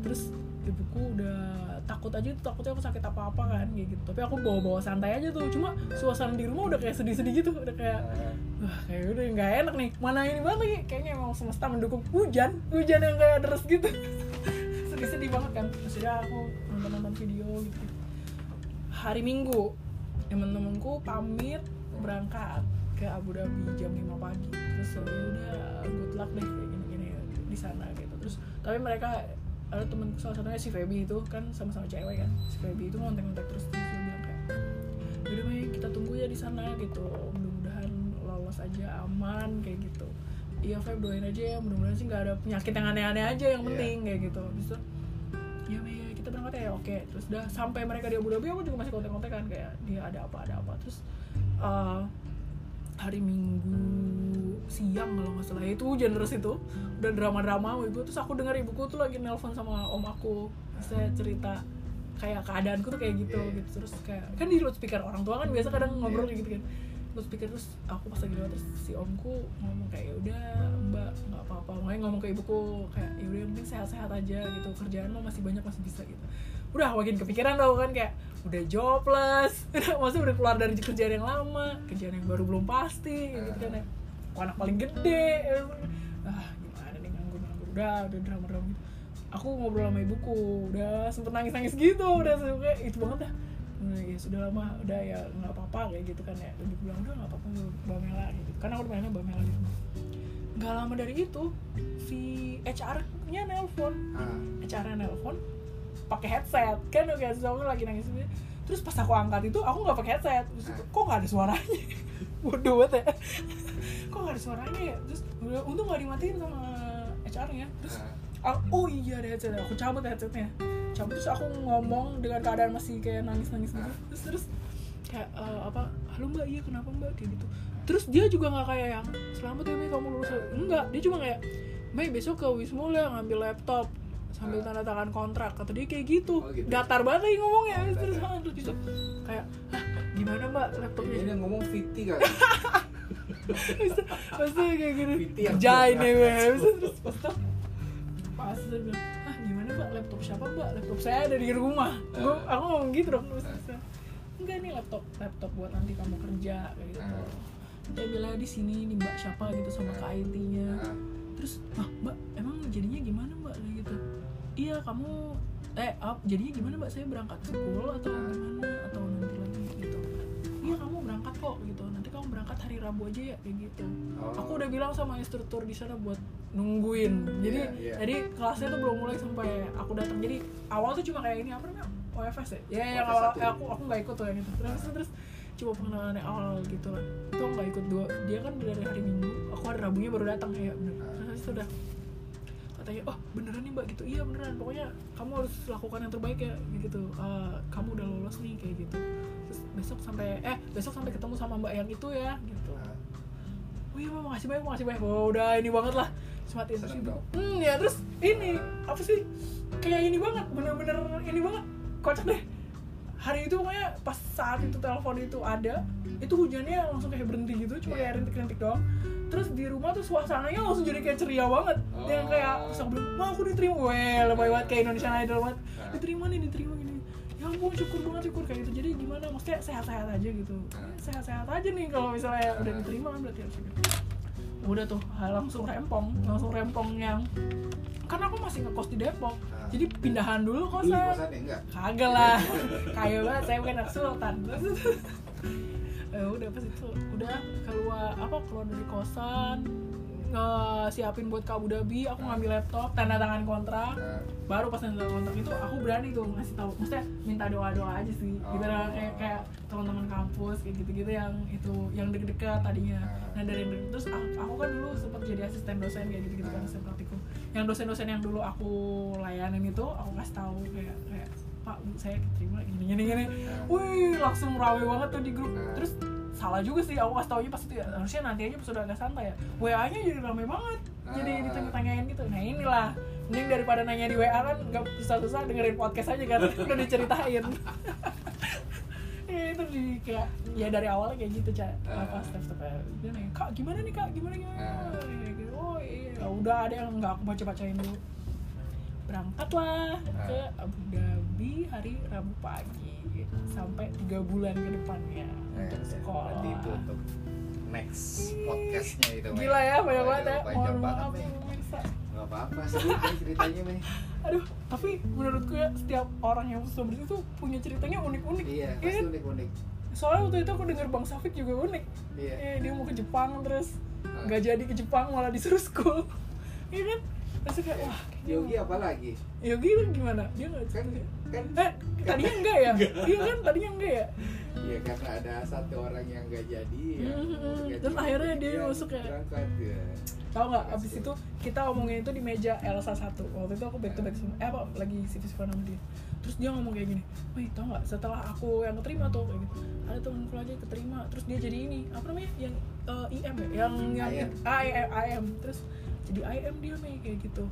Terus ibuku udah takut aja tuh takutnya aku sakit apa-apa kan kayak gitu. Tapi aku bawa-bawa santai aja tuh cuma suasana di rumah udah kayak sedih-sedih gitu udah kayak Ah, wah kayak udah nggak enak nih mana ini banget lagi kayaknya emang semesta mendukung hujan hujan yang kayak deras gitu. Sedih-sedih banget kan maksudnya aku nonton-nonton video gitu. Hari minggu temen-temenku pamit berangkat ke Abu Dhabi jam 5 pagi. Terus ya udah good luck deh kayak gini-gini di sana gitu. Terus tapi mereka ada temenku salah satunya si Feby itu kan sama-sama cewek kan. Si Feby itu ngontek-ngontek terus terus dia bilang kayak udah Mei kita tunggu ya di sana gitu. Mudah-mudahan lolos aja aman kayak gitu. Iya Feb doain aja ya mudah-mudahan sih nggak ada penyakit yang aneh-aneh aja yang Iya. penting kayak gitu. Itu ya Mei kita berangkat ya oke. Terus udah sampai mereka di Abu Dhabi aku juga masih kontak-kontakan kayak dia ada apa ada apa. Terus eh, hari Minggu siang kalau nggak salah. Itu hujan deras itu. Udah drama-drama ibu. Terus aku dengar ibuku tuh lagi nelpon sama om aku. Saya cerita kayak keadaanku tuh kayak gitu Iya. gitu. Terus kayak kan di loudspeaker orang tua kan biasa kadang ngobrol kayak gitu kan. Loudspeaker terus aku pas lagi lewat terus si omku ngomong kayak "Ya udah mbak nggak apa-apa. Makanya ngomong ke ibuku kayak ya udah yang penting sehat-sehat aja gitu. Kerjaan mah masih banyak masih bisa gitu udah makin kepikiran tau kan kayak udah jobless. Udah maksudnya udah keluar dari kerjaan yang lama kerjaan yang baru belum pasti gitu kan ya. Anak paling gede ah gimana nih nganggur nganggur. Udah udah drama drama gitu. Aku ngobrol sama ibuku udah sempet nangis nangis gitu udah kayak itu banget dah. Nah, ya sudah lama udah ya nggak apa-apa kayak gitu kan ya. Ibu bilang udah nggak apa-apa mbak Mela gitu. Karena aku mainnya mbak Mela gitu. Nggak lama dari itu si HR-nya nelpon Ah, HR-nya nelpon pakai headset. Kan oke aku lagi nangis gitu. terus pas aku angkat itu aku nggak pakai headset. Terus Ah. kok nggak ada suaranya? Bodoh banget ya. Kok nggak ada suaranya ya? Terus untung nggak dimatiin sama HR-nya terus ah. aku, oh iya ada headset aku cabut headsetnya. Cabut terus aku ngomong dengan keadaan masih kayak nangis nangis gitu terus terus kayak eh, apa halo mbak iya kenapa mbak? Kayak gitu. Terus dia juga nggak kayak yang selamat ya Mei kamu lulus. Enggak dia cuma kayak Mei besok ke Wismul ya ngambil laptop sambil Ah. tanda tangan kontrak. Kata dia kayak gitu, Oh, gitu. datar banget lagi ngomongnya. Oh, terus terus bisa kayak "Hah, gimana mbak laptopnya? Ini yang ngomong Viti kan. pasti kayak gini. Kerjain belum nih terus pas pas itu dia bilang ah gimana mbak? Laptop siapa mbak? Laptop saya ada di rumah. Gua Ah. aku ngomong gitu dong terus terus, enggak nih laptop laptop buat nanti kamu kerja kayak gitu. Ah. dia bilang di sini nih mbak siapa gitu sama Ah. ke IT-nya terus ah mbak emang jadinya gimana gitu iya kamu eh up jadinya gimana mbak? Saya berangkat ke atau Ah. gimana? Atau nanti lagi gitu. Iya kamu berangkat kok gitu. Nanti kamu berangkat hari Rabu aja ya kayak gitu. Oh. aku udah bilang sama instruktur di sana buat nungguin. Jadi Iya, iya. jadi kelasnya tuh belum mulai sampai aku datang. Jadi awal tuh cuma kayak ini apa namanya? OFS ya? Ya yang awal eh, aku aku nggak ikut tuh yang itu. Terus terus cuma pengenalan yang awal gitu lah. Itu aku nggak ikut dua. Dia kan dari hari minggu. Aku hari rabunya baru datang ya. Bener terus itu udah katanya oh beneran nih mbak gitu. Iya beneran. Pokoknya kamu harus lakukan yang terbaik ya gitu. Eh, kamu udah lolos nih kayak gitu. Terus besok sampai eh besok sampai ketemu sama mbak yang itu ya gitu. Ah. oh iya mbak makasih banyak makasih banyak. Oh, udah ini banget lah. Sematiin terus ibu hmm ya terus ini apa sih? Kayak ini banget bener-bener ini banget. Kocak deh. Hari itu pokoknya pas saat itu telepon itu ada itu hujannya langsung kayak berhenti gitu cuma Iya. kayak rintik-rintik doang terus di rumah tuh suasananya langsung jadi kayak ceria banget. Yang Oh. kayak terus aku bilang mah aku diterima. Weh lebay banget kayak Indonesian Idol banget. Ah. diterima nih diterima gini. Ya ampun syukur banget syukur. Kayak gitu. Jadi gimana? Maksudnya sehat-sehat aja gitu. Ah. sehat-sehat aja nih kalau misalnya udah Ah. diterima kan berarti harus gitu. Udah tuh langsung rempong langsung rempong yang karena aku masih ngekos di Depok. Ah. jadi pindahan dulu kosan. kosan ya kagak lah. Kaya banget saya bukan anak sultan eh, udah pas itu udah keluar apa keluar dari kosan siapin buat ke Abu Dhabi aku ngambil laptop tanda tangan kontrak. Baru pas tanda tangan kontrak itu aku berani tuh ngasih tahu. Maksudnya minta doa doa aja sih. Gitu Oh. lah kayak kayak teman-teman kampus kayak gitu gitu yang itu yang deket-deket tadinya. Ah. nah dari terus aku, aku kan dulu sempat jadi asisten dosen kayak gitu gitu kan asisten praktikum. Yang dosen-dosen yang dulu aku layanin itu aku kasih tahu kayak kayak pak bu saya keterima gini gini gini wih langsung rame banget tuh di grup. Ah. terus salah juga sih aku kasih taunya pas itu ya harusnya nanti aja pas udah agak santai ya. WA nya jadi rame banget. Jadi Ah. ditanya-tanyain gitu. Nah inilah. Mending daripada nanya di WA kan nggak susah-susah dengerin podcast aja kan. Udah diceritain. Ya itu di kayak ya dari awalnya kayak gitu cak Ah. apa step-stepnya dia nanya kak gimana nih kak? Gimana gimana? Gitu. oh iya. Udah ada yang nggak aku baca bacain dulu. Berangkatlah ke Abu Dhabi hari Rabu pagi sampai tiga bulan ke depannya Eh, untuk sekolah Berarti itu untuk next podcastnya itu. Gila ya banyak banget ya mohon maaf ya pemirsa Gak apa-apa nih ceritanya Mei. aduh tapi menurutku ya setiap orang yang bersumber itu punya ceritanya unik-unik Iya, Iya pasti kan? unik-unik. soalnya waktu itu aku denger Bang Safik juga unik Iya. Eh, dia mau ke Jepang terus Ah. nggak jadi ke Jepang malah disuruh school iya kan terus kayak wah Yogi apa lagi? Yogi itu gimana dia nggak Kan kan eh tadinya enggak ya iya kan tadinya enggak ya Iya karena ada satu orang yang gak jadi ya. Mhm. nggak Terus jadi, akhirnya dia masuk ya. Berangkat ya. tau nggak abis itu kita ngomongin itu di meja Elsa satu waktu itu aku back to back sama eh apa lagi CV sama dia terus dia ngomong kayak gini wih tau nggak setelah aku yang keterima tuh kayak gitu ada temenku lagi yang keterima terus dia jadi ini apa namanya yang eh, IM ya yang yang IM. IM, IM. terus jadi IM dia nih kayak gitu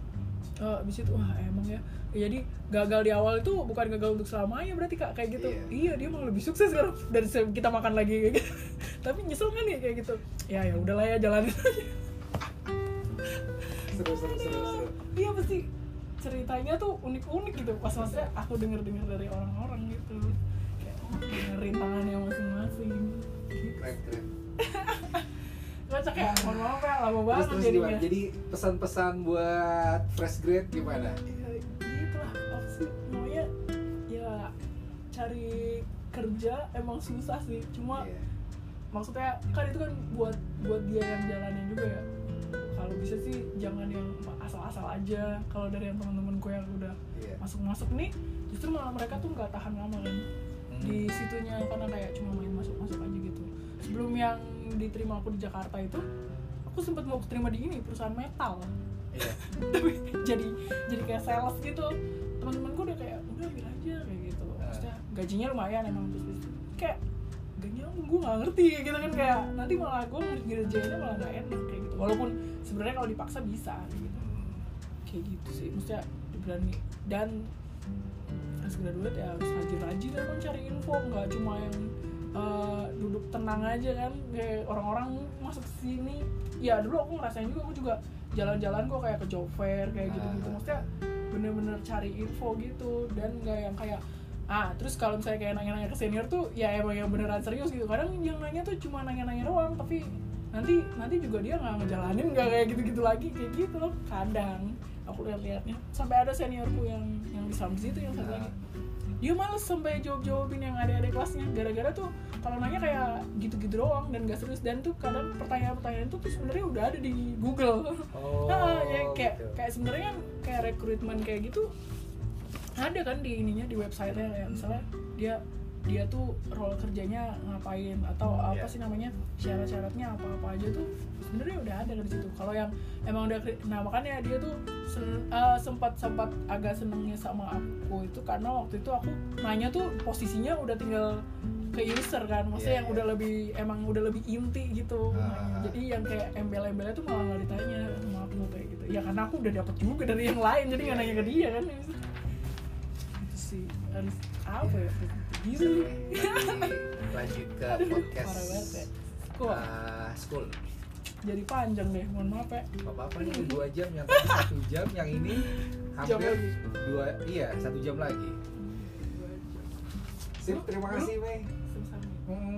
Eh, abis itu wah emang ya. Ya, jadi gagal di awal itu bukan gagal untuk selamanya berarti kak kayak gitu. Iya, dia malah lebih sukses sekarang dari kita makan lagi kayak gitu. Tapi nyesel kan nih kayak gitu. Ya ya udahlah ya jalanin aja. Seru seru seru seru. iya pasti ceritanya tuh unik-unik gitu. Pas maksudnya aku denger-denger dari orang-orang gitu. Kayak oh punya rintangannya masing-masing. Gitu. Keren keren. kocak ya mohon maaf ya lama Terus banget terus jadinya gimana? Jadi pesan-pesan buat fresh grade gimana? ya gitu lah. Apa sih? Namanya ya cari kerja emang susah sih. Cuma Iya. maksudnya kan itu kan buat buat dia yang jalanin juga ya. Kalau bisa sih jangan yang asal-asal aja. Kalau dari yang teman-temanku yang udah Iya. masuk-masuk nih justru malah mereka tuh nggak tahan lama kan. Di situnya karena kayak cuma main masuk-masuk aja gitu sebelum yang diterima aku di Jakarta itu aku sempat mau terima di ini perusahaan metal. Iya. tapi jadi jadi kayak sales gitu. Teman-temanku udah kayak udah ambil aja kayak gitu. Maksudnya gajinya lumayan emang terus terus kayak gajinya gue nggak ngerti kayak gitu kan. Kayak nanti malah gue ngerjainnya malah nggak enak kayak gitu. Walaupun sebenarnya kalau dipaksa bisa kayak gitu. Kayak gitu sih. Maksudnya berani dan fresh graduate ya harus rajin-rajin emang cari info. Nggak cuma yang eh, duduk tenang aja kan kayak orang-orang masuk sini. Ya dulu aku ngerasain juga aku juga jalan-jalan kok kayak ke job fair kayak gitu-gitu. Ah. maksudnya bener-bener cari info gitu dan nggak yang kayak ah terus kalau misalnya kayak nanya-nanya ke senior tuh ya emang yang beneran serius gitu. Kadang yang nanya tuh cuma nanya-nanya doang tapi nanti nanti juga dia nggak ngejalanin nggak kayak gitu-gitu lagi. Kayak gitu loh kadang. Aku lihat-lihatnya. Sampai ada seniorku yang yang di Samsi itu yang satu Nah. lagi dia males sampai jawab-jawabin yang adik-adik kelasnya. Gara-gara tuh kalau nanya kayak gitu-gitu doang dan gak serius. Dan tuh kadang pertanyaan-pertanyaan tuh tuh sebenarnya udah ada di Google. Oh, Nah, ya kayak gitu. kayak sebenarnya kan kayak rekrutmen kayak gitu ada kan di ininya di websitenya. Kayak misalnya dia dia tuh role kerjanya ngapain atau apa Iya. sih namanya syarat-syaratnya apa-apa aja tuh sebenarnya udah ada dari situ kalau yang emang udah nah makanya dia tuh sen- eh, sempat sempat agak senengnya sama aku itu karena waktu itu aku nanya tuh posisinya udah tinggal ke user kan maksudnya Iya, yang iya. udah lebih emang udah lebih inti gitu Ah. nanya. jadi yang kayak embel-embelnya tuh malah nggak ditanya sama aku kayak gitu ya karena aku udah dapet juga dari yang lain jadi nggak nanya ke dia kan itu sih harus apa ya gitu lanjut ke Aduh, podcast ya. Ah, school. jadi panjang deh mohon maaf ya Gak apa-apa nih dua jam yang tadi satu jam yang ini Jam hampir lagi. dua iya satu jam lagi. Sip, terima kasih Mei hmm.